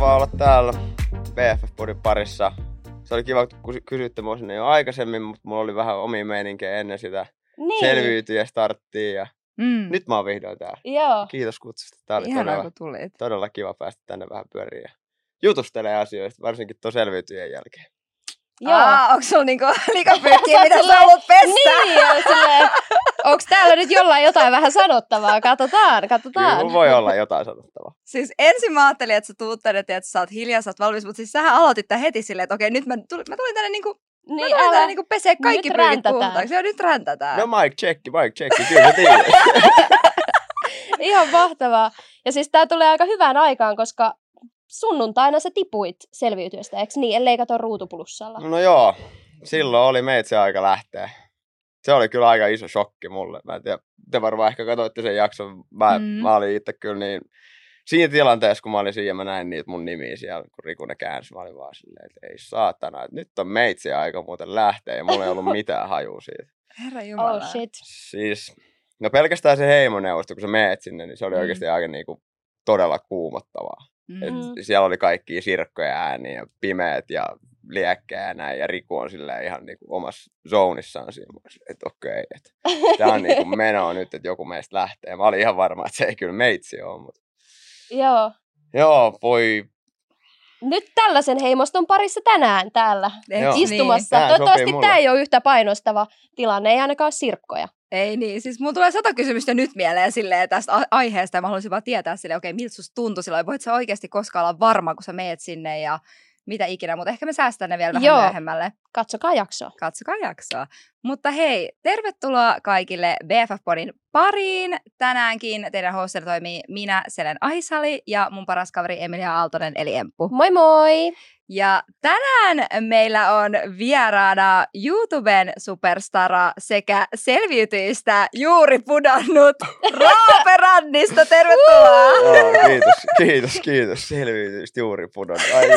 mahtavaa olla täällä BFF-podin parissa. Se oli kiva, kun kysyitte mua sinne jo aikaisemmin, mutta mulla oli vähän omia meininkejä ennen sitä Niin. selviytyjä starttiin. Ja Mm. nyt mä oon vihdoin täällä. Joo. Kiitos kutsusta. Tää oli Ihanaa, todella, kun tulit. todella kiva päästä tänne vähän pyöriin ja jutustelee asioista, varsinkin tuon selviytyjen jälkeen. Joo. Aa, onko sulla niinku likapyykkiä, mitä sä haluat pestä? Niin, silleen, onks täällä nyt jollain jotain vähän sanottavaa? Katsotaan, Kyllä katsotaan. mulla voi olla jotain sanottavaa. Siis ensin mä ajattelin, että sä tuut tänne, että sä oot hiljaa, sä oot valmis, mutta siis sähän aloitit tämän heti silleen, että okei, nyt mä tulin, mä tulin tänne niinku, mä Niin, tulin tänne niinku pesee kaikki Nyt pyykit puhtaaksi. Joo, nyt räntätään. No mic check, mic check, kyllä mä tiedän. Ihan mahtavaa. Ja siis tää tulee aika hyvään aikaan, koska sunnuntaina sä tipuit selviytyöstä, eikö niin? Ellei kato ruutupulussalla. No joo, silloin oli meitsi aika lähteä. Se oli kyllä aika iso shokki mulle. Mä en tiedä, te varmaan ehkä katsoitte sen jakson. Mä, Mm. mä olin itse kyllä niin... Siinä tilanteessa, kun mä olin siinä, mä näin niitä mun nimiä siellä, kun Riku ne käänsi, mä olin vaan silleen, että ei saatana, että nyt on meitsi aika muuten lähteä, ja mulla ei ollut mitään hajua siitä. Herra Jumala. Oh shit. Siis, no pelkästään se heimoneuvosto, kun sä meet sinne, niin se oli Mm. oikeasti aika niinku todella kuumottavaa. Mm. Et. Siellä oli kaikki sirkkoja ääniä ja pimeät ja liekkejä ja näin. Ja Riku on silleen ihan niinku omassa zoonissaan siinä. Että okei, että tämä on niinku menoa nyt, että joku meistä lähtee. Mä olin ihan varma, että se ei kyllä meitsi ole. Mutta... Joo. Joo, voi. Nyt tällaisen heimoston parissa tänään täällä Joo. istumassa. Tää sopii Toivottavasti tämä ei ole yhtä painostava tilanne, ei ainakaan sirkkoja. Ei niin, siis mulla tulee sata kysymystä nyt mieleen silleen tästä aiheesta ja mä haluaisin vaan tietää silleen, okei, miltä susta tuntui silloin, voit sä oikeasti koskaan olla varma, kun sä meet sinne ja mitä ikinä, mutta ehkä me säästään ne vielä vähän Joo. myöhemmälle. Katsokaa jaksoa. Katsokaa jaksoa. Mutta hei, tervetuloa kaikille BFF-podin pariin. Tänäänkin teidän hostilla toimii minä, Selen Ahisali, ja mun paras kaveri Emilia Aaltonen, eli Emppu. Moi moi! Ja tänään meillä on vieraana YouTuben superstara sekä selviytyistä juuri pudonnut Roope Rannista. Tervetuloa! Joo, kiitos, kiitos, kiitos. Selviytyistä juuri pudonnut. Ai,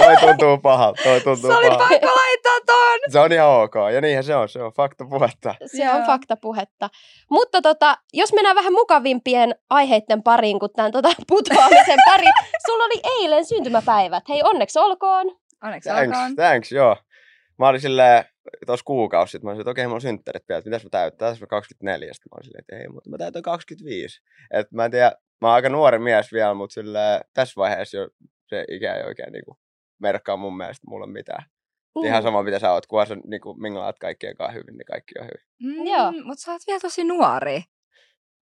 toi tuntuu pahalta, toi tuntuu Se oli pahalta. pakko laittaa ton! Se on ihan ok. Ja niinhän se on, se on fakta puhetta. Se on Joo. faktapuhetta. Mutta tota, jos mennään vähän mukavimpien aiheiden pariin kuin tämän tota, putoamisen pari. Sulla oli eilen syntymäpäivät. Hei, onneksi olkoon. Onneksi Thanks, olkoon. thanks, joo. Mä olin silleen, tuossa kuukausi sitten, mä olin silleen, että okei, mulla on synttärit vielä, että mitäs mä täyttää, tässä mä 24, sitten mä olin silleen, että ei, mutta mä täytän 25. Et mä en tiedä, mä oon aika nuori mies vielä, mutta silleen, tässä vaiheessa jo se ikä ei oikein niinku merkkaa mun mielestä mulle mitään. Mm. Ihan sama mitä sä oot, kunhan sä niinku minglaat kaikkien kanssa hyvin, niin kaikki on hyvin. Mm, Joo. Mutta sä oot vielä tosi nuori.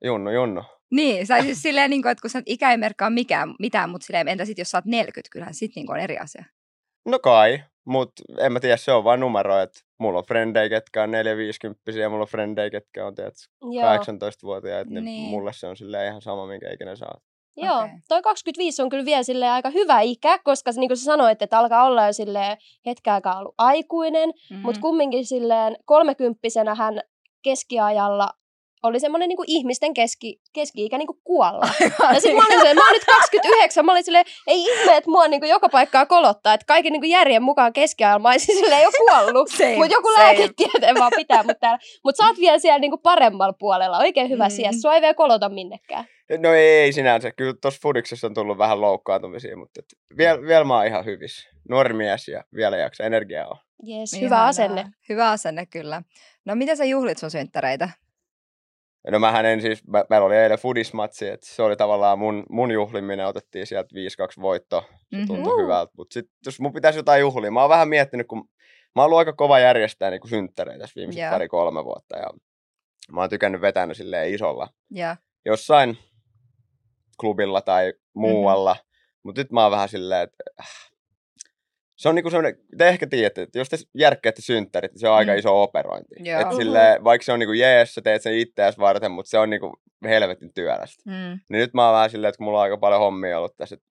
Junnu, junnu. Niin, sä siis silleen, niin kuin, että kun sä ikä ei merkkaa mikään, mitään, mutta silleen, entä sitten jos sä oot 40, kyllähän sit niin on eri asia. No kai, mutta en mä tiedä, se on vain numero, että mulla on frendejä, ketkä on 450 ja mulla on frendejä, ketkä on tiedät, Joo, 18-vuotiaita, niin, Niin. mulle se on silleen ihan sama, minkä ikinä sä oot. Joo. Okei. toi 25 on kyllä vielä silleen aika hyvä ikä, koska niin kuin sä sanoit, että alkaa olla jo hetken aikaa ollut aikuinen, Mm-hmm. mutta kumminkin silleen kolmekymppisenä hän keskiajalla oli semmoinen niin ihmisten keski, keski-ikä niin kuolla. Ja sitten mä olin silleen, mä oon nyt 29, mä olin silleen, ei ihme, että mua niinku joka paikkaa kolottaa, että kaiken niinku järjen mukaan keskiajalla mä olisin silleen jo kuollut. Mutta joku lääketieteen vaan pitää mut täällä. Mutta sä oot vielä siellä niinku paremmalla puolella, oikein hyvä Mm. mm. sijassa. Sua ei vielä kolota minnekään. No ei, ei sinänsä. Kyllä tuossa fudiksessa on tullut vähän loukkaantumisia, mutta et vielä, vielä mä oon ihan hyvissä. Nuori mies ja vielä jaksa energiaa on. Jes, Ihanaa. hyvä asenne. Hyvä asenne, kyllä. No miten sä juhlit sun synttäreitä? No mähän en siis, mä, meillä oli eilen fudismatsi, että se oli tavallaan mun, mun juhliminen, otettiin sieltä 5-2 voitto, se Mhm. tuntui Mm. hyvältä. Mutta sitten jos mun pitäisi jotain juhlia, mä oon vähän miettinyt, kun mä oon ollut aika kova järjestää niin synttäreitä tässä viimeiset Joo. pari-kolme vuotta. Ja mä oon tykännyt vetänyt silleen isolla Ja, jossain klubilla tai Mhm. muualla. Mm-hmm. Mutta nyt mä oon vähän silleen, että äh, se on niinku semmoinen, te ehkä tiedätte, että jos te järkkäätte synttärit, niin se on aika Mm. iso operointi. Joo. Et silleen, vaikka se on niinku jees, sä teet sen itseäsi varten, mutta se on niinku helvetin työlästä. mm, Niin nyt mä oon vähän silleen, että mulla on aika paljon hommia ollut tässä, että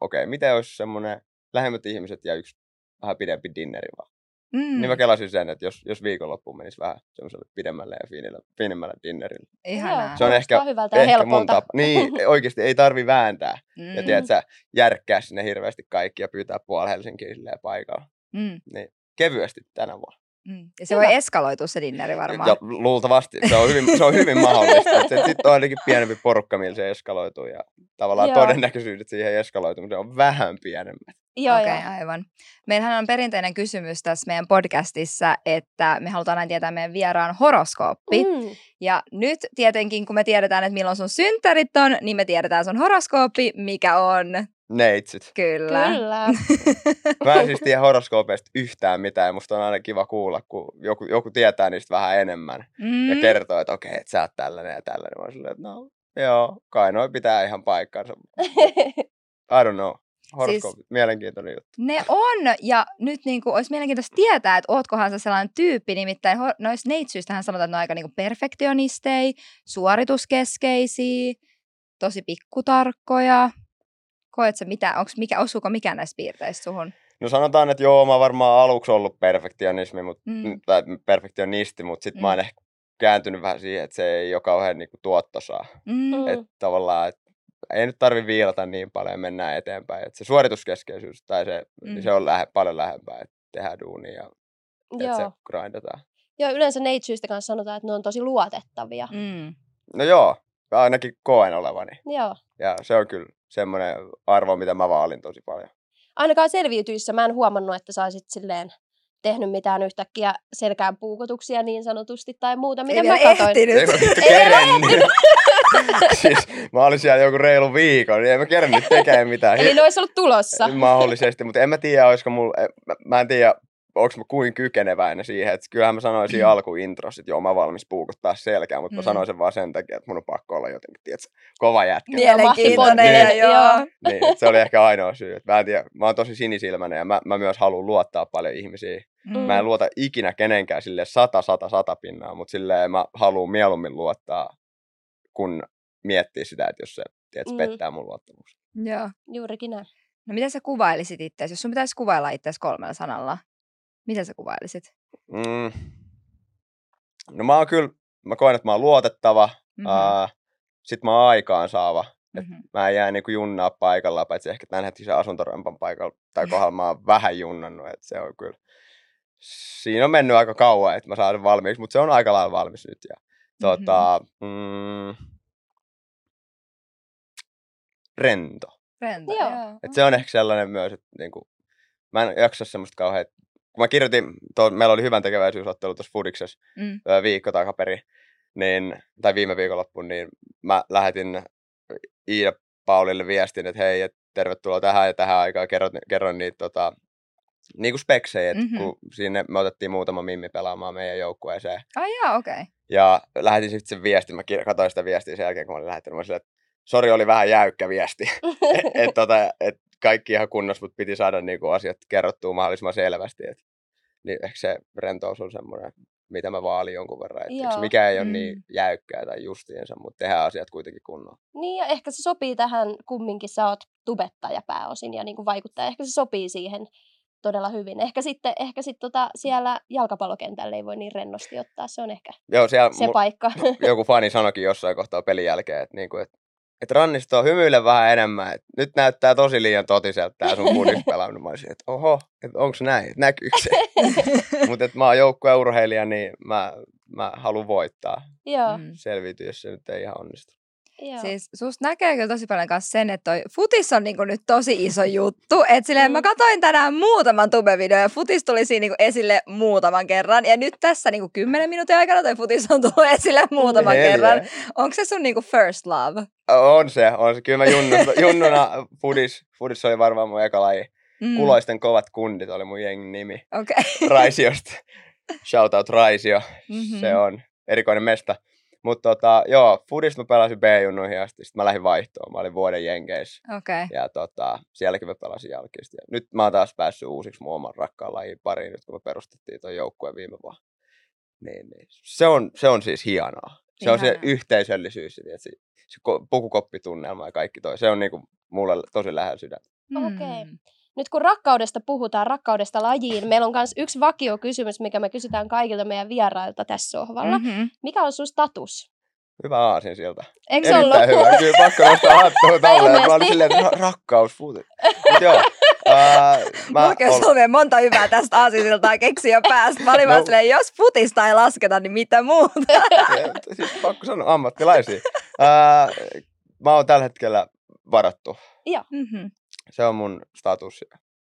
okei, miten olisi semmoinen lähemmät ihmiset ja yksi vähän pidempi dinneri vaan. Mm. Niin mä kelasin sen, että jos, jos viikonloppuun menisi vähän semmoiselle pidemmälle ja fiinille, fiinemmälle dinnerille. Ihanaa. Se on ehkä- hyvältä ja Ehkä mun helpolta. tapa. Niin, oikeasti ei tarvi vääntää. Mm, Ja tiedät sä, järkkää sinne hirveästi kaikki ja pyytää puoli Helsinkiä silleen paikalla. mm. Niin kevyesti tänä vuonna. Mm. Ja se Hyvä. voi eskaloitua se dinneri varmaan. Ja luultavasti. Se on hyvin, se on hyvin mahdollista. Sitten on ainakin pienempi porukka, millä se eskaloituu. Ja tavallaan Joo. todennäköisyydet siihen eskaloitumiseen on vähän pienemmät. Joo, Okei, joo. aivan. Meillähän on perinteinen kysymys tässä meidän podcastissa, että me halutaan aina tietää meidän vieraan horoskooppi. Mm. Mm. Ja nyt tietenkin, kun me tiedetään, että milloin sun synttärit on, niin me tiedetään sun horoskooppi, mikä on Neitsyt. kyllä. Kyllä. Mä en siis tiedä horoskoopeista yhtään mitään. ja Musta on aina kiva kuulla, kun joku, joku tietää niistä vähän enemmän. Mm. Ja kertoo, että okei, että sä oot tällainen ja tällainen. Mä oon silleen, että no, joo, kai noi pitää ihan paikkansa. I don't know. Horoskoopit, siis... mielenkiintoinen juttu. Ne on, ja nyt niinku, olisi mielenkiintoista tietää, että ootkohan sä sellainen tyyppi, nimittäin noissa neitsyistähän sanotaan, että ne on aika niinku perfektionisteja, suorituskeskeisiä, tosi pikkutarkkoja. Koet sä mitä, onks, mikä, osuuko mikään näistä piirteistä suhun? No sanotaan, että joo, mä varmaan aluksi ollut perfektionismi, mut, Mm. tai perfektionisti, mutta sitten mm. mä oon Mm. ehkä kääntynyt vähän siihen, että se ei ole kauhean niinku tuottosaa. Mm. Että tavallaan, että ei nyt tarvi viilata niin paljon ja mennään eteenpäin. Et se suorituskeskeisyys tai se, mm. se on lähe, paljon lähempää, että tehdään duunia ja että se Joo. grindataan. Joo, yleensä neitsyistä kanssa sanotaan, että ne on tosi luotettavia. Mm. No joo, ainakin koen olevani. Joo. Ja se on kyllä semmoinen arvo, mitä mä vaalin tosi paljon. Ainakaan selviytyissä mä en huomannut, että sä olisit silleen tehnyt mitään yhtäkkiä selkään puukotuksia niin sanotusti tai muuta. Miten Ei mä vielä katoin? ehtinyt. Ei mä vittu kerennyt. siis mä olin siellä joku reilu viikon, niin en mä kerennyt tekemään mitään. Eli ne olisi ollut tulossa. Mahdollisesti, mutta en mä tiedä, olisiko mulla, mä, mä en tiedä, onko mä kuin kykeneväinen siihen, että kyllähän mä sanoin siinä alkuintrossa, että joo, mä oon valmis puukottaa selkää, mutta mä Mm. sanoin sen vaan sen takia, että mun on pakko olla jotenkin, tiedätkö, kova jätkä. Mielenkiintoinen, ja Niin. joo. Joo. niin, se oli ehkä ainoa syy. Että mä en tiedä, mä oon tosi sinisilmäinen ja mä, mä myös haluan luottaa paljon ihmisiin. Mm. Mä en luota ikinä kenenkään sille sata, sata, sata pinnaa, mutta silleen mä haluan mieluummin luottaa, kun miettii sitä, että jos se tiedätkö, Mm. pettää mun luottamus. Joo. Juurikin näin. No miten sä kuvailisit itse, jos sun pitäisi kuvailla itseäsi kolmella sanalla? Miten sä kuvailisit? Mm. No mä oon kyllä, mä koen, että mä oon luotettava, Mhm. mm-hmm. sit mä oon aikaansaava. Et Mhm. mä en jää niinku junnaa paikalla, paitsi ehkä tämänhetkisen asuntorempan paikalla tai kohdalla mä oon vähän junnannut, että se on kyllä, siinä on mennyt aika kauan, että mä saan sen valmiiksi, mutta se on aika lailla valmis nyt. Ja, tota, mm, rento. Rento, Joo. joo. Et se on ehkä sellainen myös, että niinku, mä en jaksa semmoista kauhean, kun mä kirjoitin, tuo, meillä oli hyvän tekeväisyysottelu tuossa Fudiksessa Mm. viikko takaperi, niin, tai viime viikonloppuun, niin mä lähetin Iida Paulille viestin, että hei, et tervetuloa tähän ja tähän aikaan, kerron, kerron niitä tota, niin kuin speksejä, että Mhm. mm-hmm. kun sinne me otettiin muutama mimmi pelaamaan meidän joukkueeseen. Ai jaa, okei. Okay. Ja lähetin sitten sen viestin, mä katsoin sitä viestiä sen jälkeen, kun mä olin lähettänyt, mä olin silleen, että sori, oli vähän jäykkä viesti. että tota, et kaikki ihan kunnossa, mutta piti saada niinku asiat kerrottua mahdollisimman selvästi. Et, niin ehkä se rentous on semmoinen, mitä mä vaalin jonkun verran. Et, Joo. mikä ei ole Mm. niin jäykkää tai justiinsa, mutta tehdään asiat kuitenkin kunnolla. Niin ja ehkä se sopii tähän kumminkin, sä oot tubettaja pääosin ja niin kuin vaikuttaja. Ehkä se sopii siihen todella hyvin. Ehkä sitten ehkä sit tota siellä jalkapallokentällä ei voi niin rennosti ottaa. Se on ehkä Joo, siellä se mu- paikka. joku fani sanoikin jossain kohtaa pelin jälkeen, että niinku, et, et Rannisto hymyile vähän enemmän. Et nyt näyttää tosi liian totiselta tää sun pudispelaaminen. Mä olisin, että oho, että onko näin, et näkyykö se? Mutta mä oon joukkueen urheilija, niin mä, mä haluan voittaa. Joo, Mm. Selviytyä, jos se nyt ei ihan onnistu. Joo. Siis susta näkee kyllä tosi paljon kanssa sen, että toi futis on niinku nyt tosi iso juttu. Et silleen, Mm. mä katsoin tänään muutaman tubevideon ja futis tuli siinä niinku esille muutaman kerran. Ja nyt tässä niinku kymmenen minuutin aikana toi futis on tullut esille muutaman Neljä. kerran. Onko se sun niinku first love? On se, on se. Kyllä mä junnuna, junnuna Fudis, Fudis oli varmaan mun eka laji. Mm. Kuloisten kovat kundit oli mun jengin nimi. Okei. Raisiosta. Shout out Raisio. Mhm. Se on erikoinen mesta. Mutta tota, joo, Fudista mä pelasin B-junnuihin asti. Sitten mä lähdin vaihtoon. Mä olin vuoden jenkeissä. Okei. Ja tota, sielläkin mä pelasin jalkista. Ja nyt mä oon taas päässyt uusiksi mun oman rakkaan lajin pariin, nyt kun me perustettiin ton joukkueen viime vuonna. Niin, niin. Se, on, se on siis hienoa. Se on se yhteisöllisyys, se, se ko- pukukoppitunnelma ja kaikki toi. Se on niinku mulle tosi lähellä sydäntä. Okei. Mm. Nyt kun rakkaudesta puhutaan, rakkaudesta lajiin, meillä on myös yksi vakio kysymys, mikä me kysytään kaikilta meidän vierailta tässä sohvalla. Mm. Mhm. Mikä on sun status? Hyvä aasin siltä. Eikö se ollut? Hyvä. Kyllä pakko nostaa hattua tolleen. Mä olin silleen, että ra- rakkaus. Mutta joo, Uh, Mulla ol... on monta hyvää tästä aasisiltaa keksi jo päästä. Mä olin no. silleen, jos futista ei lasketa, niin mitä muuta? siis pakko sanoa ammattilaisia. Uh, mä oon tällä hetkellä varattu. Joo. Mm-hmm. Se on mun status.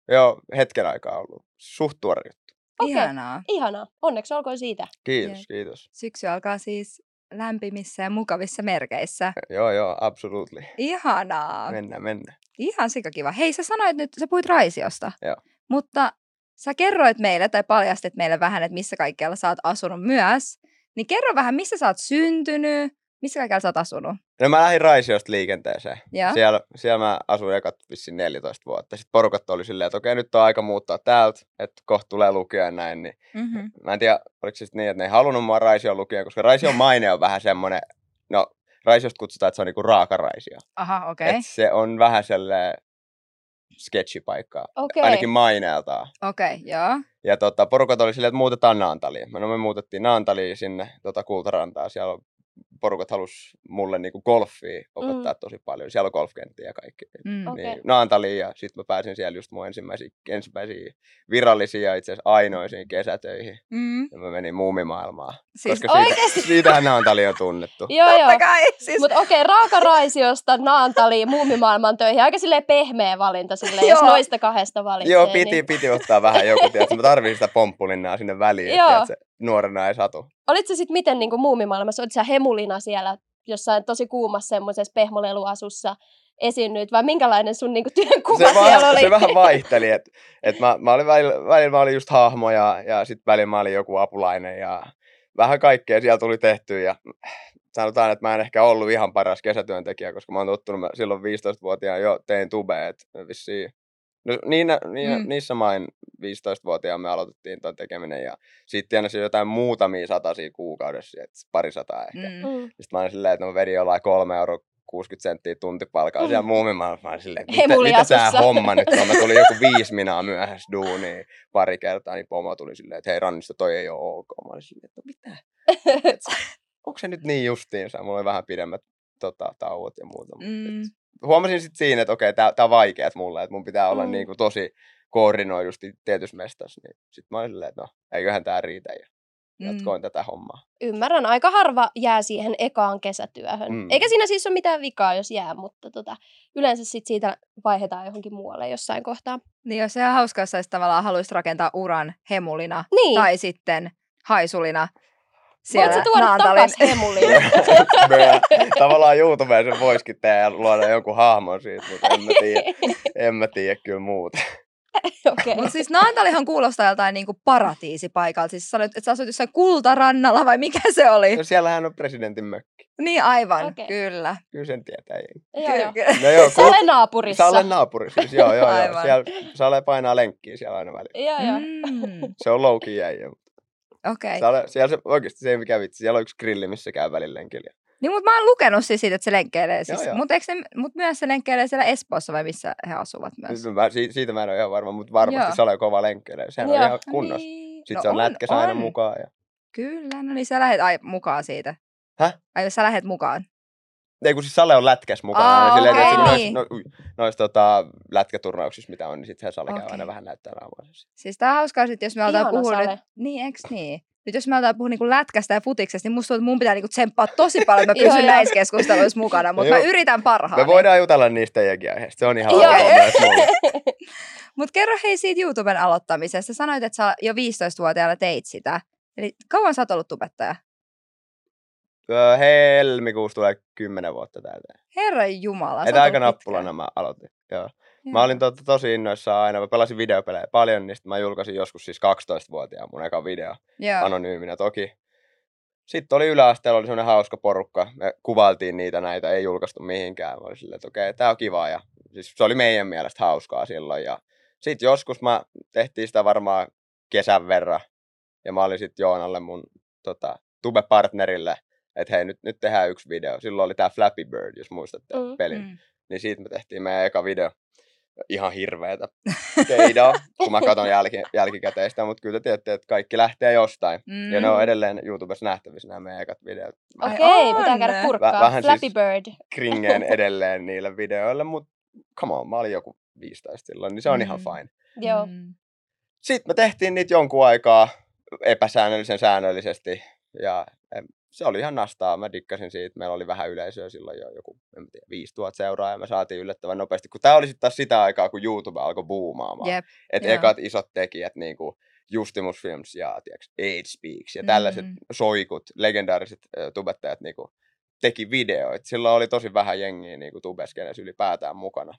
Joo, hetken aikaa ollut. Suht tuore juttu. Okei. Ihanaa. Ihanaa. Onneksi olkoon siitä. Kiitos, Jep. kiitos. Syksy alkaa siis lämpimissä ja mukavissa merkeissä. Joo, joo, absolutely. Ihanaa. Mennään, mennään. Ihan sikakiva. Hei, sä sanoit nyt, sä puhuit Raisiosta. Joo. Mutta sä kerroit meille tai paljastit meille vähän, että missä kaikkialla sä oot asunut myös. Niin kerro vähän, missä sä oot syntynyt, missä kaikkialla sä oot asunut. No mä lähdin Raisiosta liikenteeseen. Ja? Siellä, siellä mä asuin ekat vissiin 14 vuotta. Sitten porukat oli silleen, että okei, nyt on aika muuttaa täältä, että kohta tulee lukio ja näin. Niin Mm-hmm. Mä en tiedä, oliko se sitten niin, että ne ei halunnut mua Raision lukea, koska Raision maine on vähän semmoinen, no Raisiosta kutsutaan, että se on niinku raaka Raisio. Aha, okei. Okay. se on vähän sellainen sketchy paikka, Okei. ainakin maineeltaan. Okei, joo. Ja tota, porukat oli silleen, että muutetaan Naantaliin. No me muutettiin Naantaliin sinne tota, Kultarantaan. Siellä on, porukat halus mulle niinku golfia opettaa mm. tosi paljon. Siellä on golfkenttiä ja kaikki. Mm. Okei. Niin, Naantaliin ja sitten mä pääsin siellä just mun ensimmäisiä, ensimmäisiä virallisia itse asiassa ainoisiin kesätöihin. Mm. Ja mä menin muumimaailmaan. Siis koska siitä, Oikeesti? siitähän Naantali on tunnettu. Joo, joo. Totta kai. Siis, Mutta okei, okay, Raakaraisiosta Naantaliin muumimaailman töihin. Aika silleen pehmeä valinta silleen, jos Joo. noista kahdesta valitsee. Joo, piti, Niin. piti ottaa vähän joku, tiedätkö, mä tarvitsin sitä pomppulinnaa sinne väliin, Joo. että se nuorena ei satu. Olit sä sitten miten niin muumimaailmassa? Olit sä hemulina siellä jossain tosi kuumassa semmoisessa pehmoleluasussa esiinnyt, vai minkälainen sun niin työnkuva Se, siellä vähän, oli? se vähän vaihteli, että et mä, mä olin välillä, välillä mä olin just hahmo ja, ja sitten välillä mä olin joku apulainen ja vähän kaikkea siellä tuli tehtyä ja sanotaan, että mä en ehkä ollut ihan paras kesätyöntekijä, koska mä oon tottunut, mä silloin 15-vuotiaan jo tein tubeet vissiin. No, niin, niin, Mm. mm. niissä main 15-vuotiaan me aloitettiin tuon tekeminen ja sitten tienasi jotain muutamia satasia kuukaudessa, että pari sataa ehkä. Mm. mm. Mm. Sitten mä olin silleen, että mä vedin jollain 3 euroa 60 senttiä tuntipalkaa Mm. siellä muumimaailmassa. Mä olin silleen, että mitä, mitä tää homma nyt on? Mä tulin joku viisi minaa myöhässä duuniin pari kertaa, niin pomo tuli silleen, että hei Rannista toi ei ole ok. Mä olin silleen, että no mitä? Onko se nyt niin justiinsa? Mulla oli vähän pidemmät tota, tauot ja muuta. Mm. et Huomasin sitten siinä, että okei, tää, tää on vaikeet mulle, että mun pitää olla Mm. niinku tosi koordinoidusti tietyssä mestassa. Niin sitten mä olin silleen, että no, eiköhän tää riitä ja Mm. jatkoin tätä hommaa. Ymmärrän, aika harva jää siihen ekaan kesätyöhön. Mm. Eikä siinä siis ole mitään vikaa, jos jää, mutta tota, yleensä sit siitä vaihdetaan johonkin muualle jossain kohtaa. Niin jos se on hauska, jos sä tavallaan haluaisit rakentaa uran hemulina Niin, tai sitten haisulina voit siellä sä tuoda Naantalin. takas hemuliin? Bö. Tavallaan YouTubeen sen voisikin tehdä ja luoda jonkun hahmon siitä, mutta en mä tiedä, en mä tiedä kyllä muuta. Okei. Mutta siis Naantalihan kuulostaa joltain niinku paratiisipaikalta. Siis sanoit, että sä asut jossain kultarannalla vai mikä se oli? No siellähän on presidentin mökki. Niin aivan, Okei. kyllä. Kyllä sen tietää. jengi. Joo, joo. No joo, Sä olen naapurissa. Sale naapuri siis, joo, joo, joo. Aivan. Siellä Sale painaa lenkkiä siellä aina välillä. Joo, joo. Mm, Se on loukin jäijä. Okei. Sale, siellä se, oikeasti se ei mikä vitsi. Siellä on yksi grilli, missä käy välillä lenkillä. Niin, mutta mä oon lukenut siis siitä, että se lenkkeilee. Siis, mutta mut myös se lenkkeilee siellä Espoossa vai missä he asuvat myös? Siis mä, siitä, siitä mä en ole ihan varma, mutta varmasti Joo. Sale on kova lenkkelee. Sehän on Joo. ihan kunnossa. Niin. Sitten se on, lätkäs aina mukaan. Ja... Kyllä, no niin sä lähet ai, mukaan siitä. Häh? Ai sä lähet mukaan. Ei kun siis Sale on lätkäs mukana. Aa, aina silleen, okei, että noissa, niin. no, ui, noissa tota, lätkäturnauksissa, mitä on, niin sitten Sale käy Okei. aina vähän näyttää naamansa. Siis tää on hauskaa sit, jos me aletaan puhua nyt. Niin, eks niin? Nyt jos me aletaan puhua niinku lätkästä ja futiksesta, niin musta tuntuu, että mun pitää niinku tsemppaa tosi paljon, että mä pysyn näissä keskusteluissa mukana, mutta mä yritän parhaani. Me voidaan jutella niistä teidänkin aiheista. Se on ihan ok mulle. Mutta kerro hei siitä YouTuben aloittamisesta. Sanoit, että sä jo 15-vuotiaana teit sitä. Eli kauan sä oot ollut tubettaja? Öö, Helmikuussa tulee kymmenen vuotta täältä. Herran jumala. oot aika nappulana mä aloitin. Joo. pitkään. Mä olin to, tosi innoissaan aina. Mä pelasin videopelejä paljon, niin mä julkaisin joskus siis 12-vuotiaan mun eka video. Joo. Anonyyminä toki. Sitten oli yläasteella, oli semmoinen hauska porukka. Me kuvailtiin niitä näitä, ei julkaistu mihinkään. Mä olin silleen, että okei, tää on kiva. Ja siis se oli meidän mielestä hauskaa silloin. Ja sitten joskus mä tehtiin sitä varmaan kesän verran. Ja mä olin sitten Joonalle mun tota, tube-partnerille, että hei, nyt, nyt tehdään yksi video. Silloin oli tää Flappy Bird, jos muistatte Mm. pelin. Mm. Niin siitä me tehtiin meidän eka video. Ihan hirveetä keidaa, kun mä katson jälki, jälkikäteistä, mutta kyllä te tiedätte, että kaikki lähtee jostain. Mm. Ja ne on edelleen YouTubessa nähtävissä nämä meidän ekat videot. Okei, pitää on. käydä kurkkaa. Vä- vähän Flappy siis- Bird. kringeen edelleen niille videoille, mutta come on, mä olin joku 15 silloin, niin se on ihan Mm. fine. Joo. Mm. Sitten me tehtiin niitä jonkun aikaa epäsäännöllisen säännöllisesti ja se oli ihan nastaa. Mä dikkasin siitä. Meillä oli vähän yleisöä silloin jo joku, en tiedä, 5000 seuraajaa ja me saatiin yllättävän nopeasti. Kun tää oli sitten taas sitä aikaa, kun YouTube alkoi boomaamaan. Jep. Että ekat isot tekijät, niin kuin Justimus Films ja tiiäks, Age Speaks ja tällaiset Mm. soikut, legendaariset äh, tubettajat niin kuin, teki videoita. Silloin oli tosi vähän jengiä niin kuin tubeskenessä ylipäätään mukana.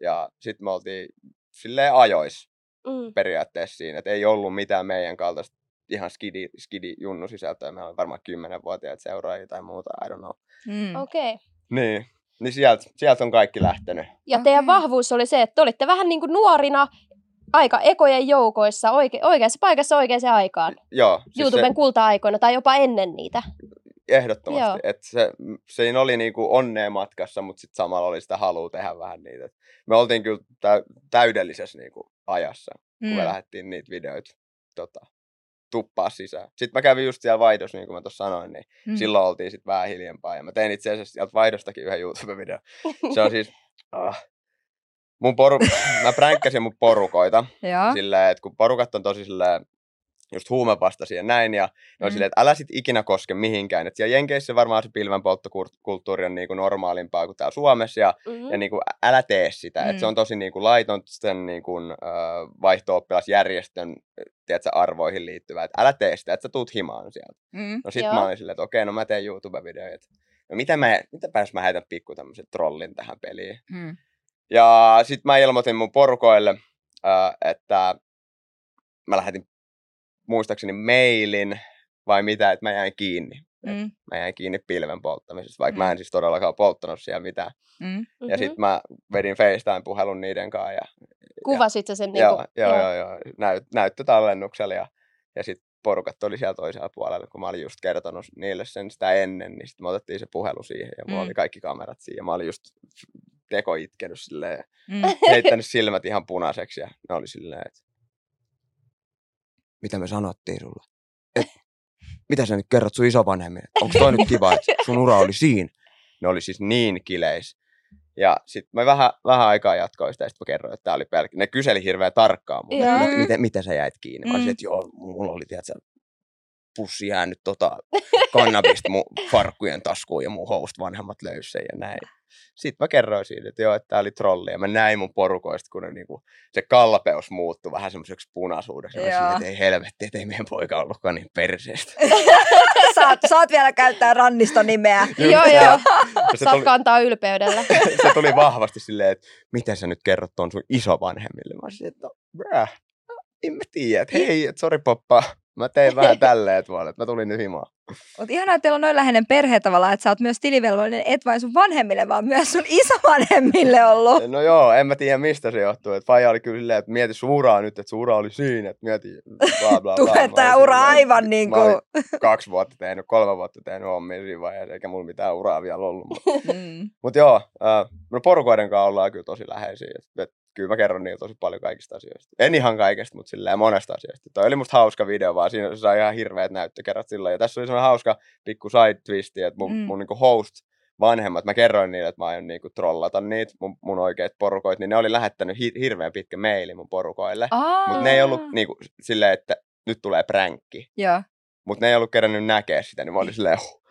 Ja sitten me oltiin silleen ajois Mm. periaatteessa siinä, että ei ollut mitään meidän kaltaista ihan skidi, skidi junnu sisältöä. Meillä oli varmaan 10-vuotiaat seuraajia tai muuta, I don't know. Mm. Okei. Okay. Niin, niin sieltä, sieltä on kaikki lähtenyt. Ja Okei. teidän vahvuus oli se, että te olitte vähän niin kuin nuorina aika ekojen joukoissa oike- oikeassa paikassa oikeaan aikaan. Joo, siis YouTuben kulta-aikoina tai jopa ennen niitä. se, ehdottomasti. Joo. Että se, siinä oli niinku onnea matkassa, mutta sitten samalla oli sitä halua tehdä vähän niitä. Et me oltiin kyllä tä- täydellisessä niinku ajassa, kun me Mm. lähdettiin niitä videoita tota, tuppaa sisään. Sitten mä kävin just siellä vaihdossa, niin kuin mä tuossa sanoin, niin Mm. silloin oltiin sitten vähän hiljempaa. Ja mä tein itse asiassa sieltä vaihdostakin yhden YouTube-videon. Se on siis... Ah, mun poru... mä pränkkäsin mun porukoita silleen, että kun porukat on tosi silleen, just huumevastaisia ja näin, ja ne on Mm. silleen, että älä sit ikinä koske mihinkään. Et siellä Jenkeissä varmaan se pilvenpolttokulttuuri on niinku normaalimpaa kuin täällä Suomessa, ja, Mm. ja niinku älä tee sitä. Mm. Et se Mm. on tosi niinku laiton sen niinku, vaihto-oppilasjärjestön tiedätkö, arvoihin liittyvää, että älä tee sitä, että sä tuut himaan sieltä. Mm. No sit Joo. mä olin silleen, että okei, no mä teen YouTube-videoita. No mitä mä, mitä pääs mä heitän pikku tämmöisen trollin tähän peliin. Mm. Ja sitten mä ilmoitin mun porukoille, että mä lähetin muistaakseni mailin vai mitä, että mä jäin kiinni. Mm. Mä jäin kiinni pilven polttamisesta, vaikka Mm. mä en siis todellakaan polttanut siellä mitään. Mm. Ja Mhm. sitten mä vedin FaceTime-puhelun niiden kanssa ja Kuvasit sä sen joo, niinku, joo, joo, joo, näyt, näyttötallennuksella ja, ja sitten porukat oli siellä toisella puolella, kun mä olin just kertonut niille sen sitä ennen, niin sitten me otettiin se puhelu siihen ja mulla Mm. oli kaikki kamerat siinä ja mä olin just teko itkenyt silleen Mm. heittänyt silmät ihan punaiseksi ja ne oli silleen, että mitä me sanottiin sulle? Et, mitä sä nyt kerrot sun isovanhemmille? Onko toi nyt kiva, että sun ura oli siinä? Ne oli siis niin kileis. Ja sitten mä vähän, vähän aikaa jatkoin sitä, ja sitten mä kerroin, että tää oli pelkkä. Ne kyseli hirveän tarkkaan multa, Joo. että miten, miten sä jäit kiinni. Mä Mm. olisin, että joo, mulla oli, tiedätkö, pussi jäänyt tota kannabista mun farkkujen taskuun ja mun host vanhemmat löysi sen ja näin. Sitten mä kerroin siitä, että joo, että tää oli trolli ja mä näin mun porukoista, kun ne niinku, se kallapeus muuttui vähän semmoiseksi punaisuudeksi. Ja mä Joo. että ei helvetti, että ei meidän poika ollutkaan niin perseestä. saat, saat vielä käyttää Ranniston nimeä. Joo, Just joo. se. Se Saat tuli, kantaa ylpeydellä. se tuli vahvasti silleen, että miten sä nyt kerrot ton sun isovanhemmille. Mä olisin, että no, no, en mä tiedä, että hei, että sori poppa, mä tein vähän tälleen että mä tulin nyt himaan. Mutta ihanaa, että teillä on noin läheinen perhe tavallaan, että sä oot myös tilivelvollinen, et vain sun vanhemmille, vaan myös sun isovanhemmille ollut. No joo, en mä tiedä mistä se johtuu. Että Faija oli kyllä silleen, että mieti sun uraa nyt, että sun ura oli siinä, että mieti bla bla bla. Olin ura aivan niin mä olin kuin... kaksi vuotta tehnyt, kolme vuotta tehnyt hommia siinä vaiheessa, eikä mulla mitään uraa vielä ollut. Mutta Mm. mut joo, äh, no porukoiden kanssa ollaan kyllä tosi läheisiä. Et, et, kyllä mä kerron niille tosi paljon kaikista asioista. En ihan kaikesta, mutta silleen monesta asiasta. Toi oli musta hauska video, vaan siinä se sai ihan hirveät näyttökerrat silloin. Ja tässä oli semmoinen hauska pikku side twisti, että mun, Mm. mun niinku host vanhemmat, mä kerroin niille, että mä aion niinku trollata niitä, mun, mun oikeat porukoit, niin ne oli lähettänyt hi- hirveän pitkä maili mun porukoille. Mutta ne ei ollut niinku silleen, että nyt tulee pränkki. Mutta ne ei ollut kerännyt näkeä sitä, niin mä olin silleen, huh,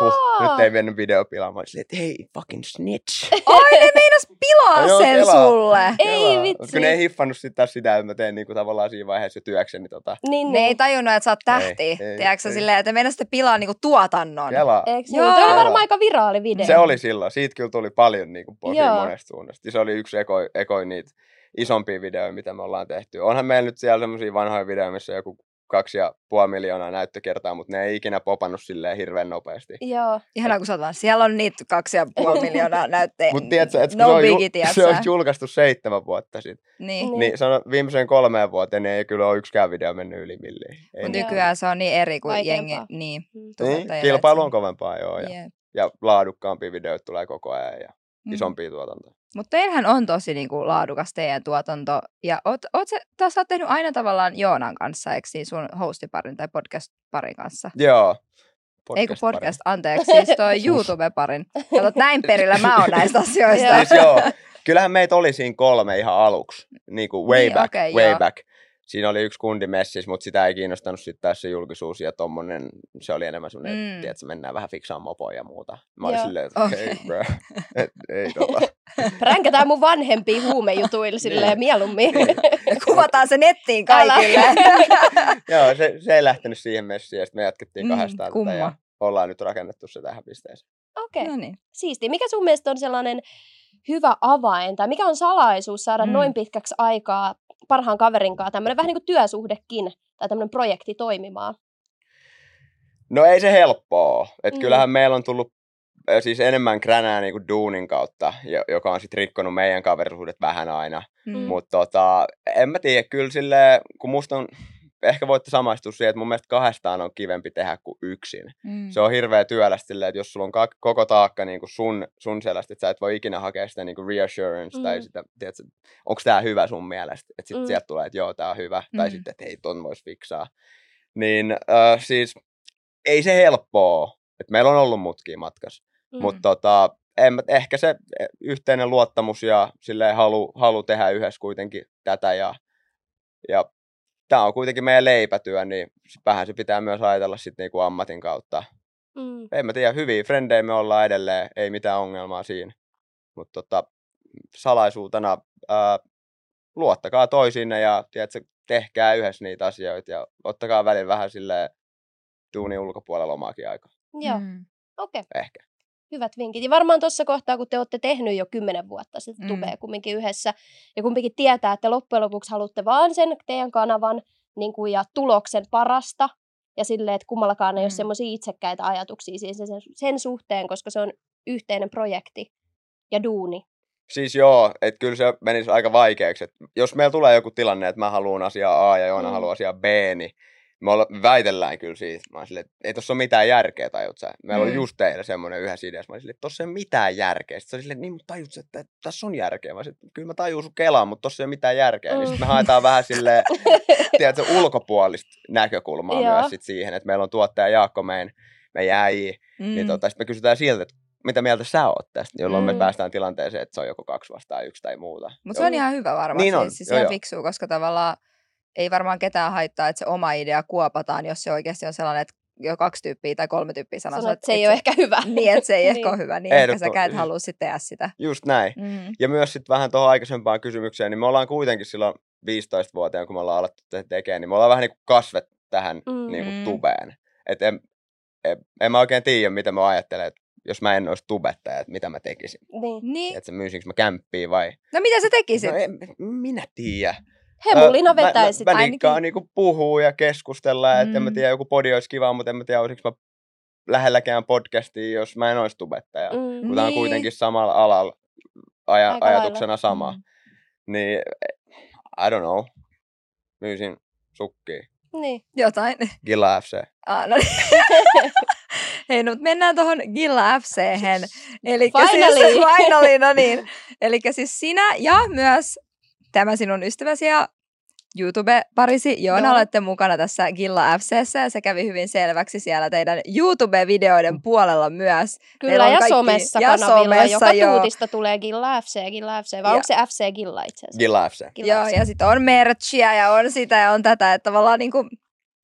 huh, nyt ei mennyt video pilaamaan. Silleen, että hei, fucking snitch. Oi, ne meinas pilaa No joo, sen kelaa. sulle. Ei Kelaa. vitsi. Mut kun ne ei hiffannut sit taas sitä, että mä teen niinku tavallaan siinä vaiheessa työkseni tota. Niin, Ne ei niin. tajunnut, että sä oot tähti. Ei, ei, Tiedätkö ei. silleen, että meinas sitten pilaa niinku tuotannon. Kelaa. Eikö niin? Joo. Toi oli varmaan aika viraali video. Se oli silloin. Siitä kyllä tuli paljon niinku Joo. monesta suunnasta. Se oli yksi ekoi, ekoi niitä isompia videoita, mitä me ollaan tehty. Onhan meillä nyt siellä semmoisia vanhoja videoita, missä joku kaksi ja puoli miljoonaa näyttökertaa, mutta ne ei ikinä popannut silleen hirveän nopeasti. Joo. Ihanaa, kun sä oot vaan, siellä on niitä kaksi ja puoli miljoonaa näyttejä. Mutta tiedätkö, että no se, on biggie, ju- se on julkaistu seitsemän vuotta sitten. Niin. Niin. Niin, sano, viimeiseen kolmeen vuoteen niin ei kyllä ole yksikään video mennyt yli milliin. Mutta Joo. nykyään se on niin eri kuin Vaikeampaa. jengi. Niin. Mm. niin, kilpailu on kovempaa joo. Ja, Jep. ja laadukkaampia videoita tulee koko ajan ja Mm. isompia tuotantoja. Mutta teillähän on tosi niinku laadukas teidän tuotanto. Ja oot, oot se, taas oot tehnyt aina tavallaan Joonan kanssa, eikö niin sun hostiparin tai podcast-parin kanssa? Joo. Ei kun pari. podcast, anteeksi, siis toi YouTube-parin. Kato, näin perillä mä oon näistä asioista. Siis joo, kyllähän meitä oli siinä kolme ihan aluksi, niin kuin way Niin, back, okei, way joo. back. Siinä oli yksi kundi messissä, mutta sitä ei kiinnostanut sitten taas se julkisuus ja tommonen, se oli enemmän semmoinen, Mm. tiedätkö, mennään vähän fiksaan mopoja ja muuta. Mä olin Joo. silleen, että Okei. okay, bro, et, ei tota. Pränkätään mun vanhempia huumejutuilla silleen Niin. mieluummin. Kuvataan se nettiin kaikille. Joo, se, se ei lähtenyt siihen messiin ja sitten me jatkettiin Mm, kahdestaan kumma. tätä ja ollaan nyt rakennettu se tähän pisteeseen. Okei, okay. no niin. siistiä. Mikä sun mielestä on sellainen hyvä avain, tai mikä on salaisuus saada Mm. mm. noin pitkäksi aikaa parhaan kaverin kanssa tämmöinen vähän niin kuin työsuhdekin, tai tämmöinen projekti toimimaan? No ei se helppoa. Et Mm. kyllähän meillä on tullut siis enemmän kränää niinku duunin kautta, jo- joka on sitten rikkonut meidän kaverisuudet vähän aina. Mm. Mutta tota, en mä tiedä, kyllä sille, kun musta on, ehkä voitte samaistua siihen, että mun mielestä kahdestaan on kivempi tehdä kuin yksin. Mm. Se on hirveä työlästä silleen, että jos sulla on ka- koko taakka niin kuin sun, sun selästä, että sä et voi ikinä hakea sitä niin kuin reassurance mm. tai Mm. sitä, tiedätkö, onko tämä hyvä sun mielestä. Että sitten Mm. mm. sieltä tulee, että joo, tämä on hyvä. Mm. Tai Mm. sitten, että hei, ton vois fiksaa. Niin äh, siis ei se helppoa. että meillä on ollut mutkia matkassa. Mm. Mutta tota, en, ehkä se eh, yhteinen luottamus ja silleen halu, halu tehdä yhdessä kuitenkin tätä. Ja, ja tämä on kuitenkin meidän leipätyö, niin vähän se pitää myös ajatella sitten niinku ammatin kautta. Mm. En mä tiedä, hyviä frendejä me ollaan edelleen, ei mitään ongelmaa siinä. Mutta tota, salaisuutena ää, luottakaa toisiinne ja tiedätkö, tehkää yhdessä niitä asioita ja ottakaa välillä vähän silleen duunin ulkopuolella omaakin aikaa. Joo, Mm. okei. Okay. Ehkä. Hyvät vinkit. Ja varmaan tuossa kohtaa, kun te olette tehnyt jo kymmenen vuotta sitten Mm. tubea kumminkin yhdessä, ja kumminkin tietää, että loppujen lopuksi haluatte vaan sen teidän kanavan niin kuin, ja tuloksen parasta, ja silleen, että kummallakaan ei ole Mm. semmoisia itsekkäitä ajatuksia siis sen, sen suhteen, koska se on yhteinen projekti ja duuni. Siis joo, että kyllä se menisi aika vaikeaksi. Et jos meillä tulee joku tilanne, että mä haluan asiaa A ja Joona Mm. haluaa asiaa B, niin me olla, väitellään kyllä siitä. Mä että ei tossa ole mitään järkeä, tajut sä. Meillä Mm. on just teillä semmoinen yhdessä ideassa. Mä oon silleen, että tossa ei ole mitään järkeä. Sitten silleen, niin mutta tajut sä, että tässä on järkeä. Mä että kyllä mä tajun sun kelaan, mutta tossa ei ole mitään järkeä. Mm. Niin Mm. sitten me haetaan vähän silleen, tiedätkö, ulkopuolista näkökulmaa Joo. myös sit siihen, että meillä on tuottaja Jaakko meidän, meidän äijä, Mm. niin tota, sitten me kysytään siltä, että mitä mieltä sä oot tästä, jolloin mm. me Mm. päästään tilanteeseen, että se on joko kaksi vastaan yksi tai muuta. Mutta se on ihan hyvä varmasti. Niin on, Siis joo, ihan joo. fiksua, koska tavallaan ei varmaan ketään haittaa, että se oma idea kuopataan, jos se oikeasti on sellainen, että jo kaksi tyyppiä tai kolme tyyppiä sanoo, Sanoit, että se ei ole ehkä hyvä. Niin, että se ei ehkä Niin. ole hyvä, niin ehkä Ehdottom- säkään et halua sitten tehdä sitä. Just näin. Mm. Ja myös sitten vähän tuohon aikaisempaan kysymykseen, niin me ollaan kuitenkin silloin 15-vuotiaan, kun me ollaan alettu te- tekemään, niin me ollaan vähän niin kuin kasvet tähän Mm. niin kuin tubeen. Et en, en, en, mä oikein tiedä, mitä mä ajattelen, että jos mä en olisi tubettaja, että mitä mä tekisin. Niin. Niin. Että myysinkö mä kämppiä vai... No mitä sä tekisit? No en, minä tiedä. Hemulina Ö, mä- vetäisit. Mä, mä ainakin. niinku puhua ja keskustella, mm. että en mä Mm. tiedä, joku podi olisi kiva, mutta en mä tiedä, olisiko mä lähelläkään podcastia, jos mä en olisi tubettaja. Mm. Mm. Kun tää on Niin. kuitenkin samalla alalla aja, Aika ajatuksena sama, Mm. niin I don't know. Myysin sukkia. Niin. Jotain. Gilla FC. Ah, no niin. Hei, no, mut mennään tuohon Gilla FChen. Eli Finally. siis, finally, no niin. Eli siis sinä ja myös tämä sinun ystäväsi ja YouTube-parisi Joona Joo. olette mukana tässä Gilla FCssä ja se kävi hyvin selväksi siellä teidän YouTube-videoiden puolella myös. Kyllä, on ja kaikki- somessa ja kanavilla. somessa, joka joo. tuutista tulee Gilla FC, Gilla FC. Vai Ja- onko se FC Gilla itse asiassa? Gilla FC. Gilla Joo, FC. ja sitten on merchia ja on sitä ja on tätä, että tavallaan niinku,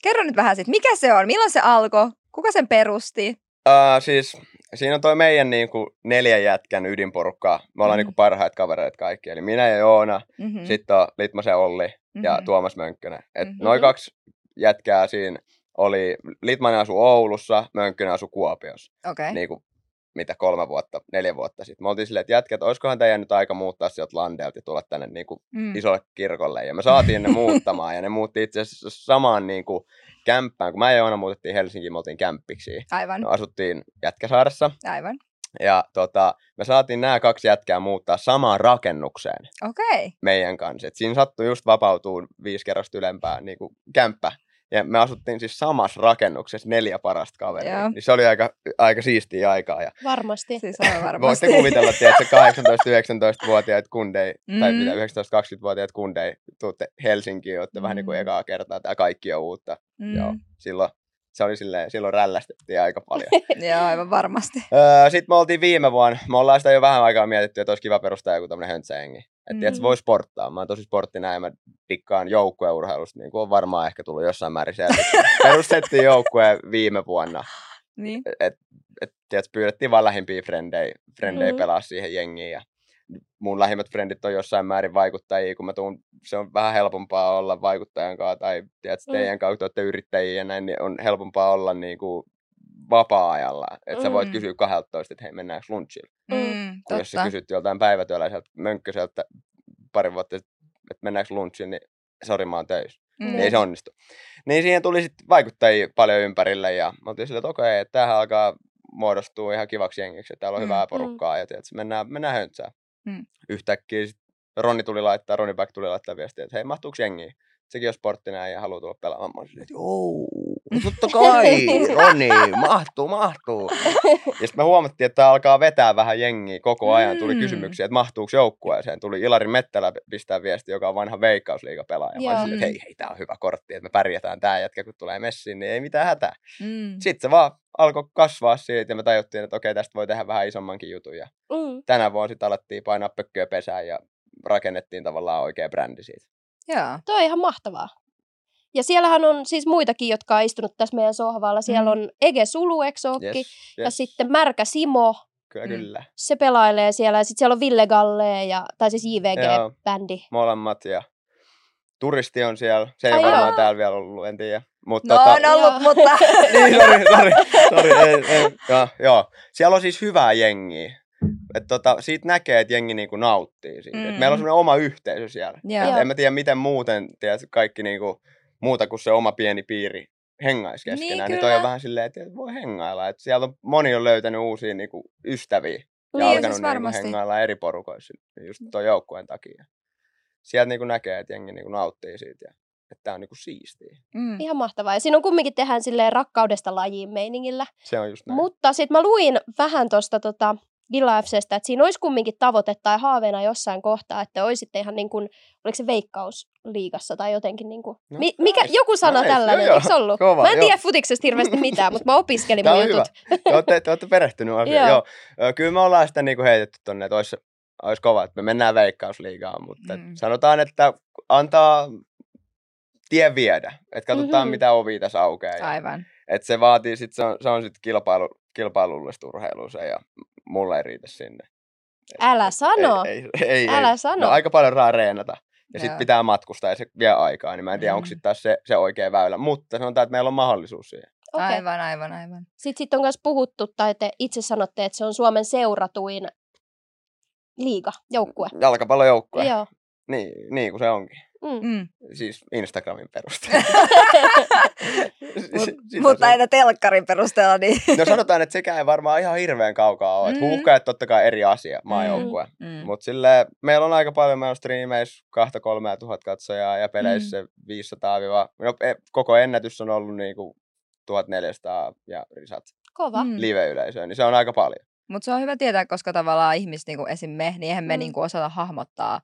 kerro nyt vähän siitä, mikä se on, milloin se alkoi, kuka sen perusti? Uh, siis siinä on toi meidän niinku, neljän jätkän ydinporukka. Me ollaan Mm. mm. niinku parhaat kavereet kaikki. Eli minä ja Joona, Mm-hmm. mm. sitten on Litmasen Olli ja Mhm. Tuomas Mönkkönen. Et Mhm. Noin kaksi jätkää siinä oli, Litmanen asui Oulussa, Mönkkönen asui Kuopiossa. Okay. Niin kuin, mitä kolme vuotta, neljä vuotta sitten. Me oltiin silleen, että jätkät, olisikohan teidän nyt aika muuttaa sieltä Landelta ja tulla tänne niin kuin mm. isolle kirkolle. Ja me saatiin ne muuttamaan ja ne muutti itse asiassa samaan niin kuin kämppään. Kun mä ja Joona muutettiin Helsinkiin, me oltiin kämppiksi. Aivan, Me asuttiin Jätkäsaaressa aivan. ja tota, me saatiin nämä kaksi jätkää muuttaa samaan rakennukseen Okei. Okay. meidän kanssa. Et siinä sattui just vapautuu viisi kerrosta ylempää niin kuin kämppä. Ja me asuttiin siis samassa rakennuksessa neljä parasta kaveria. Joo. Niin se oli aika, aika siistiä aikaa. Ja Varmasti. Siis varmasti. voitte kuvitella, että 18-19-vuotiaat kundei, mm. tai mitä 19-20-vuotiaat kundei, tuutte Helsinkiin, olette mm. vähän niin kuin ekaa kertaa, tämä kaikki on uutta. Mm. Joo, silloin se oli silleen, silloin rällästettiin aika paljon. Joo, aivan varmasti. Öö, Sitten me oltiin viime vuonna, me ollaan sitä jo vähän aikaa mietitty, että olisi kiva perustaa joku tämmöinen höntsäjengi. Että mm. se Mm. voi sporttaa. Mä oon tosi sporttinen ja mä dikkaan joukkueurheilusta, niin kuin on varmaan ehkä tullut jossain määrin selväksi. Perustettiin joukkue viime vuonna. Niin. Et, et, tiedät, pyydettiin vaan lähimpiä frendejä, frendejä Mm. pelaa siihen jengiin. Ja mun lähimmät frendit on jossain määrin vaikuttajia, kun mä tuun, se on vähän helpompaa olla vaikuttajan kanssa, tai tiedät, Mm. teidän kautta olette yrittäjiä ja näin, niin on helpompaa olla niin kuin vapaa-ajalla. Että sä voit Mm. kysyä 12, että hei, mennäänkö lunchille? Mm, Kun jos sä kysyt joltain päivätyöläiseltä mönkköseltä pari vuotta että mennäänkö lunchille, niin sori, mä oon töissä. Mm. Niin ei se onnistu. Niin siihen tuli sitten vaikuttajia paljon ympärille ja mä oltiin silleen, että okei, että tämähän alkaa muodostua ihan kivaksi jengiksi, että täällä on Mm, hyvää mm. porukkaa ja tiedät, mennään, mennään höntsään. Mm. Yhtäkkiä sit Ronni tuli laittaa, Ronni Back tuli laittaa viestiä, että hei, mahtuuko jengiin? Sekin on sporttinen ja haluaa tulla pelaamaan. Mä olin että joo, totta kai, Ronni, mahtuu, mahtuu. Ja sitten me huomattiin, että tää alkaa vetää vähän jengiä koko ajan. Tuli Mm. kysymyksiä, että mahtuuko joukkueeseen. Tuli Ilari Mettälä pistää viesti, joka on vanha veikkausliigapelaaja. Mä Joo. silleen, että hei, hei, tää on hyvä kortti, että me pärjätään tää jätkä, kun tulee messiin, niin ei mitään hätää. Mm. Sitten se vaan alkoi kasvaa siitä ja me tajuttiin, että okei, tästä voi tehdä vähän isommankin jutun. Ja Mm. tänä vuonna sitten alettiin painaa pökköä pesään ja rakennettiin tavallaan oikea brändi siitä. Joo. Toi on ihan mahtavaa. Ja siellähän on siis muitakin, jotka on istunut tässä meidän sohvalla. Siellä Mm. on Ege Sulu, ookin? Yes, Ja yes. sitten Märkä Simo, Kyllä, Mm. kyllä. se pelailee siellä. Ja sitten siellä on Ville Galle, ja, tai siis Joo. JVG-bändi. Molemmat ja turisti on siellä. Se ei Ai ole varmaan joo. täällä vielä ollut, en tiedä. Mutta No tota, on ollut, Joo. mutta... niin, sori, sori, sori, ei, ei, joo, joo. Siellä on siis hyvää jengiä. Et tota, siitä näkee, että jengi niinku nauttii siitä. Et Mm. meillä on semmoinen oma yhteisö siellä. Joo. En mä tiedä, miten muuten tiedät, kaikki niinku, muuta kuin se oma pieni piiri hengaisi Niin, keskenään. Niin, toi on vähän silleen, että voi hengailla. Et siellä on, moni on löytänyt uusia niinku, ystäviä ja Niin, alkanut siis niinku, varmasti. hengailla eri porukoissa just tuon joukkueen takia. Sieltä niinku näkee, että jengi niinku nauttii siitä ja että tää on niinku siistiä. Mm. Ihan mahtavaa. Ja siinä on kumminkin tehdään silleen rakkaudesta lajiin meiningillä. Se on just näin. Mutta sitten mä luin vähän tuosta tota, Gilla FCstä, että siinä olisi kumminkin tavoite tai haaveena jossain kohtaa, että olisitte ihan niin kuin, oliko se veikkausliigassa tai jotenkin niin kuin, No, mi- mikä, nice, joku sana nice, tällainen, joo, eikö se ollut? kova, mä en tiedä futiksesta hirveästi mitään, mutta mä opiskelin mun jutut. Te olette, te olette perehtynyt asiaan. Joo. Joo. Kyllä me ollaan sitä niinku heitetty tonne, että olisi, olisi kova, että me mennään veikkausliigaan, mutta Mm. sanotaan, että antaa tie viedä. Että katsotaan, Mhm. mm-hmm. mitä ovi tässä aukeaa. Ja, Aivan. että se vaatii, sit se on, se on sitten kilpailu, kilpailullista urheilua se, ja mulle ei riitä sinne. Älä sano. Ei, ei, ei, Älä ei. sano. No, aika paljon saa reenata. Ja sitten pitää matkustaa ja se vie aikaa, niin mä en tiedä, Mm. onko sitten taas se, se oikea väylä. Mutta sanotaan, että meillä on mahdollisuus siihen. Okei. Aivan, aivan, aivan. Sitten sit on myös puhuttu, tai te itse sanotte, että se on Suomen seuratuin liiga, joukkue. Jalkapallojoukkue. Joo. Niin, niin kuin se onkin. Mm. Mm. Siis Instagramin perusteella. Mut, Sitä mutta se- aina telkkarin perusteella, niin... No sanotaan, että sekään ei varmaan ihan hirveän kaukaa ole. Mm. Mm. Huuhkajat totta kai eri asia, maajoukkue. Mm. Mutta sille meillä on aika paljon, meillä on striimeissä 2-3 tuhat katsojaa ja peleissä mm. 500 no, e- koko ennätys on ollut niinku 1400 ja risat Kova. Mm. live-yleisöä, niin se on aika paljon. Mutta se on hyvä tietää, koska tavallaan ihmiset, niin kuin esim. me, niin eihän me Mm. mm. niin kuin osata hahmottaa,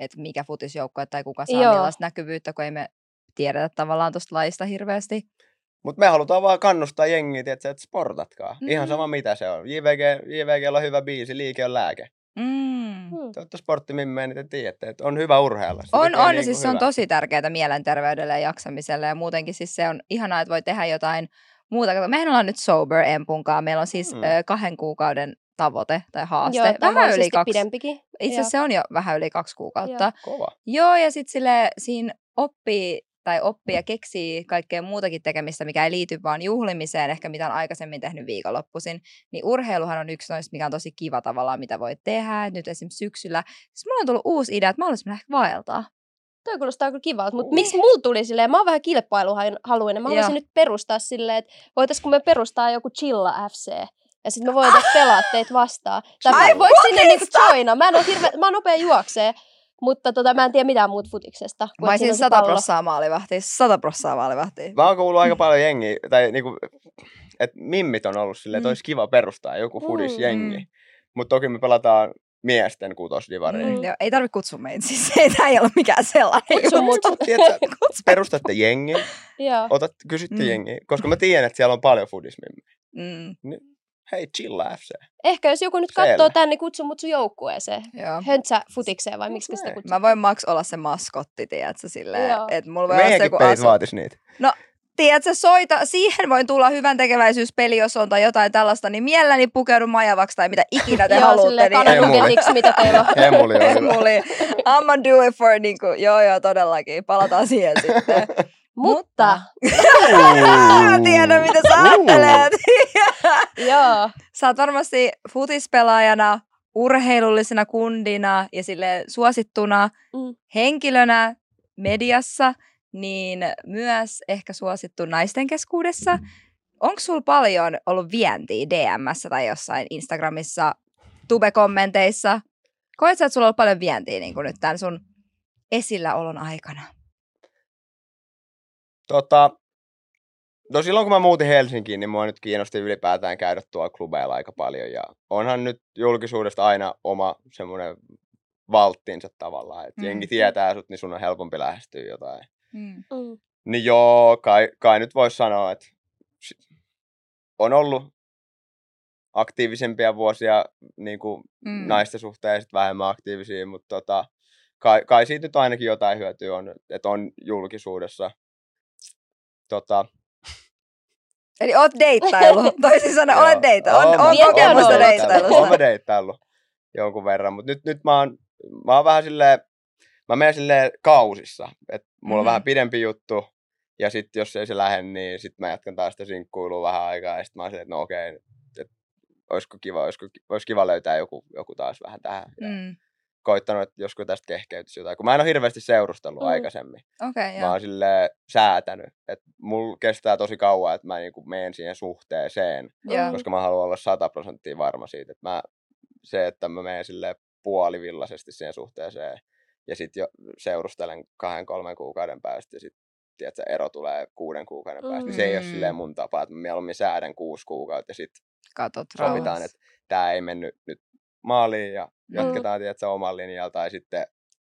että mikä futisjoukkue tai kuka saa Joo. millaista näkyvyyttä, kun ei me tiedetä tavallaan tuosta lajista hirveästi. Mutta me halutaan vaan kannustaa jengiä, että että sportatkaa. Mm. Ihan sama mitä se on. JVG, JVG on hyvä biisi, liike on lääke. Mm. Mm. Te olette sporttimimme, niin te tiedätte, että on hyvä urheilla. Se On, on. niinku siis se on tosi tärkeää mielenterveydelle ja jaksamiselle ja muutenkin siis se on ihanaa, että voi tehdä jotain muuta. Mehän ollaan nyt sober empunkaan. Meillä on siis Mm. kahden kuukauden tavoite tai haaste. Joo, vähän yli mahdollisesti kaksi. pidempikin. Itse Joo. asiassa se on jo vähän yli kaksi kuukautta. Kova. Joo, ja sitten sille siinä oppii tai oppii ja keksii kaikkea muutakin tekemistä, mikä ei liity vaan juhlimiseen, ehkä mitä on aikaisemmin tehnyt viikonloppuisin, niin urheiluhan on yksi noista, mikä on tosi kiva tavallaan, mitä voi tehdä. Nyt esimerkiksi syksyllä, siis mulla on tullut uusi idea, että mä haluaisin ehkä vaeltaa. Toi kuulostaa kyllä kivalta, mutta miksi mulla tuli silleen, mä oon vähän kilpailuhaluinen, mä haluaisin Joo. nyt perustaa silleen, että voitaisko me perustaa joku Chilla FC, ja sitten me voitaisiin pelaa teitä vastaan. Tai Ai, Ai, voiko sinne niinku joina? Mä en ole hirve, mä oon nopea juoksee, mutta tota, mä en tiedä mitään muuta futiksesta. Mä olisin on se 100 pallo. prossaa maalivahtia, 100 prossaa maalivahtia. Mä oon kuullut aika paljon jengiä, tai niinku, että mimmit on ollut silleen, että Mm. olisi kiva perustaa joku fudisjengi. Mm. Mutta toki me pelataan miesten kutosdivariin. Mm. Joo, ei tarvitse kutsua meitä, siis ei, tämä ei ole mikään sellainen. Kutsu mut. Tiedätkö, perustatte jengi, Joo. otat, kysytte Mm. jengi, koska mä tiedän, että siellä on paljon fudismimmiä. Mm, Hei, chilla FC. Ehkä jos joku nyt katsoo tänne, niin kutsu mut sun joukkueeseen. joo. Höntsä futikseen vai miksi sitä kutsuu? Mä voin Max olla se maskotti, tiedätkö, silleen, Joo. että mulla voi olla se Meidänkin pelit asu. vaatis niitä. Tiedätkö, soita, siihen voin tulla hyvän tekeväisyyspeli, jos on tai jotain tällaista, niin mielelläni pukeudun majavaksi tai mitä ikinä te Joo, haluatte. silleen Niin, mitä teillä on. Emuli on hyvä. Emuli. I'ma do it for, niin kuin, joo joo, todellakin. Palataan siihen sitten. Mutta, Mä tiedän, mitä sä ajattelet. joo. sä oot varmasti futispelaajana, urheilullisena kundina ja sille suosittuna Mm. henkilönä mediassa, niin myös ehkä suosittu naisten keskuudessa. Onko sulla paljon ollut vientiä DMssä tai jossain Instagramissa, tube-kommenteissa? Koet sä, että sulla on ollut paljon vientiä niin nyt tämän sun esilläolon aikana? Tota, no silloin kun mä muutin Helsinkiin, niin mua nyt kiinnosti ylipäätään käydä tuolla klubeilla aika paljon. Ja onhan nyt julkisuudesta aina oma semmoinen valttinsa tavallaan. Että Mm. jengi tietää sut, niin sun on helpompi lähestyä jotain. Mm. Mm. Niin joo, kai, kai nyt voisi sanoa, että on ollut aktiivisempia vuosia niin kuin Mm. naisten suhteen ja sit vähemmän aktiivisia, mutta tota, kai, kai siitä nyt ainakin jotain hyötyä on, että on julkisuudessa. Tota, Eli oot deittailu. Toisin sanoen, olet joo, deittailu. On, on kokemusta deittailusta. Oon mä deittaillut jonkun verran, mutta nyt, nyt mä, oon, mä oon vähän silleen, mä menen silleen kausissa, että mulla Mhm. on vähän pidempi juttu, ja sitten jos ei se lähde, niin sitten mä jatkan taas sitä sinkkuilua vähän aikaa, ja sitten mä oon silleen, että no okei, että olisiko kiva, olisiko, olisi kiva löytää joku, joku taas vähän tähän. Mm. Koittanut, että josko tästä kehkeytyisi jotain, kun mä en ole hirveästi seurustellut Mm. mm. aikaisemmin. Okay, Mä oon silleen säätänyt, että mulla kestää tosi kauan, että mä niinku menen siihen suhteeseen, joo. koska mä haluan olla 100 prosenttia varma siitä, että mä, se, että mä menen silleen puolivillaisesti siihen suhteeseen ja sitten jo seurustelen kahden, kolmen kuukauden päästä ja sitten tiedätkö, ero tulee kuuden kuukauden päästä, niin se ei ole Mm. silleen mun tapa, että mä mieluummin säädän kuusi kuukautta ja sitten Katot sovitaan, että tämä ei mennyt nyt maaliin ja Mm. jatketaan, tiedätkö, oman linjalla tai sitten,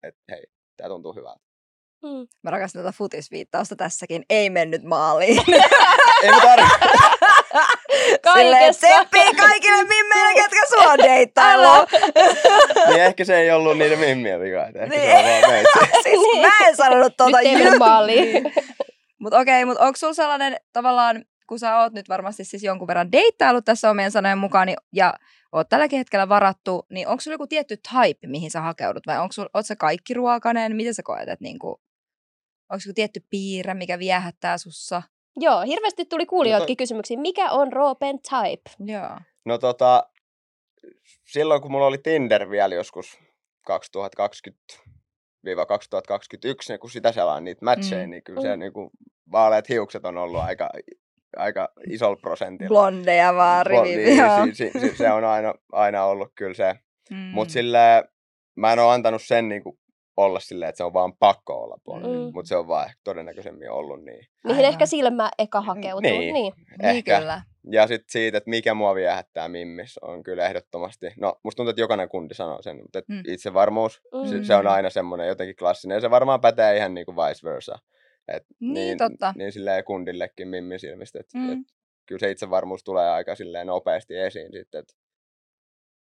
että hei, tämä tuntuu hyvältä. Mm. Mä rakastan tätä futisviittausta tässäkin. Ei mennyt maaliin. ei tarvitse. Silleen kaikille mimmeille, ketkä sua deittailu. niin ehkä se ei ollut niiden mimmien vika, ehkä Niin. se on vaan meitä. siis mä en sanonut tota Nyt ei maaliin. Mutta okei, mutta onko sulla sellainen tavallaan, kun sä oot nyt varmasti siis jonkun verran deittailut tässä omien sanojen mukaan, niin, ja oot tälläkin hetkellä varattu, niin onko sulla joku tietty type, mihin sä hakeudut, vai onko sulla, oot sä kaikki ruokainen, miten sä koet, että niinku, onko joku tietty piirre, mikä viehättää sussa? Joo, hirveästi tuli kuulijoitakin kysymyksiä. Mikä on Roopen type? Joo. No tota, silloin kun mulla oli Tinder vielä joskus 2020 2021, niin kun sitä selaan niitä matcheja, Mm. niin kyllä se Mm. niin kuin, vaaleat hiukset on ollut aika, aika isolla prosentilla. Blondeja vaan Blo- rivi. niin, joo. si, si, si, se on aina, aina ollut kyllä se. Mm. Mutta silleen, mä en ole antanut sen niin kuin, olla silleen, että se on vaan pakko olla blonde. Mm. Mutta se on vaan ehkä todennäköisemmin ollut niin. Mihin Aivan. ehkä silmä eka hakeutuu. Niin. niin. Niin Ehkä. kyllä. Ja sitten siitä, että mikä mua viehättää mimmissä, on kyllä ehdottomasti, no musta tuntuu, että jokainen kundi sanoo sen, mutta Mm. itsevarmuus, Mm. se, se on aina semmoinen jotenkin klassinen, ja se varmaan pätee ihan niin kuin vice versa. Et Niin, totta. Niin silleen kundillekin mimmin silmistä, että Mm. et kyllä se itsevarmuus tulee aika silleen nopeasti esiin sitten, että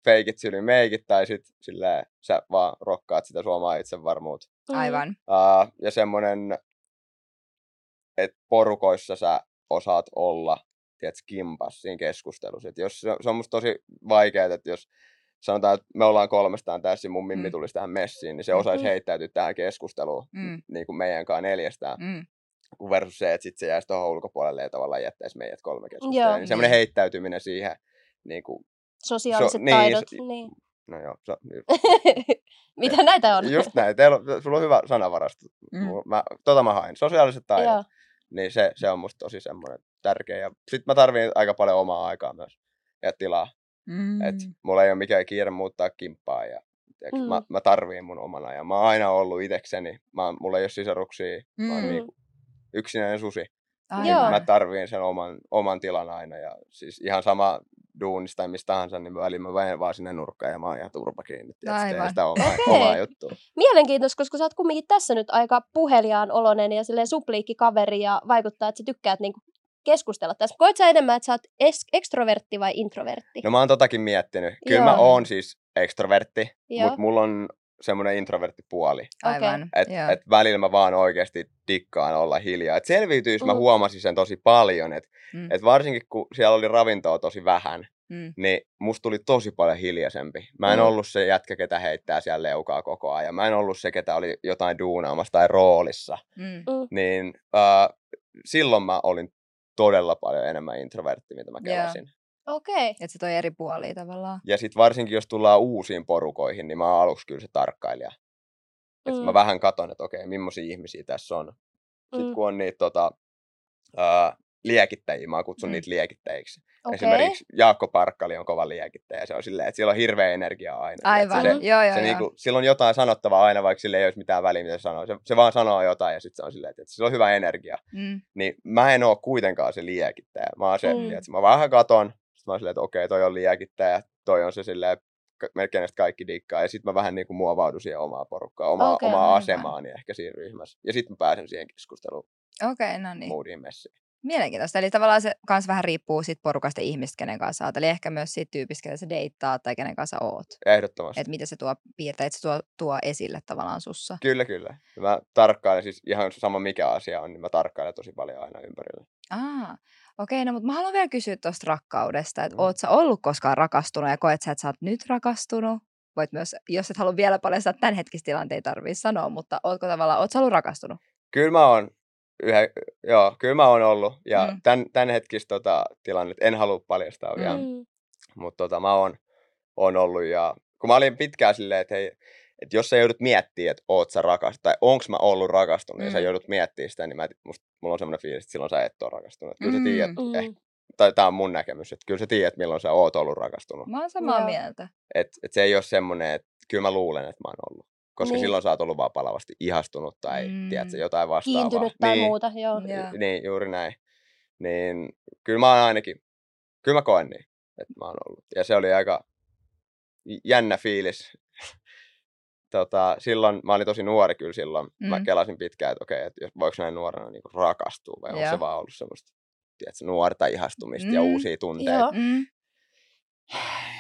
feikit syli meikit, tai sitten silleen sä vaan rokkaat sitä suomaa itsevarmuutta. Aivan. Uh, ja semmoinen, että porukoissa sä osaat olla, tiedätkö, kimpas siinä keskustelussa. Et jos se, se on musta tosi vaikeaa, että jos sanotaan, että me ollaan kolmestaan tässä ja mun mimmi Mm. tulisi tähän messiin, niin se osaisi Mm. heittäytyä tähän keskusteluun Mm. niin kuin meidän kanssa neljästään. Mm. Kun versus se, että sit se jäisi tuohon ulkopuolelle ja tavallaan jättäisi meidät kolme keskustelua. Niin semmoinen Niin. heittäytyminen siihen, niin kuin, Sosiaaliset So- niin, taidot. se- Niin. no joo, se, Mitä näitä on? just näin. Teillä, on- sulla on hyvä sanavarasto. Mm. Mm. Mä, tota mä hain. Sosiaaliset taidot. Joo. niin se, se on musta tosi semmoinen tärkeä. Ja sit mä tarviin aika paljon omaa aikaa myös ja tilaa. Mm. Et mulla ei ole mikään kiire muuttaa kimppaa ja tiiäks, Mm. mä, mä tarviin mun oman ajan. Mä oon aina ollut itekseni. Mä, mulla ei ole sisaruksia. Mä oon Mm. niinku yksinäinen susi. Aivan. Joo. Mä tarviin sen oman, oman tilan aina. Ja siis ihan sama duunista tai mistä tahansa, niin välillä mä väin vaan sinne nurkkaan ja mä oon ihan turpa kiinni. Aivan. sitä omaa, Okei. omaa juttua. Mielenkiintoista, koska sä oot kumminkin tässä nyt aika puheliaan olonen ja silleen supliikki kaveri ja vaikuttaa, että sä tykkäät niinku keskustella tässä. Koet sä enemmän, että sä oot es- ekstrovertti vai introvertti? No mä oon totakin miettinyt. Kyllä mä Joo. oon siis ekstrovertti, mutta mulla on semmoinen introvertti puoli. Aivan. Et, joo. et välillä mä vaan oikeasti dikkaan olla hiljaa. Et selviytyis mä Mm. huomasin sen tosi paljon, että Mm. et varsinkin kun siellä oli ravintoa tosi vähän, Mm. niin musta tuli tosi paljon hiljaisempi. Mä en Mm. ollut se jätkä, ketä heittää siellä leukaa koko ajan. Mä en ollut se, ketä oli jotain duunaamassa tai roolissa. Mm. Mm. Niin äh, silloin mä olin todella paljon enemmän introvertti, mitä mä kelasin. Okei. Että se toi eri puolia tavallaan. Ja sitten varsinkin, jos tullaan uusiin porukoihin, niin mä oon aluksi kyllä se tarkkailija. Et Mm. Mä vähän katon, että okei, millaisia ihmisiä tässä on. Sitten Mm. kun on niitä tota, ää, liekittäjiä, mä kutsun Mm. niitä liekittäjiksi. Okei. Esimerkiksi Jaakko Parkkali on kova liekittäjä. Se on silleen, että sillä on hirveä energia aina. Aivan. Se, joo, joo, se joo. niinku, sillä on jotain sanottavaa aina, vaikka sillä ei olisi mitään väliä, mitä se sanoo. Se, se vaan sanoo jotain ja sitten se on silleen, että, että sillä on hyvä energia. Mm. Niin mä en ole kuitenkaan se liekittäjä. Mä oon se, Mm. että mä vähän katon. Sitten mä oon silleen, että okei, toi on liekittäjä. Toi on se silleen, melkein näistä kaikki dikkaa. Ja sitten mä vähän niin kuin muovaudun siihen omaa porukkaa, omaa, Okei, omaa aivan. asemaani ehkä siinä ryhmässä. Ja sitten mä pääsen siihen keskusteluun Okei, no niin. moodiin messiin. Mielenkiintoista. Eli tavallaan se kans vähän riippuu siitä porukasta ihmistä, kenen kanssa oot. Eli ehkä myös siitä tyypistä, kenen sä deittaat tai kenen kanssa oot. Ehdottomasti. Että mitä se tuo piirteet se tuo, tuo esille tavallaan sussa. Kyllä, kyllä. Ja Mä tarkkailen siis ihan sama mikä asia on, niin mä tarkkailen tosi paljon aina ympärillä. Ah, okei, no mutta mä haluan vielä kysyä tuosta rakkaudesta, että Mm. oot sä ollut koskaan rakastunut ja koet sä, että sä oot nyt rakastunut? Voit myös, jos et halua vielä paljastaa tämän hetkistä tilanteen, ei tarvii sanoa, mutta ootko tavallaan, oot sä ollut rakastunut? Kyllä mä oon yhä, joo, kyllä mä oon ollut. Ja Mm. mm. tämän, tämän hetkistä tota, tilannetta en halua paljastaa vielä. Mm. Mm. Mutta tota, mä oon, oon ollut ja kun mä olin pitkään silleen, että hei, että jos sä joudut miettimään, että oot sä rakastunut, tai onks mä ollut rakastunut, mm. ja sä Mm. joudut miettimään sitä, niin mä, musta, mulla on semmoinen fiilis, että silloin sä et ole rakastunut. Kyllä sä tiedät, Mm. eh, tai tää on mun näkemys, että kyllä sä tiedät, milloin sä oot ollut rakastunut. Mä oon samaa Joo. mieltä. Että et se ei ole semmoinen, että kyllä mä luulen, että mä oon ollut. Koska Niin. silloin sä oot ollut vaan palavasti ihastunut tai Mm. tiedätkö, jotain vastaavaa. Kiintynyt tai niin, muuta, joo. Joo. Niin, juuri näin. Niin kyllä mä oon ainakin, kyllä mä koen niin, että mä oon ollut. Ja se oli aika jännä fiilis. tota, silloin, mä olin tosi nuori kyllä silloin. Mm. Mä kelasin pitkään, että okei, että jos- voiko näin nuorena niin rakastua vai onko se vaan ollut semmoista tiedätkö, nuorta ihastumista mm. ja uusia tunteita. Joo. Mm.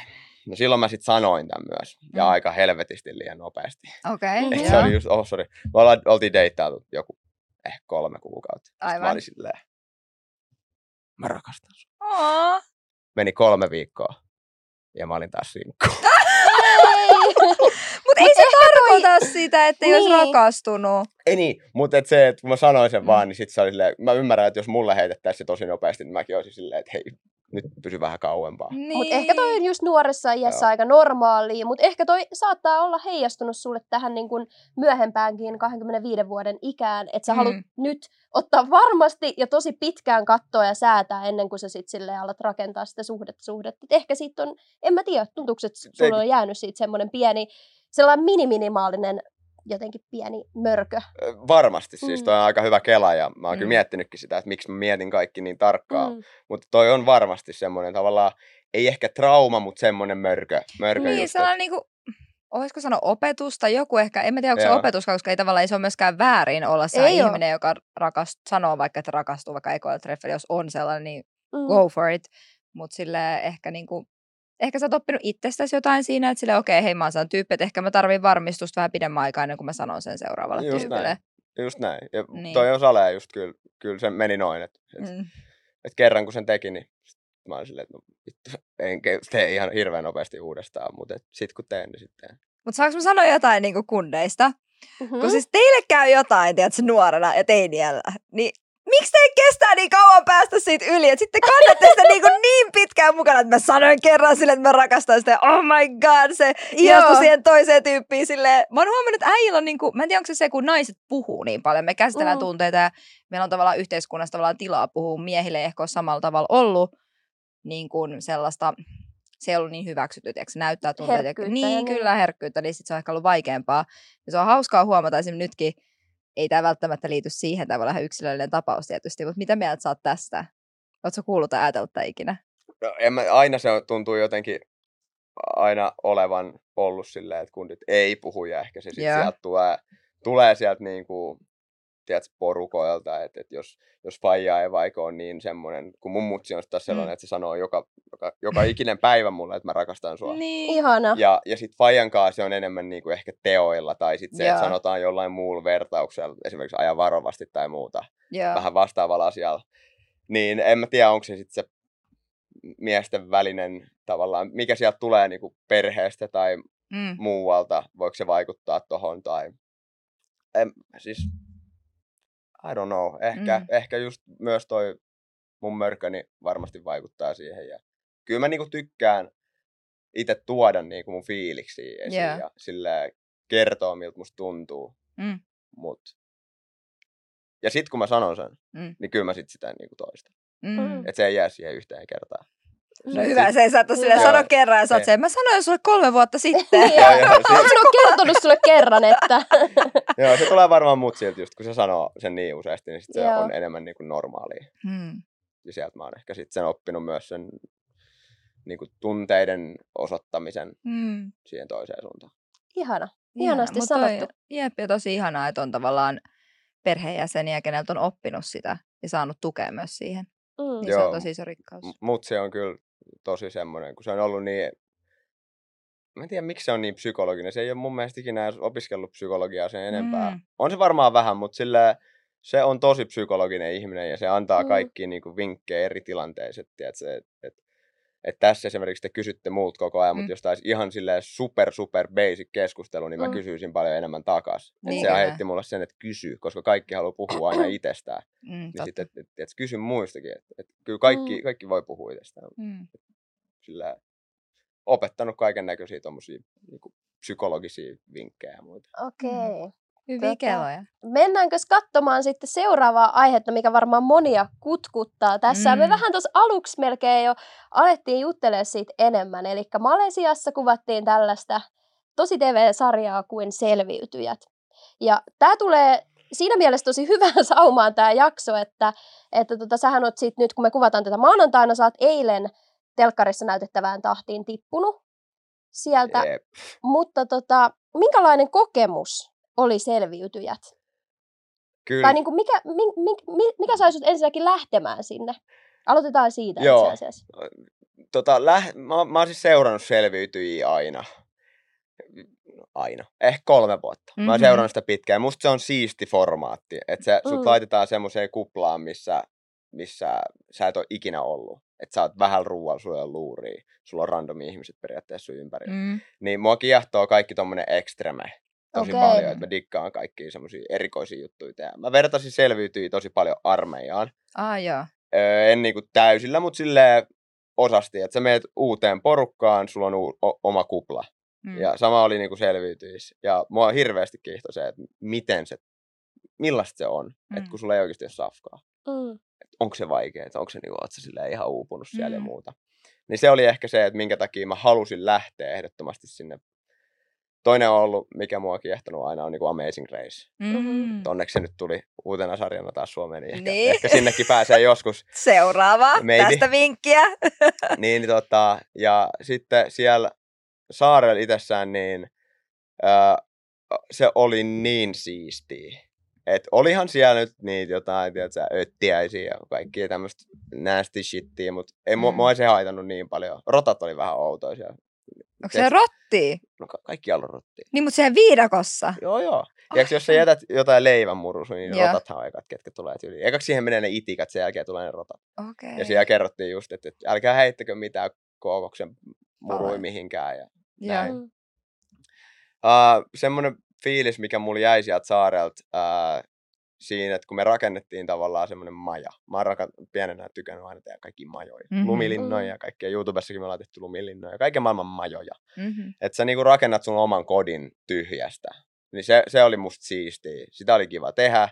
No silloin mä sitten sanoin tämän myös. Ja Mm. aika helvetisti liian nopeasti. Okei, joo. se oli just, oh sorry. Me ollaan, oltiin deittailtu joku ehkä kolme kuukautta. Sitten Aivan. mä olin silleen, mä rakastan sua. Aa. Meni kolme viikkoa. Ja mä olin taas sinkku. Mut ei se tarkoita sitä, että ei Niin. olisi rakastunut. Ei niin, mutta et se, että kun mä sanoin sen mm. vaan, niin sit se oli silleen, mä ymmärrän, että jos mulle heitettäisiin se tosi nopeasti, niin mäkin olisin silleen, että hei, nyt pysy vähän kauempaa. Niin. Mutta ehkä toi on just nuoressa iässä Joo. aika normaalia, mutta ehkä toi saattaa olla heijastunut sulle tähän niin kuin myöhempäänkin 25 vuoden ikään, että sä Mm. haluat nyt ottaa varmasti ja tosi pitkään kattoa ja säätää ennen kuin sä sit silleen alat rakentaa sitä suhdetta suhdetta. Et ehkä siitä on, en mä tiedä, tuntuuko, että sulla on jäänyt siitä semmoinen pieni, sellainen miniminimaalinen jotenkin pieni mörkö. Varmasti, siis Mm. toi on aika hyvä kela ja mä oon Mm. kyllä miettinytkin sitä, että miksi mä mietin kaikki niin tarkkaan. Mm. Mutta toi on varmasti semmoinen tavallaan, ei ehkä trauma, mutta semmoinen mörkö. mörkö Niin, just, sellainen niinku, olisiko sanoa opetus tai joku ehkä, en mä tiedä onko se Joo. opetus, koska ei tavallaan ei se ole myöskään väärin olla se ihminen, joka rakast, sanoo vaikka, että rakastuu vaikka ekoilla treffeillä, jos on sellainen, niin Mm. go for it. Mutta sille ehkä niinku, ehkä sä oot oppinut itsestäsi jotain siinä, että sille okei, okay, hei mä oon tyyppi, että ehkä mä tarvin varmistusta vähän pidemmän aikaa ennen kuin mä sanon sen seuraavalle Just tyypille. näin. Just näin. Ja Niin. toi on salee just kyllä, kyllä se meni noin, että et, Mm. et kerran kun sen teki, niin mä olin silleen, että no, vittu, en tee ihan hirveän nopeasti uudestaan, mutta sitten kun teen, niin sitten. Mutta saanko mä sanoa jotain niinku kundeista? Mm-hmm. Kun siis teille käy jotain, tiedätkö, nuorena ja teiniällä, niin miksi te kestää niin kauan päästä siitä yli? Että sitten kannatte sitä niin, kuin niin pitkään mukana, että mä sanoin kerran sille, että mä rakastan sitä. Oh my god, se ihastui siihen toiseen tyyppiin silleen. Mä oon huomannut, että äijillä on niin kuin, mä en tiedä onko se se, kun naiset puhuu niin paljon. Me käsitellään Mm. tunteita ja meillä on tavallaan yhteiskunnassa tavallaan tilaa puhua. Miehille ei ehkä ole samalla tavalla ollut niin kuin sellaista, se ei ollut niin hyväksytty, tiedätkö, se näyttää tunteita. Niin, niin. kyllä herkkyyttä, niin sit se on ehkä ollut vaikeampaa. Ja se on hauskaa huomata esimerkiksi nytkin, ei tämä välttämättä liity siihen, tämä voi olla yksilöllinen tapaus tietysti, mutta mitä mieltä oot tästä? Oletko kuullut tai ajatellut ikinä? No, en mä, aina se tuntuu jotenkin aina olevan ollut silleen, että kundit ei puhu ja ehkä se sitten sieltä tulee, tulee sieltä niinku, tiedätkö, porukoilta, että, että jos, jos faija ei vaikka ole niin semmoinen, kun mun mutsi on taas sellainen, Mm. että se sanoo joka, joka, joka ikinen päivä mulle, että mä rakastan sua. Niin. Ihana. Ja, ja sitten Fajan kanssa se on enemmän niinku ehkä teoilla tai sitten se, että Joo. sanotaan jollain muulla vertauksella, esimerkiksi aja varovasti tai muuta, Joo. vähän vastaavalla asialla. Niin en mä tiedä, onko se sitten se miesten välinen tavallaan, mikä sieltä tulee niinku perheestä tai Mm. muualta, voiko se vaikuttaa tohon tai en, siis I don't know, ehkä, Mm. ehkä just myös toi mun mörköni varmasti vaikuttaa siihen ja kyllä mä niinku tykkään itse tuoda niinku mun fiiliksiä esiin Joo. ja sillä kertoa miltä musta tuntuu, Mm. mut ja sit kun mä sanon sen, Mm. niin kyllä mä sit sitä niinku toistan. Mm. Et se ei jää siihen yhteen kertaan. No hyvä, se ei saa silleen Joo. sano kerran ja sä oot Ei. se, mä sanoin sulle kolme vuotta sitten. Joo, joo, Hän se, on kertonut sulle kerran, että... joo, se tulee varmaan mut siltä just, kun se sanoo sen niin useasti, niin sit se Joo. on enemmän niinku normaalia. Mm. Ja sieltä mä oon ehkä sitten sen oppinut myös sen niinku tunteiden osoittamisen Mm. siihen toiseen suuntaan. Ihana. Ihana, Ihanasti mut toi- sanottu. Jep, ja tosi ihanaa, että on tavallaan perheenjäseniä, keneltä on oppinut sitä ja saanut tukea myös siihen. Mm. Niin se on Joo. tosi iso rikkaus. M- Mut se on kyllä tosi semmoinen, kun se on ollut niin... Mä en tiedä, miksi se on niin psykologinen. Se ei ole mun mielestä ikinä opiskellut psykologiaa sen enempää. Mm. On se varmaan vähän, mutta sillä se on tosi psykologinen ihminen ja se antaa Mm. kaikki niinku vinkkejä eri tilanteissa. Et, tiedätkö, et, et, et tässä esimerkiksi te kysytte multa koko ajan, Mm. mutta jos taisi ihan silleen super super basic keskustelu, niin mä Mm. kysyisin paljon enemmän takas. Niin Niin se heitti mulle sen, että kysy, koska kaikki haluaa puhua aina itsestään. Mm, Niin sitten, että et, et, kysy muistakin. Että et, kyllä kaikki, Mm. kaikki voi puhua itsestään. Mm. Sillä opettanut kaiken näköisiä niinku, psykologisia vinkkejä ja muita. Okei. Okay. Hyviä Tota. Mennäänkö katsomaan sitten seuraavaa aihetta, mikä varmaan monia kutkuttaa tässä. Mm. Me vähän tuossa aluksi melkein jo alettiin juttelemaan siitä enemmän. Eli Malesiassa kuvattiin tällaista tosi TV-sarjaa kuin Selviytyjät. Ja tämä tulee siinä mielessä tosi hyvään saumaan tämä jakso, että, että tota, sähän oot sit nyt, kun me kuvataan tätä maanantaina, sä oot eilen telkkarissa näytettävään tahtiin tippunut sieltä. Jep. Mutta tota, minkälainen kokemus oli Selviytyjät? Kyllä. Tai niin kuin mikä, mi, mi, mi, mikä sai sut ensinnäkin lähtemään sinne? Aloitetaan siitä Joo. itse asiassa. tota, läh... mä, mä oon siis seurannut selviytyjiä aina. Aina. Ehkä kolme vuotta. Mm-hmm. Mä oon Mhm. seurannut sitä pitkään. Musta se on siisti formaatti. Että se, sut Mm. laitetaan semmoiseen kuplaan, missä, missä sä et ole ikinä ollut. Että sä oot vähän ruualla, sulla luuria. Sulla on randomi ihmiset periaatteessa sun ympärillä. Mm. Niin mua kiehtoo kaikki tommonen ekstreme tosi Okei. paljon. Että mä dikkaan kaikkia semmosia erikoisia juttuja tehdä. Mä vertasin selviytyjiä tosi paljon armeijaan Ah, joo. öö, en niinku täysillä, mutta silleen osasti, että sä meet uuteen porukkaan, sulla on u- o- oma kupla. Mm. Ja sama oli niinku selviytyis. Ja mua hirveästi kiihtoi se, että miten se, millaista se on, mm. Että kun sulla ei oikeasti ole safkaa. Mm. Et onko se vaikea, että onko se niinku, oot sä ihan uupunut siellä mm. ja muuta. Niin se oli ehkä se, että minkä takia mä halusin lähteä ehdottomasti sinne. Toinen on ollut, mikä mua on kiehtonut aina, on niinku Amazing Race. Mm. Et Onneksi se nyt tuli uutena sarjana taas Suomeen, niin ehkä, Niin. ehkä sinnekin pääsee joskus. Seuraava. Maybe. Tästä vinkkiä. niin, tota, ja sitten siellä saarella itsessään, niin ää, se oli niin siistiä. Et olihan siellä nyt niitä jotain, tiedätkö, öttiäisiä ja kaikkia tämmöistä nasty shittiä, mutta ei mm. Mm. mua ei se haitannut niin paljon. Rotat oli vähän outoisia. Onko se rotti? No, ka- kaikki on rottia. Niin, mutta siellä viidakossa. Joo, joo. Tiedätkö, jos sä jätät jotain leivän murusun, niin Joo. rotathan on ekat, ketkä tulee tyyliin. Ekaksi siihen menee ne itikat, sen jälkeen tulee ne rotat. Okei. Ja siellä kerrottiin just, että, että älkää heittäkö mitään kookoksen murui Paloja. mihinkään. Ja näin. Uh, semmoinen fiilis, mikä mulla jäi sieltä saarelta uh, siinä, että kun me rakennettiin tavallaan semmoinen maja. Mä oon raka- pienenä tykännyt aina tehdä kaikki majoja. Mhm. Mm-hmm. Lumilinnoja ja kaikkea. YouTubessakin me ollaan tehty lumilinnoja. Kaiken maailman majoja. Mm-hmm. Että sä niinku rakennat sun oman kodin tyhjästä. Niin se, se oli musta siistiä. Sitä oli kiva tehdä.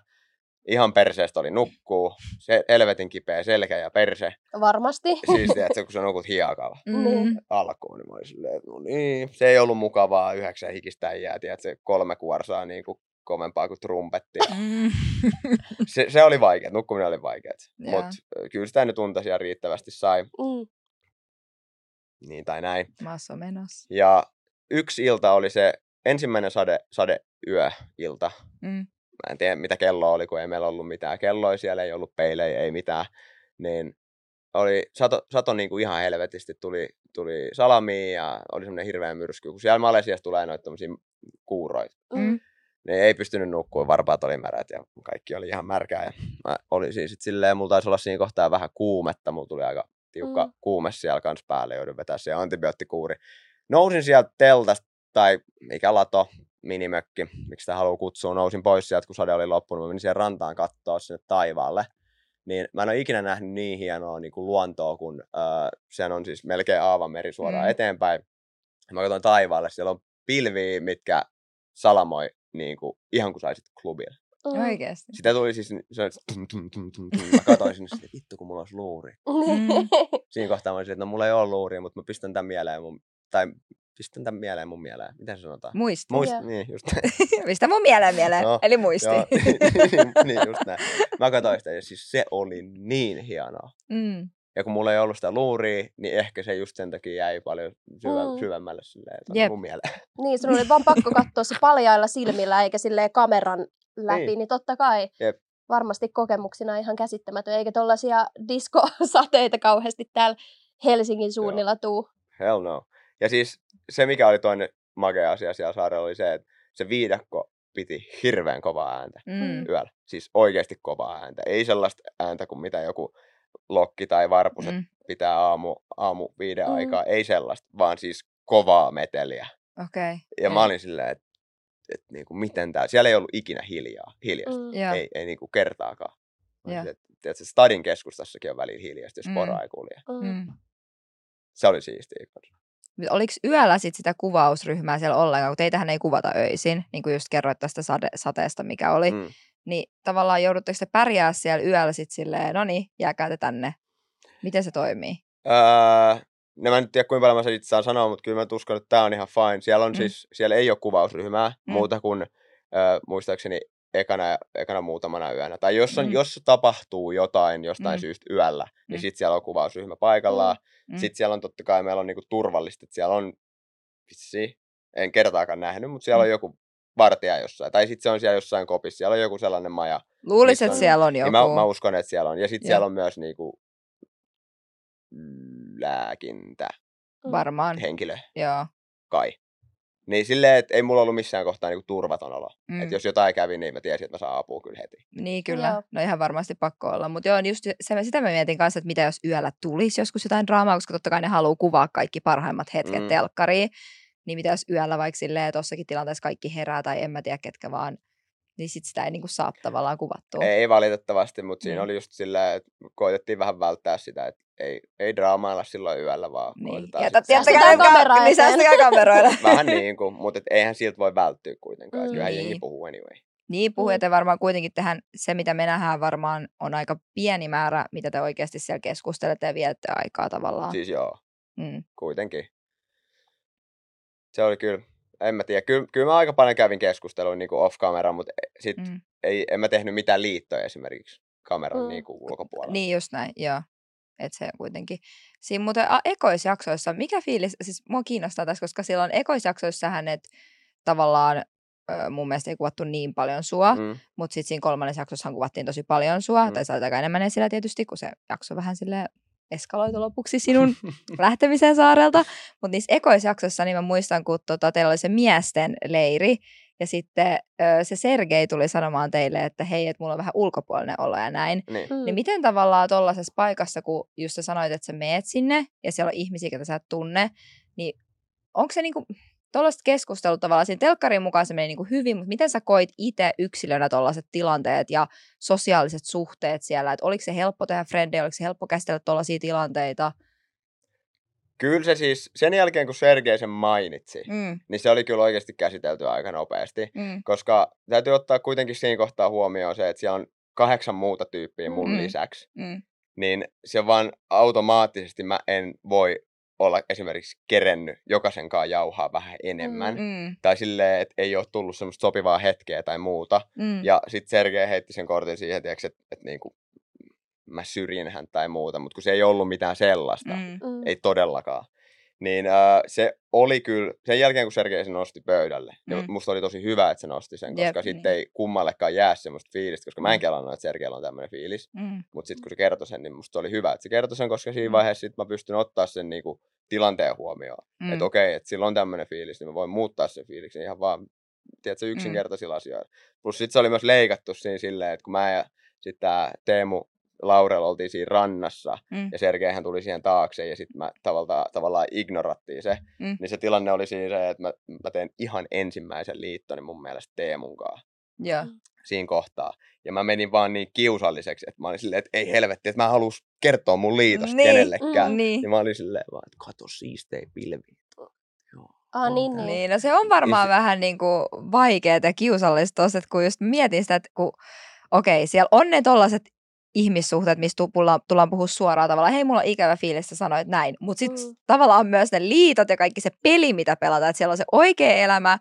Ihan perseestä oli nukkuu. Se helvetin kipeä selkä ja perse. Varmasti. Siistiä, että se, kun sä nukut hiekalla Niin. alkuun, niin mä olin silleen, että no niin, se ei ollut mukavaa yhdeksän hikistä jää, tiedät, se kolme kuorsaa niin kuin kovempaa kuin trumpetti. Mm. Se, se oli vaikea, nukkuminen oli vaikeaa, Joo. mutta kyllä sitä nyt unta siellä riittävästi sai. Mm. niin tai näin. Maassa menossa. Ja yksi ilta oli se ensimmäinen sade, sadeyöilta. Mm. Mä en tiedä, mitä kello oli, kun ei meillä ollut mitään kelloja siellä, ei ollut peilejä, ei mitään. Niin oli, sato, sato niin kuin ihan helvetisti, tuli, tuli salamiin ja oli semmoinen hirveä myrsky. Kun siellä Malesiassa tulee noita kuuroita, Mm. Niin ei pystynyt nukkua, varpaat oli märät ja kaikki oli ihan märkää. Ja mä olin siis sit silleen, mulla taisi olla siinä kohtaa vähän kuumetta, mulla tuli aika tiukka Mm. kuume siellä kanssa päälle, joudun vetää se antibioottikuuri. Nousin sieltä teltasta, tai mikä lato, minimökki, miksi sitä haluaa kutsua, nousin pois sieltä, kun sade oli loppunut, mä menin siihen rantaan katsoa sinne taivaalle. Niin mä en ole ikinä nähnyt niin hienoa niin kuin luontoa, kun öö, sehän on siis melkein aavanmeri suoraan Mm. eteenpäin. Mä katsoin taivaalle, siellä on pilviä, mitkä salamoi niin kuin, ihan kuin saisit klubille. Mm. Oikeesti. Sitä tuli siis, se oli tum, tum, tum, tum, tum. Mä katsoin sinne, että vittu kun mulla olisi luuri. Mm. Siinä kohtaa mä olisin, että no mulla ei ole luuria, mutta mä pistän tämän mieleen mun, tai pistän tämän mieleen mun mieleen. Miten se sanotaan? Muisti. Muist, Joo. niin, just Mistä mun mieleen mieleen? Joo, Eli muisti. Joo, niin, just näin. Mä katsoin sitä ja siis se oli niin hienoa. mm. Ja kun mulla ei ollut sitä luuria, niin ehkä se just sen takia jäi paljon syvä, Mm. syvemmälle silleen. Jep. mun mieleen. Niin, sun oli vaan pakko katsoa se paljailla silmillä eikä silleen kameran läpi, niin, Niin. totta kai Jep. varmasti kokemuksina ihan käsittämätön, eikä tollaisia diskosateita kauheasti täällä Helsingin suunnilla tuu. Hell no. Ja siis se, mikä oli toinen makea asia siellä saarella, oli se, että se viidakko piti hirveän kovaa ääntä Mm. yöllä. Siis oikeasti kovaa ääntä. Ei sellaista ääntä kuin mitä joku lokki tai varpuset Mm. pitää aamu, aamu viiden Mm. aikaa. Ei sellaista, vaan siis kovaa meteliä. Okei. Ja mä olin silleen, että et niinku, miten tää, siellä ei ollut ikinä hiljaa, hiljasta. Mm. Joo. Ei, ei niinku kertaakaan. Silleen, että, tiedätkö, stadin keskustassakin on välillä hiljasta, jos Mm. mm. pora ei kulje. Mm. Mm. Se oli siistiä. Oliko yöllä sit sitä kuvausryhmää siellä ollenkaan, kun teitähän ei kuvata öisin, niin kuin just kerroit tästä sade, sateesta, mikä oli, mm. Niin tavallaan joudutteko te pärjää siellä yöllä sitten silleen, no niin, jääkää te tänne. Miten se toimii? Öö, no mä en tiedä kuinka paljon mä sen itse saan sanoa, mutta kyllä mä uskon, että tää on ihan fine. Siellä on Mm. siis, siellä ei ole kuvausryhmää Mm. muuta kuin öö, muistaakseni ekana, ekana muutamana yönä. Tai jos, on, Mm. jos tapahtuu jotain jostain Mm. syystä yöllä, niin Mm. mm. sitten siellä on kuvausryhmä paikallaan. Mm. Mm. Sitten siellä on totta kai, meillä on niinku turvallista, että siellä on, vitsi, en kertaakaan nähnyt, mutta siellä Mm. on joku vartija jossain. Tai sitten se on siellä jossain kopissa, siellä on joku sellainen maja. Luulisin, että siellä on joku. Niin mä, mä uskon, että siellä on. Ja sitten siellä on myös niinku lääkintä Varmaan, henkilö joo. kai. Niin silleen, että ei mulla ollut missään kohtaa niinku turvaton olo. Mm. Mm. Että jos jotain kävi, niin mä tiesin, että mä saan apua kyllä heti. Niin kyllä, Joo. no ihan varmasti pakko olla. Mutta joo, just se, sitä mä mietin kanssa, että mitä jos yöllä tulisi joskus jotain draamaa, koska totta kai ne haluaa kuvaa kaikki parhaimmat hetket mm. Mm. telkkariin. Niin mitä jos yöllä vaikka silleen, tossakin tilanteessa kaikki herää tai en mä tiedä ketkä vaan, niin sit sitä ei niinku saa tavallaan kuvattua. Ei valitettavasti, mutta siinä Niin. oli just silleen, että koitettiin vähän välttää sitä, että ei, ei draamailla silloin yöllä, vaan Niin. koitetaan Jätä, sit jättäkää Säästetään ka- kameraa niin säästäkää kameroille. Vähän niin kuin, mutta et eihän siltä voi välttyä kuitenkaan. Mm, Mm. Kyllähän Niin. jengi puhuu anyway. Niin, puhuu, Mm. varmaan kuitenkin tähän, se mitä me nähdään varmaan on aika pieni määrä, mitä te oikeasti siellä keskustelette ja viette aikaa tavallaan. Siis joo, Mm. kuitenkin. Se oli kyllä, en mä tiedä. Kyllä, kyllä mä aika paljon kävin keskustelua niin off-camera, mutta sit Mm. ei, en mä tehnyt mitään liittoja esimerkiksi kameran Mm. niin kuin ulkopuolella. Niin just näin, joo. Että se kuitenkin. Siinä muuten a, ekoisjaksoissa, mikä fiilis, siis mua kiinnostaa tässä, koska silloin ekoisjaksoissahan, että tavallaan mun mielestä ei kuvattu niin paljon sua, mm. Mutta sitten siinä kolmannessa jaksossahan kuvattiin tosi paljon sua, mm. Tai olit aika enemmän esillä tietysti, kun se jakso vähän sille eskaloitu lopuksi sinun lähtemisen saarelta. Mutta niissä ekoisjaksoissa niin mä muistan, kun tota, teillä oli se miesten leiri, ja sitten se Sergei tuli sanomaan teille, että hei, että mulla on vähän ulkopuolinen olo ja näin. niin. Mm. Niin miten tavallaan tuollaisessa paikassa, kun just sä sanoit, että sä meet sinne ja siellä on ihmisiä, joita sä et tunne, niin onko se niinku, tuollaiset keskustelut tavallaan siinä telkkarin mukaan se meni niinku hyvin, mutta miten sä koit itse yksilönä tuollaiset tilanteet ja sosiaaliset suhteet siellä, että oliko se helppo tehdä frendejä, oliko se helppo käsitellä tuollaisia tilanteita? Kyllä se siis, sen jälkeen kun Sergei sen mainitsi, mm. Niin se oli kyllä oikeasti käsitelty aika nopeasti. mm, Koska täytyy ottaa kuitenkin siinä kohtaa huomioon se, että siellä on kahdeksan muuta tyyppiä mun mm. lisäksi. mm, Niin se vaan automaattisesti mä en voi olla esimerkiksi kerennyt jokaisen kanssa jauhaa vähän enemmän. Mm. mm, Tai silleen, että ei ole tullut semmoista sopivaa hetkeä tai muuta. mm, Ja sitten Sergei heitti sen kortin siihen, että et, et niinku, mä syrjin hän tai muuta, mutta kun se ei ollut mitään sellaista. mm, Mm. Ei todellakaan. Niin äh, se oli kyllä, sen jälkeen kun Sergei sen nosti pöydälle, mm. Mm. musta oli tosi hyvä, että se nosti sen, koska Jep, sitten niin. ei kummallekaan jää semmoista fiilistä, koska mä en Mm. kelannut, että Sergeillä on tämmöinen fiilis, Mm. mutta sitten kun se kertoi sen, niin musta oli hyvä, että se kertoi sen, koska siinä Mm. vaiheessa sit mä pystyn ottaa sen niinku, tilanteen huomioon. Mm. Mm. Että okei, että sillä on tämmöinen fiilis, niin mä voin muuttaa sen fiiliksen ihan vaan, tiedätkö, Mm. yksinkertaisilla asioilla. Plus sitten se oli myös leikattu siinä silleen, että kun mä ja sitten tämä Teemu Laurel oltiin siinä rannassa, Mm. ja Sergeihän tuli siihen taakse, ja sitten mä tavallaan, tavallaan ignorattiin se. Mm. Niin se tilanne oli siinä se, että mä, mä teen ihan ensimmäisen liittoni mun mielestä Teemun kanssa Joo. siinä kohtaa. Ja mä menin vaan niin kiusalliseksi, että mä olin silleen, että ei helvetti, että mä halus kertoa mun liitosta Niin, kenellekään. mm, Niin. Ja mä olin silleen vaan, että kato siistei pilvi. Ah, niin, niin. Niin, no se on varmaan se- vähän niin kuin vaikeaa ja kiusallista tossa, että kun just mietin sitä, että kun, okei, siellä on ne tollaset ihmissuhteet, mistä tullaan, tullaan puhua suoraan tavallaan, hei, mulla on ikävä fiilis, sä sanoit näin. Mutta sitten Mm. tavallaan myös ne liitot ja kaikki se peli, mitä pelataan, että siellä on se oikea elämä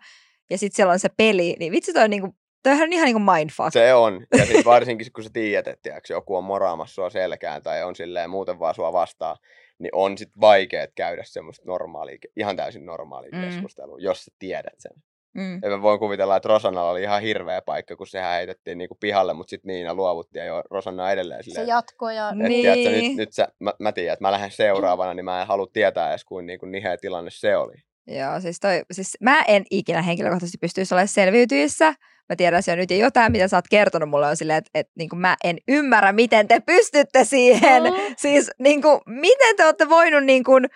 ja sitten siellä on se peli, niin vitsi toi on niinku, toihan on ihan niinku mindfuck. Se on. Ja sitten varsinkin sit, kun sä tiedät, että tiiäks, joku on moraamassa sua selkään tai on silleen muuten vaan sua vastaan, niin on sit vaikea käydä semmoista normaalia, ihan täysin normaalia mm. keskustelua, jos sä tiedät sen. Mm. Ja mä voin kuvitella, että Rosannalla oli ihan hirveä paikka, kun sehän heitettiin niinku pihalle, mutta sitten Niina luovutti ja jo Rosanna on edelleen Se silleen, jatkoi ja... että Niin. tiedätkö, nyt, nyt sä, mä, mä tiedän, että mä lähden seuraavana, niin mä en halua tietää edes, kuin, niin kuin niheä tilanne se oli. Joo, siis, toi, siis mä en ikinä henkilökohtaisesti pystyisi olemaan selviytyissä. Mä tiedän se jo nyt ja jotain, mitä sä oot kertonut mulle on silleen, että, että niin mä en ymmärrä, miten te pystytte siihen. Mm. Siis niin kuin, miten te olette voinut niin kuin,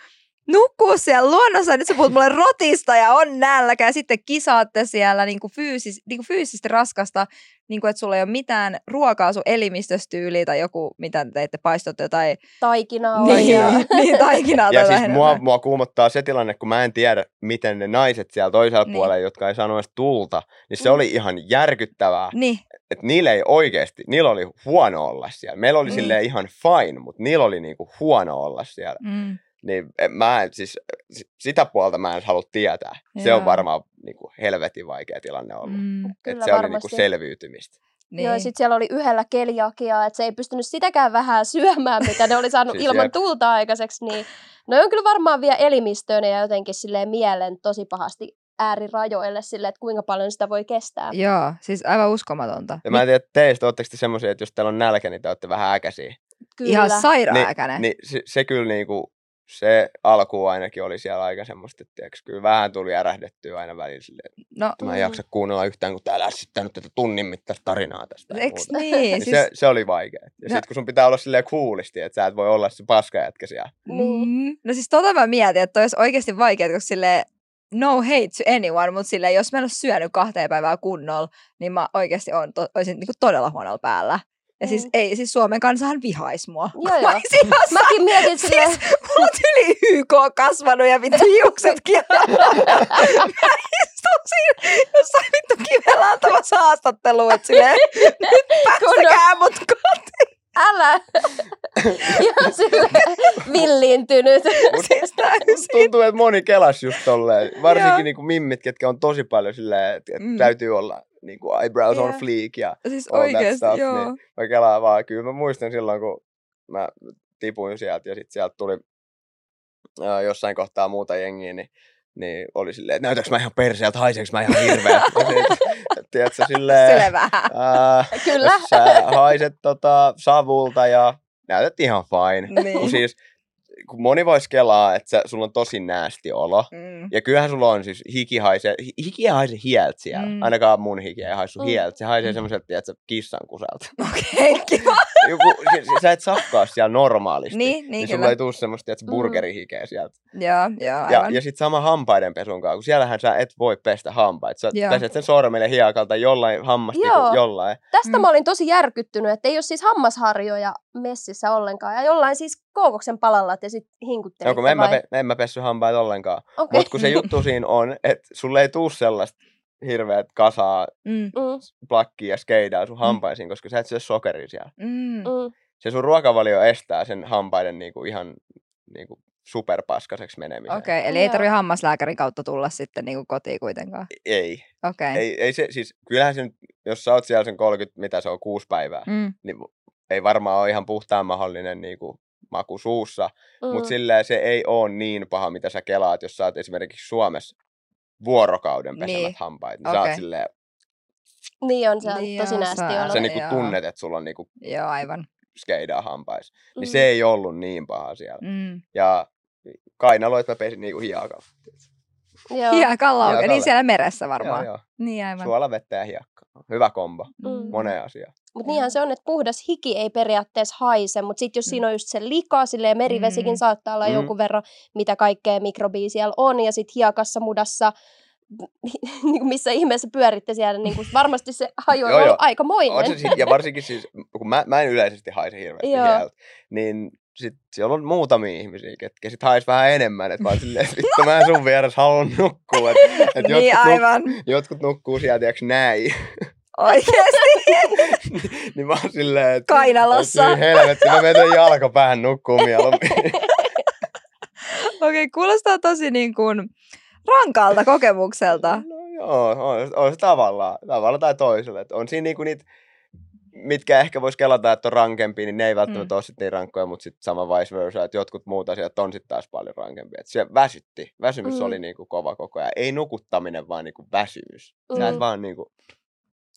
nukkua siellä luonnossa, nyt sä puhut mulle rotista ja on nälkä ja sitten kisaatte siellä niin kuin fyysis, niin kuin fyysisesti raskasta, niin kuin, että sulla ei ole mitään ruokaa sun elimistöstyyliä tai joku, mitä te teitte, paistotte tai Taikinaa niin, niin, taikinaa Ja siis mua, mua kuumottaa se tilanne, kun mä en tiedä, miten ne naiset siellä toisella Niin. puolella, jotka ei sano edes tulta, niin se Mm. oli ihan järkyttävää, Niin, että niillä ei oikeasti, niillä oli huono olla siellä. Meillä oli niin. silleen ihan fine, mutta niillä oli niinku huono olla siellä. mm, Niin mä en, siis sitä puolta mä en halua tietää. Se Joo. on varmaan niinku helvetin vaikea tilanne ollut. mm, Et Kyllä se oli niinku varmasti. selviytymistä. niin. Joo, sitten siellä oli yhdellä keliakia, että se ei pystynyt sitäkään vähän syömään, mitä ne oli saanut Siis ilman jep. tulta aikaiseksi, niin ne on kyllä varmaan vielä elimistöön ja jotenkin silleen mielen tosi pahasti äärirajoille sille, että kuinka paljon sitä voi kestää. Joo, siis aivan uskomatonta. Ja mä en tiedä, teistä ootteko te semmoisia, että jos teillä on nälkä, niin te olette vähän äkäisiä. Kyllä. Ihan sairaan Niin, niin se, se kyllä niinku, se alku ainakin oli siellä aika semmoista, että tiiäks, kyllä vähän tuli ärähdettyä aina välillä silleen, No, että mä en Mm. jaksa kuunnella yhtään, kun täällä lässittää nyt tätä tunnin mittaista tarinaa tästä. eks niin? Niin siis, se, se, oli vaikea. Ja No. sitten kun sun pitää olla silleen kuulisti, että sä et voi olla se paskajätkä siellä. Niin. Mm. No siis tota mä mietin, että toi olisi oikeasti vaikeaa, koska sille no hate to anyone, mutta sille jos mä en ole syönyt kahteen päivää kunnolla, niin mä oikeasti on, to, olisin niinku todella huonolla päällä. Ja siis, Mm. ei, siis Suomen kansahan vihaisi mua. Joo, joo. Mä jossain, Mäkin mietin silleen, siis mulla on yli YK kasvanut ja vittu hiuksetkin. mä istun siinä jossain vittu kivellä antamassa haastattelua, että silleen, nyt päästäkää mut kotiin. älä! Ihan silleen villiintynyt. Siis täysin. Tuntuu, että moni kelas just tolleen. Varsinkin niinku mimmit, ketkä on tosi paljon silleen, että mm. täytyy olla niinku eyebrows Joo. on fleek ja Siis all that oikeesti, stuff, joo. niin mä kelaan vaan. Kyllä mä muistan silloin, kun mä tipuin sieltä ja sitten sieltä tuli ää, jossain kohtaa muuta jengiä, niin, niin oli silleen, että näytäks mä ihan perseeltä, haiseeks mä ihan hirveä. Tiedätkö, silleen, Selvä. ää, Kyllä. sä haiset tota, savulta ja näytät ihan fine. Niin. Kun siis, kun moni voisi kelaa, että sä, sulla on tosi näästi olo, Mm. ja kyllähän sulla on siis hiki haisee, hi- hiki ei haise hieltä siellä. Mm. Mm. Ainakaan mun hiki ei haisu Mm. mm. hieltä. Se haisee Mm. semmoiselta, tiedätkö, kissan kuselta. Okei, okay, kiva. Joku, si- sä et sakkaa siellä normaalisti. Niin, niin niin kyllä. sulla ei tule semmoista, tiedätkö, Mm. burgerihikeä sieltä. Joo, joo, Ja, ja sitten sama hampaiden pesun kanssa, kun siellähän sä et voi pestä hampaita. Sä Joo. peset sen sormelle hiekalta jollain hammasti Joo. jollain. Tästä Mm. mä olin tosi järkyttynyt, että ei ole siis hammasharjoja messissä ollenkaan. Ja jollain siis kookoksen palalla te sitten hinkuttelitte No, kun mä en, mä, vai? pe- en mä pessy hampaita ollenkaan. Okei. Mutta kun se juttu siinä on, että sulle ei tuu sellaista hirveät kasaa Mm, Mm, plakkia ja skeidaa sun hampaisiin, koska sä et syö sokeria siellä. mm. mm. Se sun ruokavalio estää sen hampaiden niinku ihan niinku superpaskaseksi menemisen. Okei, okay, eli ei Joo. tarvitse hammaslääkärin kautta tulla sitten niin kuin kotiin kuitenkaan. Ei, Okei. Okay. ei, ei se, siis kyllähän se nyt, jos sä oot siellä sen 30, mitä se on, kuusi päivää, Mm. niin ei varmaan ole ihan puhtaan mahdollinen niinku maku suussa, Mm. mutta silleen se ei ole niin paha, mitä sä kelaat, jos sä oot esimerkiksi Suomessa vuorokauden pesemät Niin. hampaat, niin okay. sä oot silleen, Niin on, se on Niin tosi näästi olla. sä niinku Joo. tunnet, että sulla on niinku Joo, aivan. skeidaa hampais. Niin Mm. se ei ollut niin paha siellä. Mm. Ja kainaloit mä pesin niinku hiekalla. Joo. Hiekalla oikein, Hiekalla. niin siellä meressä Joo, varmaan. joo. Niin aivan. Suolavettä ja hiekkaa. Hyvä kombo. Mm. Moneen asiaan. Mutta niinhän se on, että puhdas hiki ei periaatteessa haise, mutta sitten jos Mm. siinä on just se lika, silleen merivesikin Mm. saattaa olla Mm. jonkun verran, mitä kaikkea mikrobia siellä on, ja sitten hiekassa, mudassa, niin kuin missä ihmeessä pyöritte siellä, niin kuin varmasti se haju on Joo, se sit, ja varsinkin siis, kun mä, mä en yleisesti haise hirveästi hieltä, niin sit siellä on muutamia ihmisiä, ketkä sit hais vähän enemmän, että oon silleen, että vittu mä en sun vieressä haluan nukkua, että et Niin jotkut, nuk, aivan. jotkut nukkuu siellä, tiiäks, näin, Oikeesti. niin mä oon silleen, että Kainalossa. et niin helvetti, mä menen jalkapäähän nukkuu mieluummin. Okei, kuulostaa tosi niin kuin rankalta kokemukselta. No joo, on, on se tavallaan, tavalla tai toisella. Et on siinä niinku niitä, mitkä ehkä vois kelata, että on rankempia, niin ne ei välttämättä Mm. mm. ole sit niin rankkoja, mutta sitten sama vice versa, että jotkut muut asiat on sitten taas paljon rankempia. Et se väsytti. Väsymys Mm. mm. oli niinku kova koko ajan. Ei nukuttaminen, vaan niinku väsymys. Mm. Sä et Mm. vaan niinku,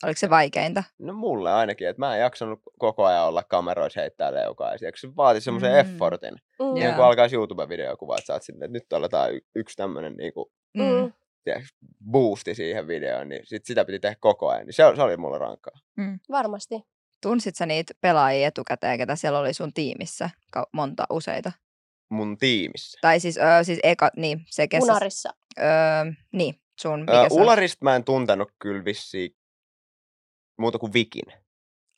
Oliko se vaikeinta? no mulle ainakin, että mä en jaksanut koko ajan olla kameroissa heittää leukaa. Ja se vaati semmoisen Mm. mm. effortin. Mm. Niin Joo. kun alkaisi YouTube-video kuvaa, että sä oot silleen, että nyt aletaan y- yksi tämmönen niinku, Mm. tiedätkö, boosti siihen videoon, niin sit sitä piti tehdä koko ajan. Niin se, se oli mulle rankkaa. Varmasti. Tunsit sä niitä pelaajia etukäteen, ketä siellä oli sun tiimissä? Monta, useita. Mun tiimissä. Tai siis, öö, siis eka, niin, se kesä. Unarissa. Öö, niin, sun, mikä Ö, on? Ularista mä en tuntenut kyllä vissiin muuta kuin Vikin.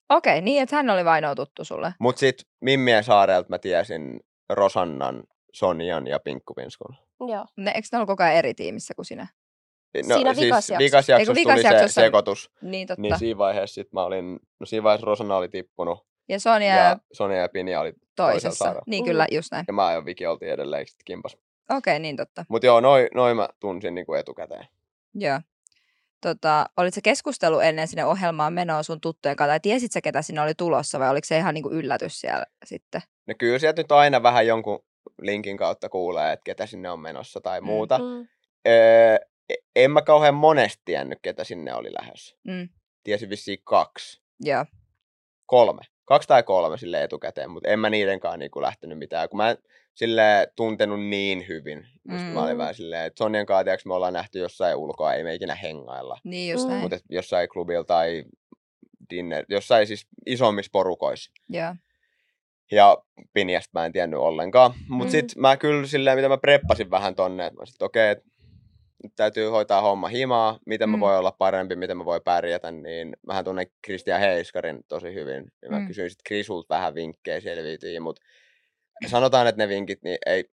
Okei, niin, että hän oli vainoa tuttu sulle. Mut sit Mimmien saarelta mä tiesin Rosannan, Sonjan ja Pinkkuvinskun. Joo. Ne, eikö ne ollut koko ajan eri tiimissä kuin sinä? Siinä vikas jaksossa. vikas Eiku jaksossa vikas tuli se jaksossa- sekoitus. Niin, totta. Niin siinä vaiheessa sit mä olin, no siinä vaiheessa Rosanna oli tippunut ja Sonja ja, Sonja ja Pinja oli toisella toisessa. saarella. Niin, Mm. kyllä, just näin. Ja mä ja Viki oltiin edelleen sit kimpas. Okei, niin totta. Mut joo, noin noi mä tunsin niinku etukäteen. Joo. Tota, olit se keskustelu ennen sinne ohjelmaan menoa sun tuttujen kanssa, tai tiesit sä, ketä sinne oli tulossa, vai oliko se ihan niinku yllätys siellä sitten? No kyllä sieltä nyt aina vähän jonkun linkin kautta kuulee, että ketä sinne on menossa tai Mm. muuta. Mm. Öö, e- en mä kauhean monesti tiennyt, ketä sinne oli lähdössä. Mm. Tiesin vissiin kaksi. Joo. Kolme. Kaksi tai kolme sille etukäteen, mutta en mä niidenkaan niinku lähtenyt mitään. Kun mä en sille tuntenut niin hyvin. Just Mä olin Mm. vähän silleen, että Sonjan kanssa me ollaan nähty jossain ulkoa, ei me ikinä hengailla. Niin just Mm. näin. Mutta jossain klubilla tai dinner, jossain siis isommissa porukoissa. Joo. Ja Pinjasta mä en tiennyt ollenkaan. Mutta Mm. mm. sit mä kyllä silleen, mitä mä preppasin vähän tonne, että mä sit okei, okay, täytyy hoitaa homma himaa, miten mä Mm. voin olla parempi, miten mä voin pärjätä, niin mähän tunnen Kristian Heiskarin tosi hyvin. Ja mä Mm. kysyin sit Krisulta vähän vinkkejä selviytyjiin, mutta sanotaan, että ne vinkit, niin ei,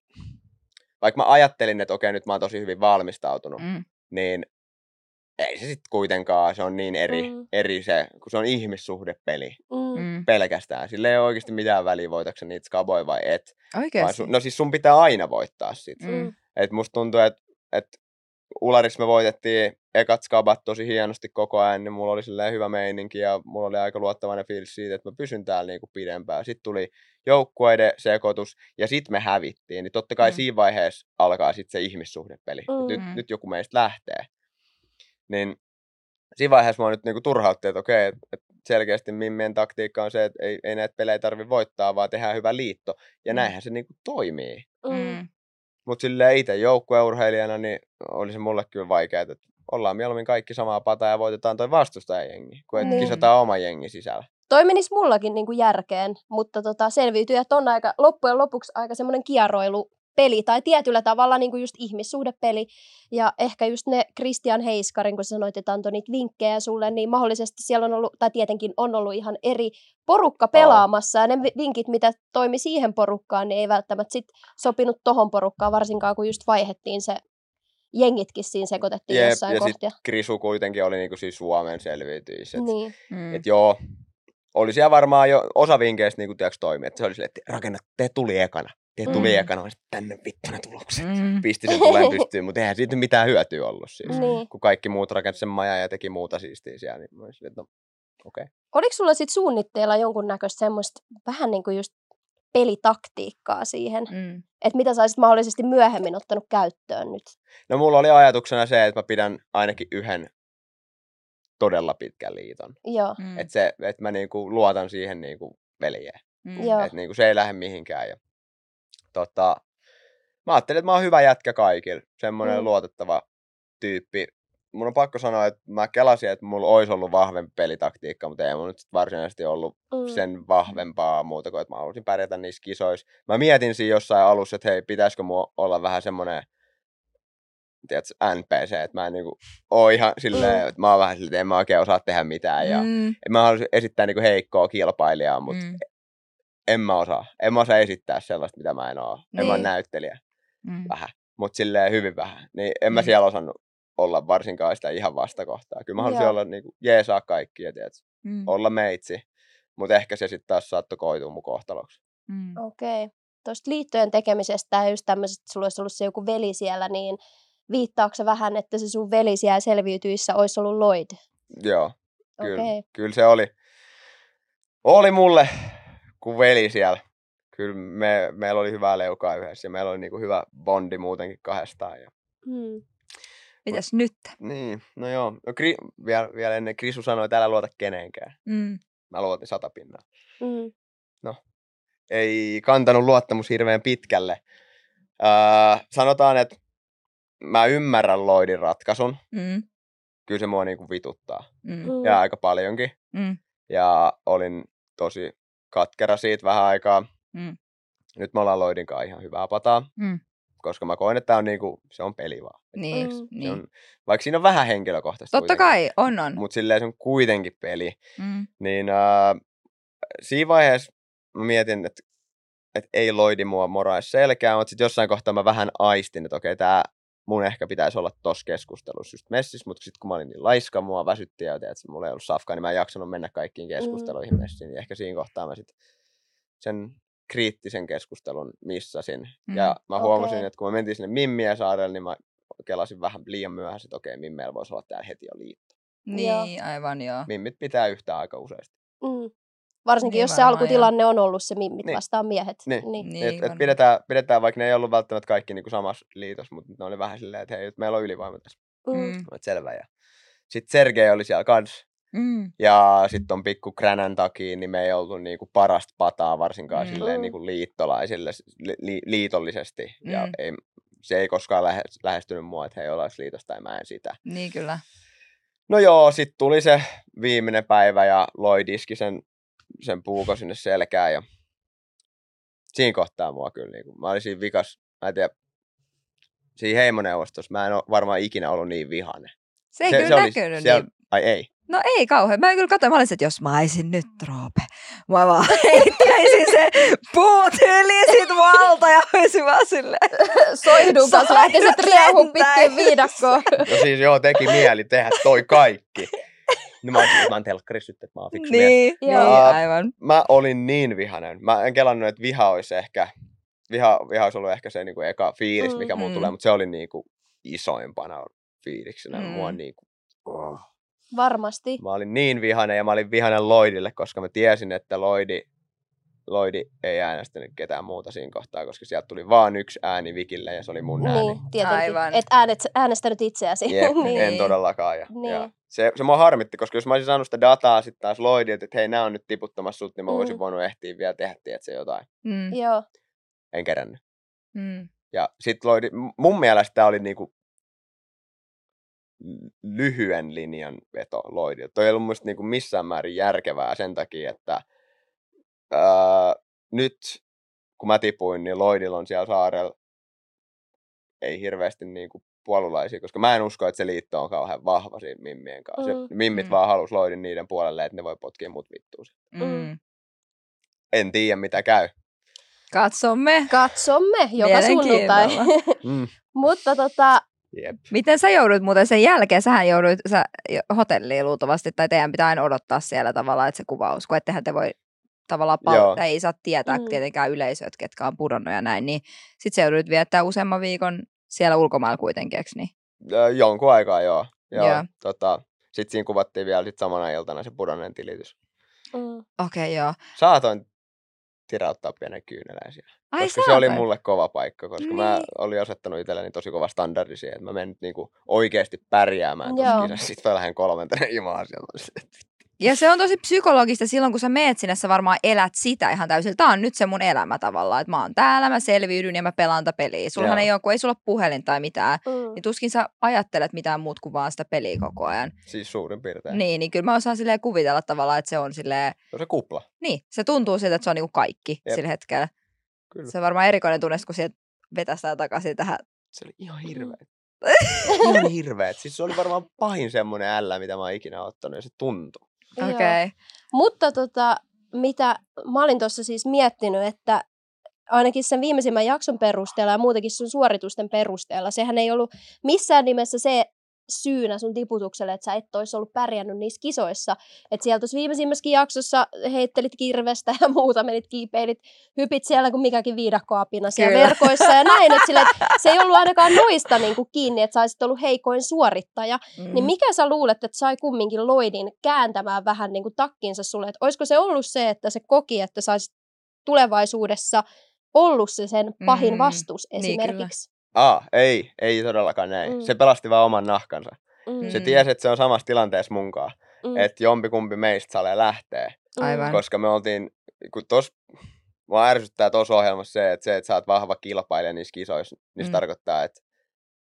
vaikka mä ajattelin, että okei, nyt mä oon tosi hyvin valmistautunut, mm. Niin ei se sitten kuitenkaan, se on niin eri, Mm. eri se, kun se on ihmissuhdepeli Mm. Mm. pelkästään. Sillä ei ole oikeasti mitään väliä, voitatko niitä skaboja vai et. Vaan Oikeesti? sun, no siis sun pitää aina voittaa sit. Mm. Mm. Mm. Et musta tuntuu, että et Ularissa me voitettiin ekat skabat tosi hienosti koko ajan, niin mulla oli silleen hyvä meininki ja mulla oli aika luottavainen fiilis siitä, että mä pysyn täällä niinku pidempään. Sitten tuli joukkueiden sekoitus ja sitten me hävittiin. Niin totta kai Mm. siinä vaiheessa alkaa sitten se ihmissuhdepeli. Mm. Nyt, nyt joku meistä lähtee. Niin siinä vaiheessa mua nyt niinku turhautti, että okei, että et selkeästi Mimmien taktiikka on se, että ei, ei näitä pelejä tarvi voittaa, vaan tehdään hyvä liitto. Ja Mm. näinhän se niinku toimii. Mm. Mutta silleen itse joukkueurheilijana, niin oli se mulle kyllä vaikeaa, että ollaan mieluummin kaikki samaa pataa ja voitetaan toi vastustajajengi, kuin että Niin. kisataan oma jengi sisällä. Toi menisi mullakin niinku järkeen, mutta tota, selviytyjät on aika, loppujen lopuksi aika semmoinen kieroilu peli tai tietyllä tavalla niinku just ihmissuhdepeli. Ja ehkä just ne Christian Heiskarin, kun sanoit, että antoi niitä vinkkejä sulle, niin mahdollisesti siellä on ollut, tai tietenkin on ollut ihan eri porukka pelaamassa. Ja ne vi- vinkit, mitä toimi siihen porukkaan, niin ei välttämättä sit sopinut tohon porukkaan, varsinkaan kun just vaihettiin se jengitkin siinä sekoitettiin Jep, jossain ja sit kohtia. Krisu kuitenkin oli niinku siis Suomen selviytyjissä. Et, Niin. Mm. et joo, oli siellä varmaan jo osa vinkkeistä niinku tiiäks toimi, että se oli silleen, että rakenna, te tuli ekana. Te tuli Mm. ekana, sit, tänne vittu ne tulokset. Mm. Pisti sen tuleen pystyyn, mutta eihän siitä mitään hyötyä ollut siis. Niin. Kun kaikki muut rakensi sen majan ja teki muuta siistiä siellä, niin mä olin silleen, että no, okei. Okay. Oliko sulla sitten suunnitteilla jonkunnäköistä semmoista vähän niin kuin just pelitaktiikkaa siihen? Mm. Että mitä sä olisit mahdollisesti myöhemmin ottanut käyttöön nyt? No mulla oli ajatuksena se, että mä pidän ainakin yhden todella pitkän liiton. Joo. Mm. Että se, että mä niinku luotan siihen niinku veljeen. Mm. Joo. Että niinku se ei lähde mihinkään. Ja, tota, mä ajattelin, että mä oon hyvä jätkä kaikille. Semmoinen Mm. luotettava tyyppi. Mun on pakko sanoa, että mä kelasin, että mulla olisi ollut vahvempi pelitaktiikka, mutta ei mulla nyt sit varsinaisesti ollut Mm. sen vahvempaa muuta kuin, että mä halusin pärjätä niissä kisoissa. Mä mietin siinä jossain alussa, että hei, pitäisikö mua olla vähän semmoinen tiedätkö, NPC, että mä en niinku oo ihan silleen, Mm. että mä oon vähän silleen, että en mä oikein osaa tehdä mitään. Ja Mm. mä haluaisin esittää niinku heikkoa kilpailijaa, mutta Mm. En mä osaa. En mä osaa esittää sellaista, mitä mä en oo. En mä Niin. näyttelijä. Mm. Vähän. Mutta silleen hyvin vähän. Niin en mä Mm. siellä osannut olla varsinkaan sitä ihan vastakohtaa. Kyllä mä haluaisin Joo. olla niinku jeesaa kaikkia, tiedätkö? Mm. olla meitsi. Mutta ehkä se sitten taas saattoi koitua mun kohtaloksi. Mm. Okei. Tuosta liittojen tekemisestä ja just tämmöisestä, että sulla olisi ollut se joku veli siellä, niin viittaako se vähän, että se sun veli siellä selviytyissä olisi ollut Lloyd? Joo, kyllä, Okei. kyllä se oli. Oli mulle kuin veli siellä. Kyllä me, meillä oli hyvää leukaa yhdessä ja meillä oli niinku hyvä bondi muutenkin kahdestaan. Ja... Hmm. Mitäs nyt? Niin, no joo. No, Kri... vielä, vielä ennen Krisu sanoi, että älä luota kenenkään. Mm. Mä luotin sata pinnaa. Mm. Ei kantanut luottamus hirveän pitkälle. Öö, sanotaan, että mä ymmärrän Lloydin ratkaisun. Mm. Kyllä se mua niinku vituttaa. Mm. Mm. Ja aika paljonkin. Mm. Ja olin tosi katkera siitä vähän aikaa. Mm. Nyt me ollaan Lloydin kanssa ihan hyvää pataa. Mm. Koska mä koen, että tää on niinku, se on peli vaan. Niin, Mm. Se niin. on, vaikka siinä on vähän henkilökohtaista Totta kai, on on. Mutta silleen se on kuitenkin peli. Mm. Niin äh, siinä vaiheessa mä mietin, että et ei loidi mua morais selkää, mutta sitten jossain kohtaa mä vähän aistin, että okei, tää mun ehkä pitäisi olla tossa keskustelussa just messissä, mutta sitten kun mä olin niin laiska, mua väsytti ja tiedät, mulla ei ollut safkaa, niin mä en jaksanut mennä kaikkiin keskusteluihin mm. messiin, niin ehkä siinä kohtaa mä sitten sen kriittisen keskustelun missasin. Mm. Ja mä huomasin, Okei. että kun mä mentiin sinne Mimmiä saarelle, niin mä kelasin vähän liian myöhässä, että okei, Mimmeillä voisi olla täällä heti jo liitto. Niin, aivan joo. Mimmit pitää yhtä aika useasti. Mm. Varsinkin, Niin jos se alkutilanne on ollut se mimmit Niin. vastaan miehet. Niin. Niin. Niin, et, et pidetään, pidetään, vaikka ne ei ollut välttämättä kaikki niin kuin samassa liitossa, mutta ne oli vähän silleen, että hei, nyt meillä on ylivoima tässä. Mm. Mm. Mä oon, selvä. Ja sitten Sergei oli siellä kans. Mm. Ja sitten on pikku kränän takia, niin me ei oltu niinku parasta pataa varsinkaan Mm. silleen niinku liittolaisille li, li, liitollisesti. Mm. Ja ei, se ei koskaan lähe, lähestynyt mua, että hei, ollaanko liitosta tai mä en sitä. Niin kyllä. No joo, sitten tuli se viimeinen päivä ja loi diski sen, sen puuko sinne selkään ja siinä kohtaa mua kyllä, niin mä olin siinä vikas, mä en tiedä, siinä heimoneuvostossa mä en ole varmaan ikinä ollut niin vihainen. Se ei kyllä näkynyt siellä, niin. Ai ei. No ei kauhean. Mä kyllä katsoin, mä olisin, että jos mä olisin nyt Roope, mä vaan heittäisin se puut yli sit valta ja olisin vaan silleen. Soihdun kanssa lähtisit lentäen. pitkin viidakkoon. No siis joo, teki mieli tehdä toi kaikki. Niin mä että mä oon telkkarissa nyt, että mä oon fiksu mies. Niin, niin, Joo. aivan. Mä olin niin vihainen. Mä en kelannut, että viha olisi ehkä, viha, viha olisi ollut ehkä se niin kuin eka fiilis, mikä Mm. tulee, mutta se oli niin kuin isoimpana fiiliksenä. Mm. Mua niin kuin, oh. Varmasti. Mä olin niin vihainen ja mä olin vihainen Lloydille, koska mä tiesin, että Lloydi, Lloydi ei äänestänyt ketään muuta siinä kohtaa, koska sieltä tuli vaan yksi ääni Vikille ja se oli mun ääni. Niin, tietenkin. Aivan. Et äänet, äänestänyt itseäsi. Jep, niin. en todellakaan. Ja, Niin. ja se, se mua harmitti, koska jos mä olisin saanut sitä dataa sitten taas Lloydilta, että hei, nämä on nyt tiputtamassa sut, niin mä voisin Mm. voinut ehtiä vielä tehdä, tiedätkö, jotain. Mm, Joo. En kerännyt. mm, Ja sit Lloyd, mun mielestä tää oli niinku lyhyen linjan veto Lloydilta. Toi ei ollut musta niinku missään määrin järkevää sen takia, että ää, nyt kun mä tipuin, niin Lloydilla on siellä saarella ei hirveästi niinku puolulaisia, koska mä en usko, että se liitto on kauhean vahva siinä mimmien kanssa. Mm. Se, mimmit Mm. vaan halus Lloydin niiden puolelle, että ne voi potkia mut vittuun. mm. En tiedä mitä käy. Katsomme. Katsomme joka sunnuntai. Mm. Mutta tota, Jep. Miten sä joudut muuten sen jälkeen, sähän jouduit sä, hotelliin luultavasti, tai teidän pitää aina odottaa siellä tavallaan, että se kuvaus, kun ettehän te voi tavallaan palata, ei saa tietää Mm. mm. tietenkään yleisöt, ketkä on pudonnut ja näin, niin sit sä joudut viettää useamman viikon siellä ulkomailla kuitenkin, eikö niin? Ö, Jonkun aikaa, joo. joo Joo. Tota, sitten siinä kuvattiin vielä sit samana iltana se pudonneen tilitys. mm, Okei, okay, joo. Saatoin tirauttaa pienen kyynelän siellä. Ai koska se oli mulle kova paikka, koska mä Niin. olin asettanut itselleni tosi kova standardi siihen, että mä menen nyt niinku oikeasti pärjäämään Joo. tuossa kisassa. Sitten mä lähden kolmantena imaan sieltä. Ja se on tosi psykologista silloin, kun sä meet sinne, sä varmaan elät sitä ihan täysin. Tää on nyt se mun elämä tavallaan, että mä oon täällä, mä selviydyn ja mä pelaan tätä peliä. Sulhan Joo. ei ole, kun ei sulla ole puhelin tai mitään, Mm. niin tuskin sä ajattelet mitään muut kuin vaan sitä peliä koko ajan. Siis suurin piirtein. Niin, niin kyllä mä osaan silleen kuvitella tavallaan, että se on silleen, Se on se kupla. niin, se tuntuu siltä, että se on niinku kaikki Jep. sillä hetkellä. Kyllä. Se on varmaan erikoinen tunne, kun sieltä vetästään takaisin tähän. Se oli ihan hirveä. ihan hirveä. Siis se oli varmaan pahin semmoinen ällä, mitä mä oon ikinä ottanut ja se tuntui. Okei. Okay. Mutta tota, mitä mä olin tuossa siis miettinyt, että ainakin sen viimeisimmän jakson perusteella ja muutenkin sun suoritusten perusteella, sehän ei ollut missään nimessä se syynä sun tiputukselle, että sä et olisi ollut pärjännyt niissä kisoissa. Että siellä tuossa viimeisimmässäkin jaksossa heittelit kirvestä ja muuta, menit kiipeilit, hypit siellä kuin mikäkin viidakkoapina siellä Kyllä. verkoissa ja näin. Että sille, että se ei ollut ainakaan noista niin kuin kiinni, että sä olisit ollut heikoin suorittaja. Mm. Niin mikä sä luulet, että sai kumminkin Lloydin kääntämään vähän niin kuin takkinsa sulle? Että olisiko se ollut se, että se koki, että saisit tulevaisuudessa ollut se sen pahin Mm, vastus niin esimerkiksi? Aa, ei, ei todellakaan näin. Mm. Se pelasti vaan oman nahkansa. Mm. Se tiesi, että se on samassa tilanteessa munkaan. Mm. Että jompikumpi meistä salee lähtee. Aivan. Koska me oltiin, kun tos, mua ärsyttää tuossa ohjelmassa se, että se, että sä oot vahva kilpailija niissä kisoissa, niin se Mm. tarkoittaa, että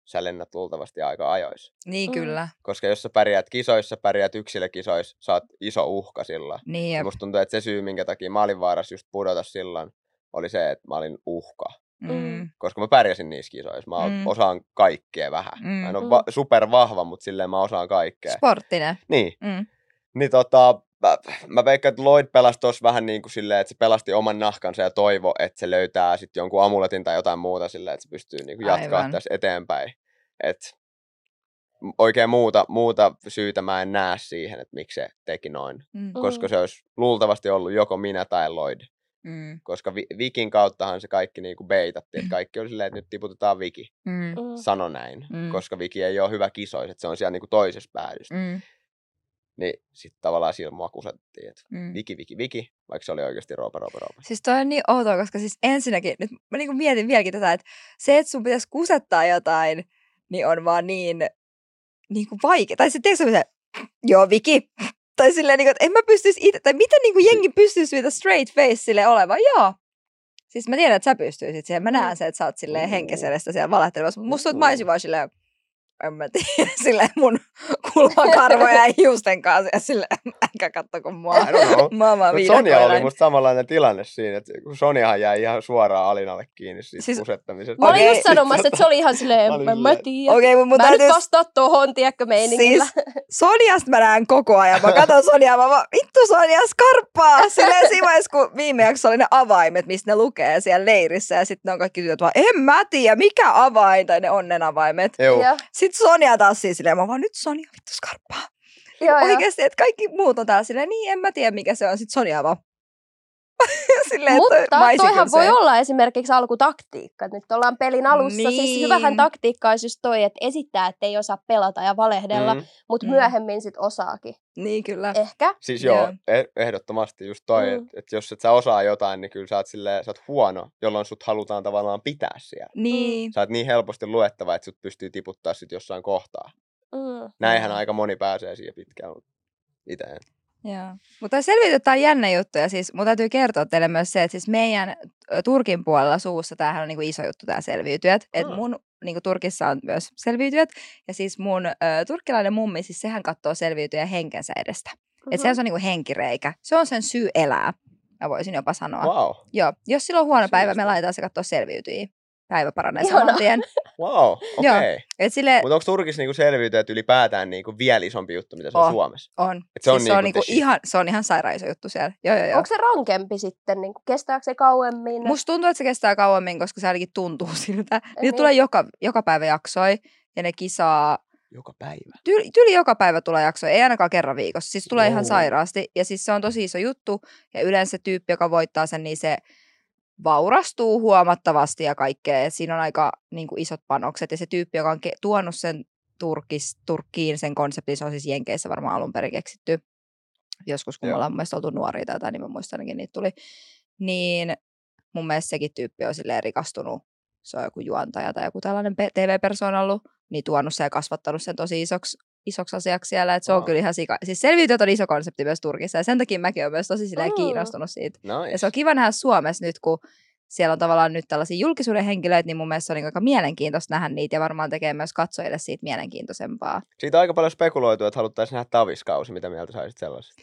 sä lennät luultavasti aika ajoissa. Niin Mm. kyllä. Koska jos sä pärjäät kisoissa, pärjäät yksilökisoissa, sä oot iso uhka silloin. Niin, Ja musta tuntuu, että se syy, minkä takia mä olin vaarassa just pudota silloin, oli se, että mä olin uhka. Mm. Koska mä pärjäsin niissä kisoissa. Mä Mm. mm. osaan kaikkea vähän. Mm. Mä en ole Mm. va- super vahva, mutta silleen mä osaan kaikkea. Sporttinen. Niin. Mm. Niin tota, mä, mä veikkaan, että Lloyd pelasi tossa vähän niin kuin silleen, että se pelasti oman nahkansa ja toivo, että se löytää sitten jonkun amuletin tai jotain muuta silleen, että se pystyy niin kuin jatkaa Aivan. tässä eteenpäin. Et oikein muuta, muuta syytä mä en näe siihen, että miksi se teki noin. Mm. Koska se olisi luultavasti ollut joko minä tai Lloyd. Mm. Koska vi- Vikin kauttahan se kaikki niin kuin beitattiin. Että kaikki oli silleen, että nyt tiputetaan Viki. Mm. Mm. Sano näin. Mm. Koska Viki ei ole hyvä kisois, että se on siellä niin kuin toisessa päädyssä. Mm. Niin sitten tavallaan sillä mua kusettiin, että Mm. Viki, Viki, Viki, vaikka se oli oikeasti Roope, Roope, Roope. Siis toi on niin outoa, koska siis ensinnäkin, nyt mä niinku mietin vieläkin tätä, että se, että sun pitäisi kusettaa jotain, niin on vaan niin, niin kuin vaikea. Tai se tiedätkö se, joo Viki, tai silleen, niin kuin, että en mä pystyisi itse, tai miten niin kuin jengi pystyisi mitä straight face sille olevan, joo. Siis mä tiedän, että sä pystyisit siihen. Mä näen Mm. se, että sä oot silleen Mm. henkeserestä siellä valehtelemassa. Mutta musta tuntuu, että mä olisin vaan silleen, en mä tiedä, silleen mun kulmakarvoja ja hiusten kanssa ja silleen, älkää kattoko mua. Oon vaan Mut Sonja oli musta samanlainen tilanne siinä, että kun Sonjahan jäi ihan suoraan alinalle kiinni siitä Siis- kusettamisesta. Mä olin Okei. just sanomassa, että se oli ihan silleen, Mä mä, tiedän. Okei, okay, mutta Mä nyt vastaa tohon, tiedätkö, meiningillä. Siis Sonjasta mä näen koko ajan. Mä katson Sonjaa, mä vaan, vittu Sonja skarppaa. Silleen siinä vaiheessa, kun viime jaksossa oli ne avaimet, mistä ne lukee siellä leirissä. Ja sitten ne on kaikki tytöt vaan, en mä tiedä, mikä avain, tai ne onnen avaimet. Joo. Joo, Sitten Sonja taas siis silleen, mä vaan, nyt Sonja vittu skarppaa. joo. Oikeasti, että kaikki muut on täällä silleen, niin en mä tiedä mikä se on. Sitten Sonja vaan. silleen, Mutta toihan kyllä voi se. olla esimerkiksi alkutaktiikka. Nyt ollaan pelin alussa. Siis Niin. hyvähän taktiikka olisi just toi, että esittää, että ei osaa pelata ja valehdella, mm. Mm. mutta Mm. myöhemmin sit osaakin. Niin kyllä. Ehkä. Siis Joo. eh- ehdottomasti just toi, Mm. mm. että et jos et sä osaa jotain, niin kyllä sä oot, silleen, sä oot huono, jolloin sut halutaan tavallaan pitää siellä. Niin. Sä oot niin helposti luettava, että sut pystyy tiputtaa sit jossain kohtaa. Mm. Näinhän Joo. aika moni pääsee siihen pitkään, mutta itse en. Joo. Mutta selviytyt on jännä juttu ja siis mun täytyy kertoa teille myös se, että siis meidän Turkin puolella suussa tämähän on niinku iso juttu tämä selviytyjät. Että Ah. mun niinku Turkissa on myös selviytyjät ja siis mun ö, turkkilainen mummi, siis sehän katsoo selviytyjä henkensä edestä. Mm-hmm. Että se on niinku henkireikä. Se on sen syy elää, mä voisin jopa sanoa. Wow, Joo, jos silloin on huono päivä, me laitetaan se katsoa selviytyjiä. Päivä paranee saman tien. wow, okei. Joo. Okay. Sille Mutta onko Turkissa niinku selviytyjät ylipäätään niinku vielä isompi juttu, mitä se On. on Suomessa? on. Et se on siis se on, niinku niinku ihan, se on ihan sairaan iso juttu siellä. Joo, joo, joo. Onko se rankempi sitten? Niin kestääkö se kauemmin? Musta tuntuu, että se kestää kauemmin, koska se ainakin tuntuu siltä. Niitä Niin. tulee joka, joka päivä jaksoi ja ne kisaa. Joka päivä. Tyyli, tyyli joka päivä tulee jaksoja, ei ainakaan kerran viikossa. Siis tulee ihan Wow. sairaasti. Ja siis se on tosi iso juttu. Ja yleensä tyyppi, joka voittaa sen, niin se vaurastuu huomattavasti ja kaikkea. Siinä on aika niin kuin isot panokset. Ja se tyyppi, joka on ke- tuonut sen Turkis, Turkkiin sen konseptin, se on siis Jenkeissä varmaan alun perin keksitty. Joskus, kun me Joo. ollaan mun mielestä oltu nuoria tai jotain, niin mä muistan ainakin niitä tuli. niin mun mielestä sekin tyyppi on silleen rikastunut. Se on joku juontaja tai joku tällainen pe- TV-persoona ollut, niin tuonut sen ja kasvattanut sen tosi isoksi, isoksi asiaksi siellä. Että se on Aa. kyllä ihan sika. Siis selviytyöt on iso konsepti myös Turkissa ja sen takia mäkin olen myös tosi Mm. kiinnostunut siitä. Nice. Ja se on kiva nähdä Suomessa nyt, kun siellä on tavallaan nyt tällaisia julkisuuden henkilöitä, niin mun mielestä se on niin aika mielenkiintoista nähdä niitä ja varmaan tekee myös katsojille siitä mielenkiintoisempaa. Siitä on aika paljon spekuloitu, että haluttaisiin nähdä taviskausi. Mitä mieltä saisit sellaisesta?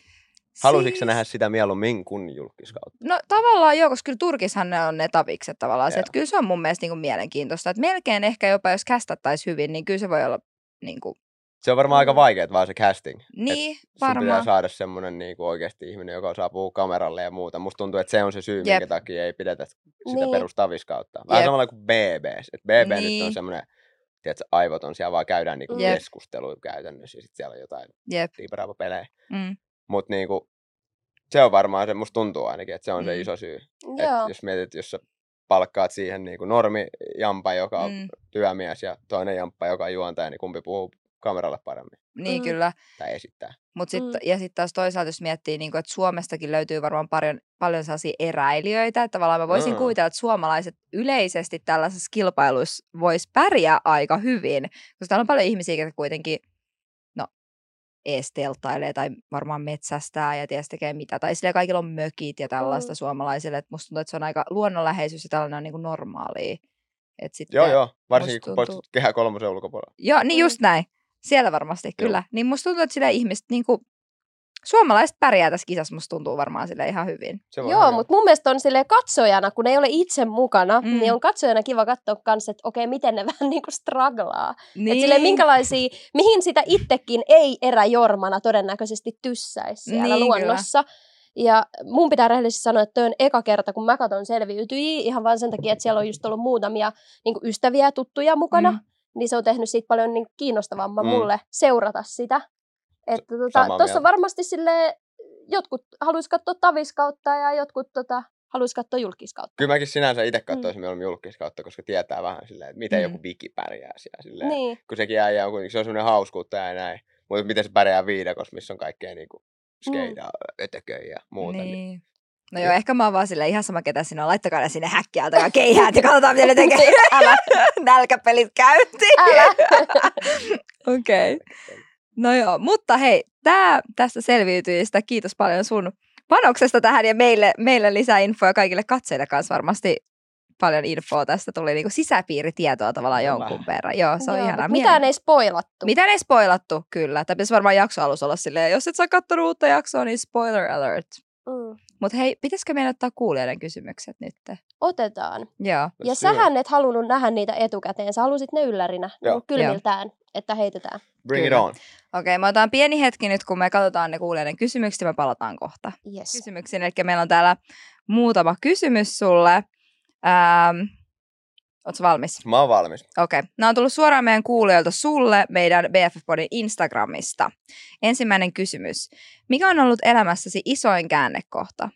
Halusitko sä nähdä sitä mieluummin kuin julkiskautta? No tavallaan joo, koska kyllä Turkissahan ne on ne tavikset tavallaan. Se, että kyllä se on mun mielestä niinku mielenkiintoista. Että melkein ehkä jopa jos kästättäisiin hyvin, niin kyllä se voi olla niinku, Se on varmaan aika vaikeaa vaan se casting. niin, pitää varmaan. saada semmoinen niin kuin oikeasti ihminen, joka osaa puhua kameralle ja muuta. Musta tuntuu, että se on se syy, Jep. minkä takia ei pidetä sitä Niin. perustaviskautta. Vähän Jep. samalla kuin BB. Et BB nyt Niin. on semmoinen, tiedätkö, aivot on siellä vaan käydään Jep. keskustelua käytännössä ja sitten siellä on jotain pelejä. Mm. Mutta niinku, se on varmaan se, musta tuntuu ainakin, että se on mm. se Mm. iso syy. Et jos mietit, jos sä palkkaat siihen niinku normi jampa, joka on Mm. työmies ja toinen jamppa, joka on juontaja, niin kumpi puhuu kameralle paremmin Niin Mm. kyllä. tai esittää. Mut sit, Mm. Ja sitten taas toisaalta, jos miettii, niin että Suomestakin löytyy varmaan paljon, paljon sellaisia eräilijöitä, että tavallaan mä voisin Mm. kuvitella, että suomalaiset yleisesti tällaisessa kilpailuissa vois pärjää aika hyvin, koska täällä on paljon ihmisiä, jotka kuitenkin no, ees telttailee tai varmaan metsästää ja ties tekee mitä. Tai sillä kaikilla on mökit ja tällaista Mm. suomalaisille. Et musta tuntuu, että se on aika luonnonläheisyys ja tällainen on niin kuin normaalia. Et sitten, Joo, joo. Varsinkin kun poistut kehä kolmosen ulkopuolella. Joo, niin Mm. just näin. Siellä varmasti, Joo. kyllä. Niin musta tuntuu, että sillä ihmiset, niin kuin, suomalaiset pärjää tässä kisassa, musta tuntuu varmaan sille ihan hyvin. Joo, mutta mun mielestä on sille katsojana, kun ei ole itse mukana, Mm. niin on katsojana kiva katsoa kanssa, että okei, miten ne vähän niinku straglaa. Niin. Että silleen minkälaisia, mihin sitä itsekin ei eräjormana todennäköisesti tyssäisi siellä Niin, luonnossa. Ja mun pitää rehellisesti sanoa, että toi on eka kerta, kun mä katson selviytyjiä, ihan vaan sen takia, että siellä on just ollut muutamia niin ystäviä, tuttuja mukana. Mm. Mm. Niin se on tehnyt siitä paljon niin kiinnostavamman Mm. mm. mulle seurata sitä. Että tota, mieltä. tuossa varmasti sille jotkut haluaisi katsoa taviskautta ja jotkut tota, haluaisi katsoa julkiskautta. Kyllä mäkin sinänsä itse Mm. katsoisin mieluummin julkiskautta, koska tietää vähän silleen, että miten Mm. joku viki pärjää siellä. Silleen, Niin. Kun sekin äijä on kuitenkin, se on semmoinen hauskuutta ja näin. Mutta miten se pärjää viidakossa, missä on kaikkea niinku skeidaa, mm. ötököjä ja muuta. Niin. Niin. No joo, ehkä mä oon vaan silleen ihan sama ketä sinä on. Laittakaa ne sinne häkkiä altakaa keihäät ja katsotaan mitä ne tekee. Älä. Nälkäpelit käyntiin. Älä. Okei. Okay. No joo, mutta hei, tää tästä selviytyjistä. Kiitos paljon sun panoksesta tähän ja meille, meille lisää infoa kaikille katsojille kanssa varmasti paljon infoa tästä tuli niinku sisäpiiritietoa tavallaan Kyllä. jonkun verran. Joo, se on Joo, ihanaa. mitään ei spoilattu. Mitä ei spoilattu, kyllä. Tämä pitäisi varmaan jakso alussa olla silleen, jos et sä kattonut uutta jaksoa, niin spoiler alert. Mm. Mutta hei, pitäisikö meidän ottaa kuulijoiden kysymykset nyt? Otetaan. Joo. Ja Hyvä. sähän et halunnut nähdä niitä etukäteen. Sä halusit ne yllärinä Joo. Joo. kylmiltään, että heitetään. Bring Kyllä. it on. Okei, me otetaan pieni hetki nyt, kun me katsotaan ne kuulijoiden kysymykset ja me palataan kohta Yes. kysymyksiin. Eli meillä on täällä muutama kysymys sulle. Ähm, Oletko valmis? Mä oon valmis. Okei. Okay. Nämä on tullut suoraan meidän kuulijoilta sulle meidän BFF-podin Instagramista. Ensimmäinen kysymys. Mikä on ollut elämässäsi isoin käännekohta?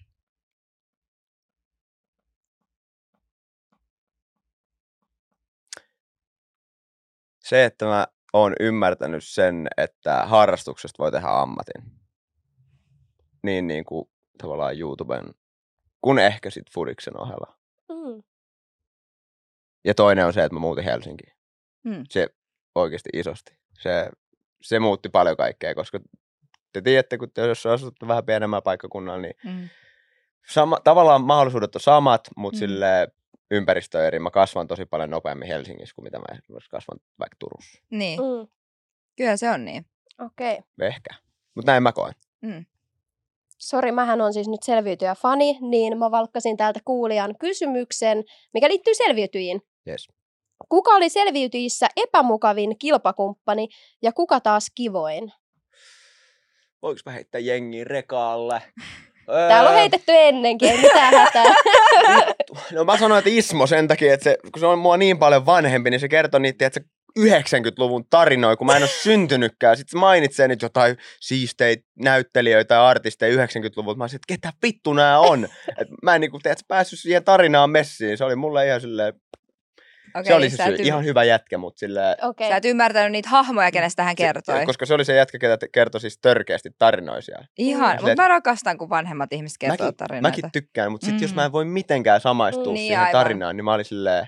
Se, että mä oon ymmärtänyt sen, että harrastuksesta voi tehdä ammatin. Niin, niin kuin tavallaan YouTuben, kun ehkä sit Fudiksen ohella. Mm. Ja toinen on se, että mä muutin Helsinkiin. Hmm. Se oikeasti isosti. Se, se muutti paljon kaikkea, koska te tiedätte, kun te jos asutte vähän pienemmällä paikkakunnalla, niin Mm. sama, tavallaan mahdollisuudet on samat, mutta Mm. mm. sille ympäristö on eri. Mä kasvan tosi paljon nopeammin Helsingissä kuin mitä mä kasvan vaikka Turussa. Niin, Mm. kyllä se on niin. Okei. Okay. Ehkä. Mutta näin mä koen. Sori, mähän on siis nyt selviytyjä fani, niin mä valkkasin täältä kuulijan kysymyksen, mikä liittyy selviytyjiin. Yes. Kuka oli selviytyjissä epämukavin kilpakumppani ja kuka taas kivoin? Voinko mä heittää jengiin rekaalle? Täällä on heitetty ennenkin, ei mitään hätää. No mä sanoin, että Ismo sen takia, että se, kun se on mua niin paljon vanhempi, niin se kertoo niitä, että se 90-luvun tarinoja, kun mä en ole syntynytkään. Sitten se mainitsee nyt jotain siisteitä näyttelijöitä ja artisteja 90-luvulta. Mä olisin, että ketä vittu nämä on? Et mä en niinku, tiedät, päässyt siihen tarinaan messiin. Se oli mulle ihan silleen, Okei, se oli se syy. et Ihan hyvä jätkä, mutta silleen, Okei. Sä et ymmärtänyt niitä hahmoja, kenestä hän kertoi. Se, koska se oli se jätkä, ketä kertoi siis törkeästi tarinoisia. Ihan, Mm. mutta mä rakastan, kun vanhemmat ihmiset kertoo Mäkin, tarinoita. mäkin tykkään, mutta sitten jos Mm. mä en voi mitenkään samaistua Mm, mm, niin, siihen aivan. tarinaan, niin mä olin silleen,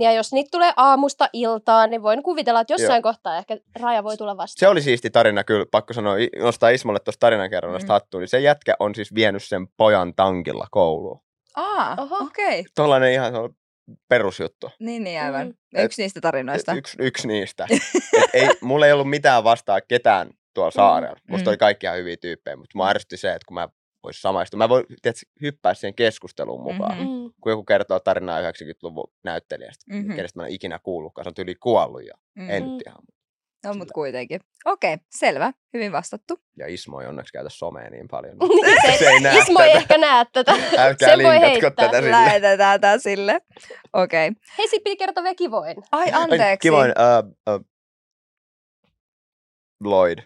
Ja jos niitä tulee aamusta iltaan, niin voin kuvitella, että jossain kohtaa ehkä raja voi tulla vastaan. se oli siisti tarina kyllä, pakko sanoa, nostaa Ismolle tuosta tarinankerronnasta Mm. mm. hattuun, niin se jätkä on siis vienyt sen pojan tankilla kouluun. Aa, Oho. okei. Okay. Tuollainen ihan se on perusjuttu. Niin, niin aivan. Mm. Yksi niistä tarinoista. Yksi, yksi niistä. Et ei, mulla ei ollut mitään vastaa ketään tuolla saarella. Musta Mm. oli kaikki ihan hyviä tyyppejä, mutta mua ärsytti se, että kun mä vois samaistua. Mä voin tiedätkö, hyppää siihen keskusteluun mukaan. Mhm. Mm-hmm. Mm. Kun joku kertoo tarinaa 90-luvun näyttelijästä, Mhm. mm-hmm. kenestä mä en ikinä kuullutkaan. Se on tyyli kuollut jo. Mm. Mm. En Mm. No, mutta kuitenkin. Okei, selvä. Hyvin vastattu. Ja Ismo ei onneksi käytä somea niin paljon. se, se ei näe Ismo ei tätä. ehkä näe tätä. Älkää Sen voi heittää. tätä sille. Lähetetään tää sille. Okei. Okay. Hei, sit piti kertoa vielä kivoin. Ai, anteeksi. Kivoin, uh, uh, Lloyd.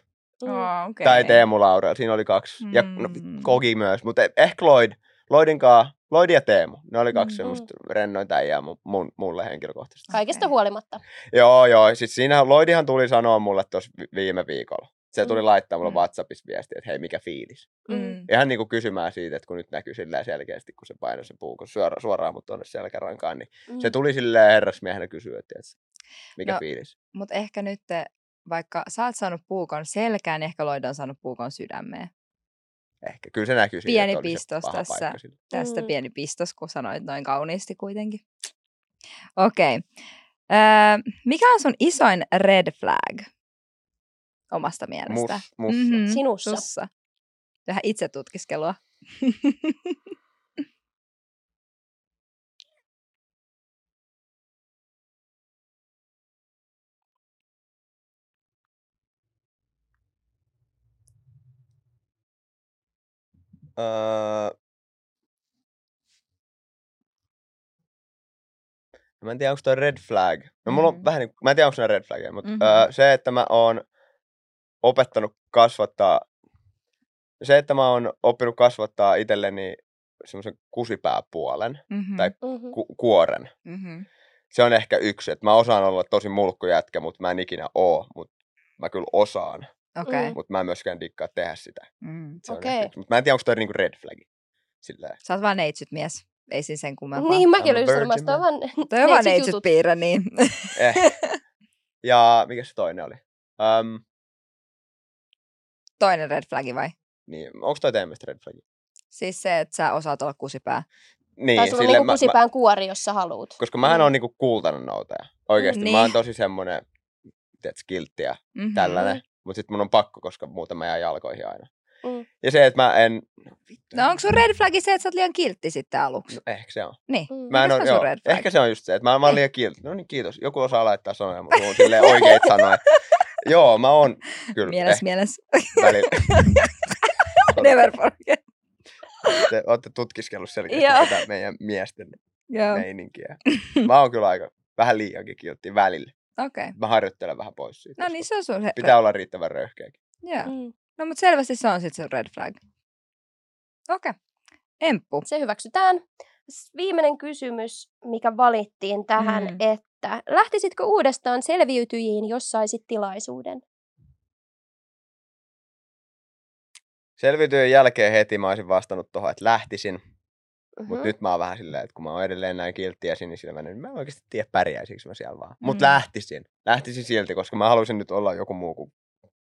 Mm. Oh, okay. Tai Teemu Laura, siinä oli kaksi. Ja no, Mm. Kogi myös, mutta ehkä Lloyd. Lloydin kaa, Lloyd ja Teemu. Ne oli kaksi Mm. semmoista rennointa äijää mu- mun, mulle henkilökohtaisesti. Kaikesta huolimatta. Joo, joo. Siis siinähän Lloydihan tuli sanoa mulle tuossa viime viikolla. Se tuli Mm. laittaa mulle Mm. WhatsAppissa viestiä, että hei, mikä fiilis. Mm. Ihan niinku kysymään siitä, että kun nyt näkyy silleen selkeästi, kun se painoi sen puukon suoraan, suoraan mut tuonne selkärankaan, niin Mm. se tuli silleen herrasmiehenä kysyä, että mikä No, fiilis. Mutta ehkä nyt, te, vaikka sä oot saanut puukon selkään, niin ehkä Lloyd on saanut puukon sydämeen. Ehkä. Kyllä se näkyy siinä, Pieni pistos tässä. Tästä Mm. pieni pistos, kun sanoit noin kauniisti kuitenkin. Okei. Okay. Öö, mikä on sun isoin red flag omasta mielestä? Mus, mussa. Mhm, Sinussa. Sussa. Vähän itse tutkiskelua. Öö... Mä en tiedä, onko toi red flag. No mulla on Mhm. vähän niin, mä en tiedä, onko ne red flagia, mutta Mhm. öö, se, että mä oon opettanut kasvattaa, se, että mä oon oppinut kasvattaa itselleni semmoisen kusipääpuolen Mm-hmm. Tai- Mhm. ku, kuoren. mm-hmm. Se on ehkä yksi, että mä osaan olla tosi mulkkujätkä, mutta mä en ikinä oo, mutta mä kyllä osaan. Okay. Mm. mutta mä en myöskään dikkaa tehdä sitä. Mm. Se on Okei. ehkä yksi. Mut mä en tiedä, onko toi niinku red flagi. Silleen. Sä oot vaan neitsyt mies. Ei siis sen kummempaa. Niin, mäkin olin sanomassa, toi on vaan Toi on vaan neitsyt piirre, niin. Eh. Ja mikä se toinen oli? Um, Toinen red flagi vai? niin, onko toi teidän mielestä red flagi? Siis se, että sä osaat olla kusipää. Niin, Tai sulla on niinku kusipään kuori, jos sä haluut. koska mähän Mm. on niinku kultainen noutaja. Oikeesti, Niin. mä oon tosi semmonen, tiedät, skiltti ja Mm-hmm. tällainen. Mutta sitten mun on pakko, koska muuten mä jään jalkoihin aina. Mm. Ja se, että mä en... No, vittu. No onko sun red flagi se, että sä oot liian kiltti sitten aluksi? No, ehkä se on. Niin. Mm. Mä en on joo, red flag? ehkä se on just se, että mä, mä oon liian kiltti. No niin, kiitos. Joku osaa laittaa sanoja, mutta mulla on silleen oikeita sanoja. Joo, mä oon kyllä Mielessä, eh, mielessä. välillä. Never forget. Te ootte tutkiskellut selkeästi Joo. tätä meidän miesten Joo, meininkiä. Mä oon kyllä aika vähän liiankin kiltti välillä. Okei. Okay. Mä harjoittelen vähän pois siitä. No niin, se on sun he- Pitää olla riittävän röyhkeäkin. Joo. Mm. No mutta selvästi se on sitten se red flag. Okei. Okay. Emppu. Se hyväksytään. Viimeinen kysymys, mikä valittiin tähän, mm. että lähtisitkö uudestaan selviytyjiin, jos saisit tilaisuuden? Selviytyjen jälkeen heti mä olisin vastannut tuohon, että lähtisin. Mhm. Mutta nyt mä oon vähän silleen, että kun mä oon edelleen näin kiltti ja sinisilmäinen, niin mä en oikeasti tiedä pärjäisikö mä siellä vaan. Mutta Mm. lähtisin. Lähtisin silti, koska mä haluaisin nyt olla joku muu kuin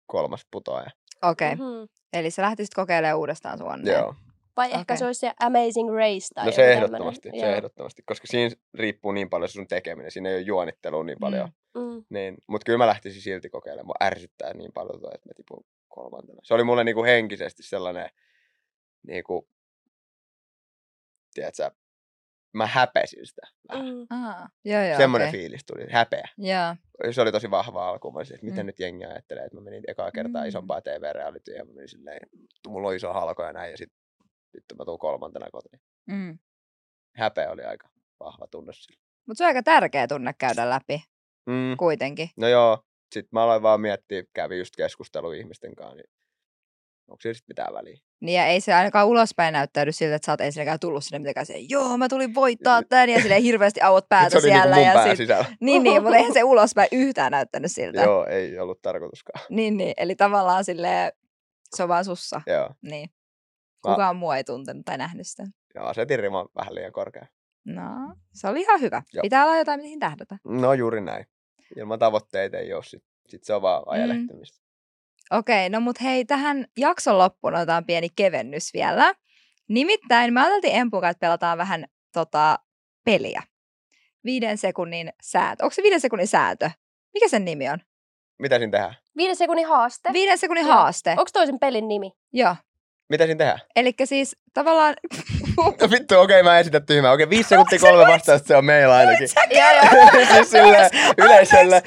kolmas putoaja. Okei. Okay. Mhm. Eli sä lähtisit kokeilemaan uudestaan sun onnea. Joo. Vai ehkä Okei. se olisi se Amazing Race tai No se tämmönen. ehdottomasti, se Joo. ehdottomasti, koska siinä riippuu niin paljon se sun tekeminen, siinä ei ole juonittelua niin paljon. Mm. Niin, mutta kyllä mä lähtisin silti kokeilemaan. Mua ärsyttää niin paljon toi, että mä tipun kolmantena. Se oli mulle niinku henkisesti sellainen, niinku, tiedätkö, mä häpesin sitä. Mm. Aa, joo, joo, Semmoinen okei. fiilis tuli, häpeä. Joo. Se oli tosi vahva alku. Mä olisin, että miten Mm. nyt jengi ajattelee, että mä menin ekaa kertaa Mm. isompaa TV-realityä ja mä menin silleen, mulla on iso halko ja näin ja sitten vittu mä tuun kolmantena kotiin. Mm. Häpeä oli aika vahva tunne sillä. Mutta se on aika tärkeä tunne käydä läpi Mm. kuitenkin. No joo, sitten mä aloin vaan miettiä, kävin just keskustelua ihmisten kanssa, niin onko sillä sitten mitään väliä? Niin ja ei se ainakaan ulospäin näyttäydy siltä, että sä oot ensinnäkään tullut sinne mitenkään se, joo mä tulin voittaa tän ja silleen hirveästi auot päätä se niinku siellä. mun ja pää sit, sisällä. niin, niin, mutta eihän se ulospäin yhtään näyttänyt siltä. Joo, ei ollut tarkoituskaan. Niin, niin, eli tavallaan silleen, se on vaan sussa. Joo. Niin. Mä- Kukaan muu ei tuntenut tai nähnyt sitä. Ja asetin riman vähän liian korkea. No, se oli ihan hyvä. Joo. Pitää olla jotain, mihin tähdätä. No juuri näin. Ilman tavoitteita ei ole. Sit, sit se on vaan ajelehtimistä. Okei, no mut hei, tähän jakson loppuun otetaan pieni kevennys vielä. Nimittäin me ajateltiin Empukaan, että pelataan vähän tota, peliä. Viiden sekunnin säätö. Onko se viiden sekunnin säätö? Mikä sen nimi on? Mitä siinä tehdään? Viiden sekunnin haaste. Viiden sekunnin Joo. haaste. Onko toisen pelin nimi? Joo. Mitä siinä tehdään? Eli siis tavallaan... No vittu, okei, mä esitän tyhmää. Okei, viisi sekuntia kolme vastausta se on meillä ainakin. Joo, joo. siis sille yleisölle.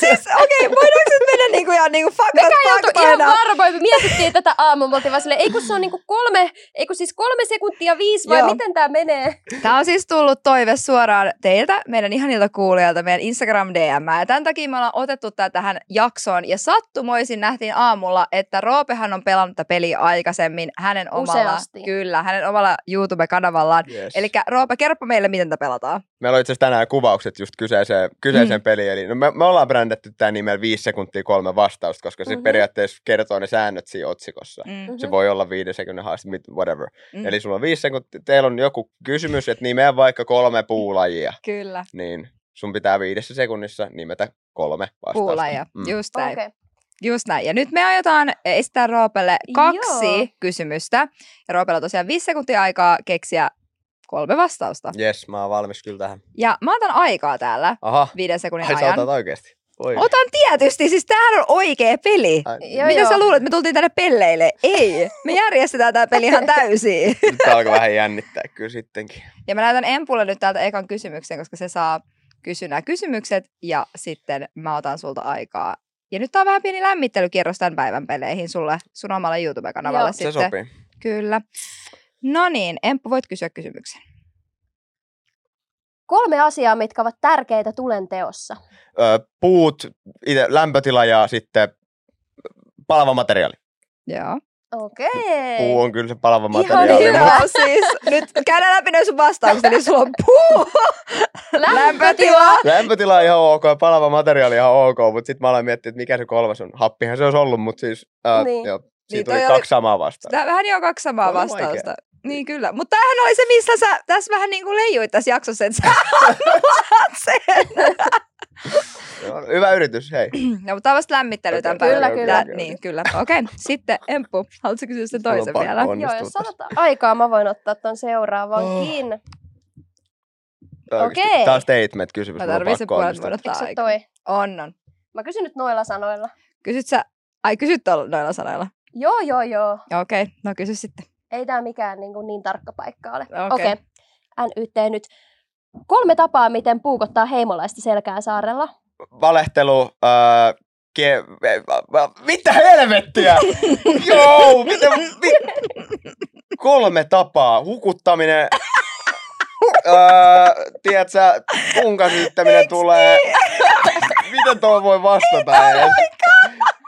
siis okei, okay, voidaanko nyt mennä niinku ihan niinku faktat Oltu ihan varmoin, me mietittiin tätä aamulla, me oltiin vaan silleen, ei kun se on niinku kolme, ei kun siis kolme sekuntia viisi vai Joo. miten tämä menee? Tämä on siis tullut toive suoraan teiltä, meidän ihanilta kuulijoilta, meidän Instagram DM. Ja tämän takia me ollaan otettu tämä tähän jaksoon. Ja sattumoisin nähtiin aamulla, että Roopehan on pelannut tätä peliä aikaisemmin hänen omalla, Useasti. kyllä, hänen omalla YouTube-kanavallaan. Yes. Eli Roope, kerropa meille, miten tätä pelataan. Meillä on itse asiassa tänään kuvaukset just kyseiseen, kyseiseen mm. peliin. Eli no me, me, ollaan brändätty tämä nimellä viisi sekuntia kolme vastausta, koska se Mhm. mm-hmm. periaatteessa kertoo ne säännöt siinä otsikossa. Mm. Mm. Se voi olla viiden sekunnin haaste, whatever. Mm. Mm. Eli sulla on viisi sekuntia, teillä on joku kysymys, että nimeä vaikka kolme puulajia, Kyllä, niin sun pitää viidessä sekunnissa nimetä kolme vastausta. puulaja. Mm. Just näin. Okei. Just näin. Ja nyt me aiotaan esittää Roopelle kaksi Joo. kysymystä. Ja Roopella on tosiaan viisi sekuntia aikaa keksiä kolme vastausta. Yes, mä oon valmis kyllä tähän. Ja mä otan aikaa täällä Aha, viiden sekunnin ai sä ajan. otat oikeesti. Oi. Otan tietysti, siis tämähän on oikea peli. Ai, Joo, Mitä joo. sä luulet, että me tultiin tänne pelleille? Ei, me järjestetään tämä peli ihan täysin. Nyt alkoi vähän jännittää kyllä sittenkin. Ja mä näytän Empulle nyt täältä ekan kysymyksen, koska se saa kysyä nämä kysymykset ja sitten mä otan sulta aikaa. Ja nyt tää on vähän pieni lämmittelykierros tämän päivän peleihin sulle, sun omalle YouTube-kanavalle Joo. Se sitten. sopii. Kyllä. No niin, Emppu, voit kysyä kysymyksen. Kolme asiaa, mitkä ovat tärkeitä tulen teossa. Ö, puut, ite, lämpötila ja sitten palava materiaali. Joo. Okei. Puu on kyllä se palava Ihan materiaali. hyvä. siis nyt käydään läpi noin sun vastaukset, eli sulla on puu, lämpötila. Lämpötila on ihan ok ja palava materiaali ihan ok, mutta sitten mä aloin miettiä, että mikä se kolmas on. Happihan se olisi ollut, mutta siis äh, Niin. joo, Niin siitä toi tuli oli- kaksi samaa vastaan. Tää vähän jo kaksi samaa vastausta. vaikea. Niin kyllä. Mutta tämähän oli se, missä sä tässä vähän niin kuin leijuit tässä jaksossa, että sä sen. Hyvä yritys, hei. No, mutta tämä on vasta lämmittely tämän Okei, päivän. kyllä, Tää- kyllä. Niin, kyllä. Okei, okay. sitten Emppu, haluatko kysyä sen on toisen pakko vielä? Joo, jos sanotaan aikaa, mä voin ottaa ton seuraavankin. Oikeesti. Okei. Tää on statement-kysymys. Mä mulla on tarvitsen pakko puolet onnistua. vuotta Eikö se aikaa. toi? On, on. Mä kysyn nyt noilla sanoilla. Kysyt sä, ai kysyt noilla sanoilla? Joo, joo, joo. Okei, okay. no kysy sitten. Ei tää mikään niin, kuin niin tarkka paikka ole. Okei. Okei. Okay. NYT nyt. Kolme tapaa, miten puukottaa heimolaista selkää saarella. Valehtelu, äh, ke... Mitä helvettiä? Joo, mitä... Vi... Kolme tapaa. Hukuttaminen, öö, tiedätkö, punkasyyttäminen tulee. Miten tuo voi vastata edes?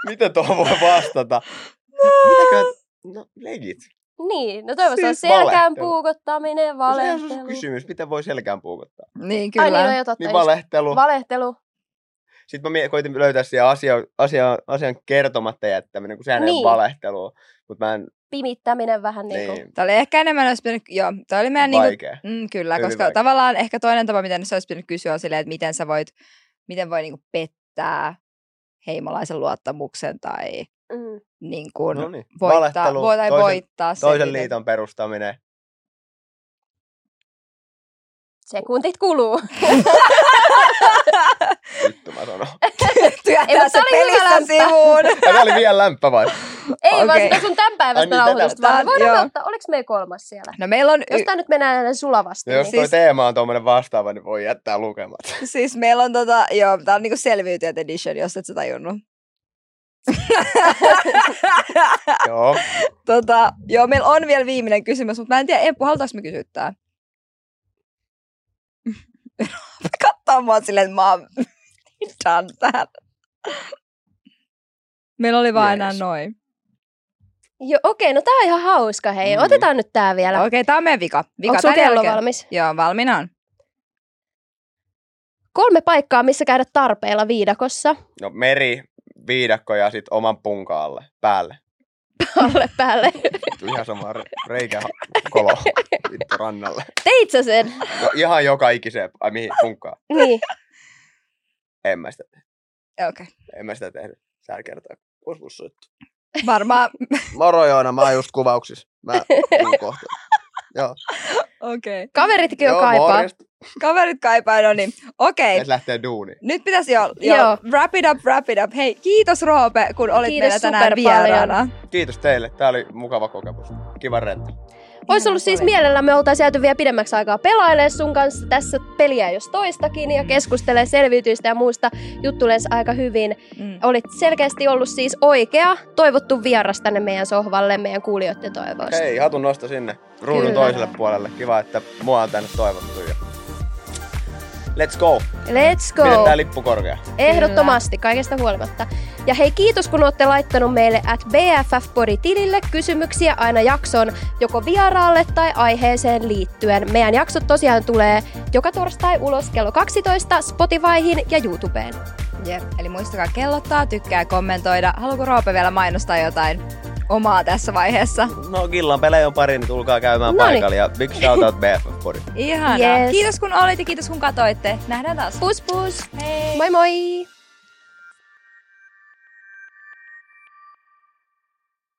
Miten tuo voi vastata? Mitäkään? No, legit. Niin, no toivottavasti on Siis selkään valehtelu. puukottaminen, Se on sun valehtelu. kysymys, miten voi selkään puukottaa? Niin, Ai kyllä. niin, no jo totta. Niin just. valehtelu. Valehtelu. Sitten mä koitin löytää siihen asia, asia, asian kertomatta jättäminen, kun sehän ei Niin. ole valehtelua. Mutta mä en, Pimittäminen vähän niin kuin. niin, Tämä oli ehkä enemmän, olisi pitänyt, joo, tämä oli meidän niin vaikea. Mm, kyllä, Hyvin koska vaikea. tavallaan ehkä toinen tapa, miten se olisi pitänyt kysyä, on silleen, että miten sä voit, miten voi niinku pettää heimolaisen luottamuksen tai Mm. niin kuin No niin. voittaa, voi, tai toisen, voittaa sen, toisen miten- liiton perustaminen. Sekuntit kuluu. Vittu mä sanon. Ei, Työntää se läppä. sivuun. Tämä oli vielä lämpö vai? Ei vaan Okei. sitä sun tämän Ai päivästä niin, nauhoitusta. varten. Voidaan joo. ottaa, oliko meillä kolmas siellä? No meillä on, Jos y- tää nyt menee näin sulavasti, jos niin toi Siis- teema on tuommoinen vastaava, niin voi jättää lukematta. siis meillä on tota, joo, tää on niinku selviytyjät edition, jos et sä tajunnut. Joo. tota, joo, meillä on vielä viimeinen kysymys, mutta mä en tiedä, Emppu, halutaanko me kysyä tää? Kattaa mua silleen, että mä oon done tähän. Meillä oli vaan enää Jees. noin. Joo, okei, no tää on ihan hauska, hei. Mm. Otetaan nyt tää vielä. Okei, okay, tää on meidän vika. vika Onko kello jälkeen. valmis? Joo, valmiina on. Kolme paikkaa, missä käydä tarpeilla viidakossa. No meri, viidakko ja sitten oman punkaalle, päälle. Alle päälle. Vittu, ihan sama re- reikä kolo vittu rannalle. Teit sä sen? No, ihan joka ikiseen, ai mihin, punkkaan. Niin. En mä sitä, Okei. Okay. en mä sitä tehnyt. Sä kertaa. Kus juttu. Varmaan. Moro Joona, mä oon just kuvauksissa. Mä tuun kohta. Joo. Okei. Okay. Kaveritkin jo Joo, kaipaa. morjesta. Kaverit kaipaa, no niin. Okei. Et lähtee duuniin. Nyt pitäisi jo, jo Joo. wrap it up, wrap it up. Hei, kiitos Roope, kun olit Kiitos meillä tänään paljon. vieraana. Kiitos teille. Tää oli mukava kokemus. Kiva rento. Olisi ollut siis mielellä, me oltaisiin jääty vielä pidemmäksi aikaa pelailemaan sun kanssa tässä peliä jos toistakin ja keskustelee selviytyistä ja muusta juttulensa aika hyvin. Mm. Olit selkeästi ollut siis oikea, toivottu vieras tänne meidän sohvalle meidän kuulijoiden toivoista. Hei, hatun nosto sinne ruudun Kyllä. toiselle puolelle. Kiva, että mua on tänne toivottu. Ja... Let's go. Let's go! Pidetään lippu korkea. Ehdottomasti, kaikesta huolimatta. Ja hei, kiitos kun olette laittanut meille at BFF-podi-tilille kysymyksiä aina jakson joko vieraalle tai aiheeseen liittyen. Meidän jaksot tosiaan tulee joka torstai ulos kello 12 Spotifyhin ja YouTubeen. Jep. Eli muistakaa kellottaa, tykkää kommentoida. Haluatko Roope vielä mainostaa jotain omaa tässä vaiheessa? No Gillan pelejä on pari, niin tulkaa käymään Noniin. paikalla. Ja big shout out BFF Body. Ihanaa. Yes. Kiitos kun olit ja kiitos kun katoitte. Nähdään taas. Pus pus! Hei! Moi moi!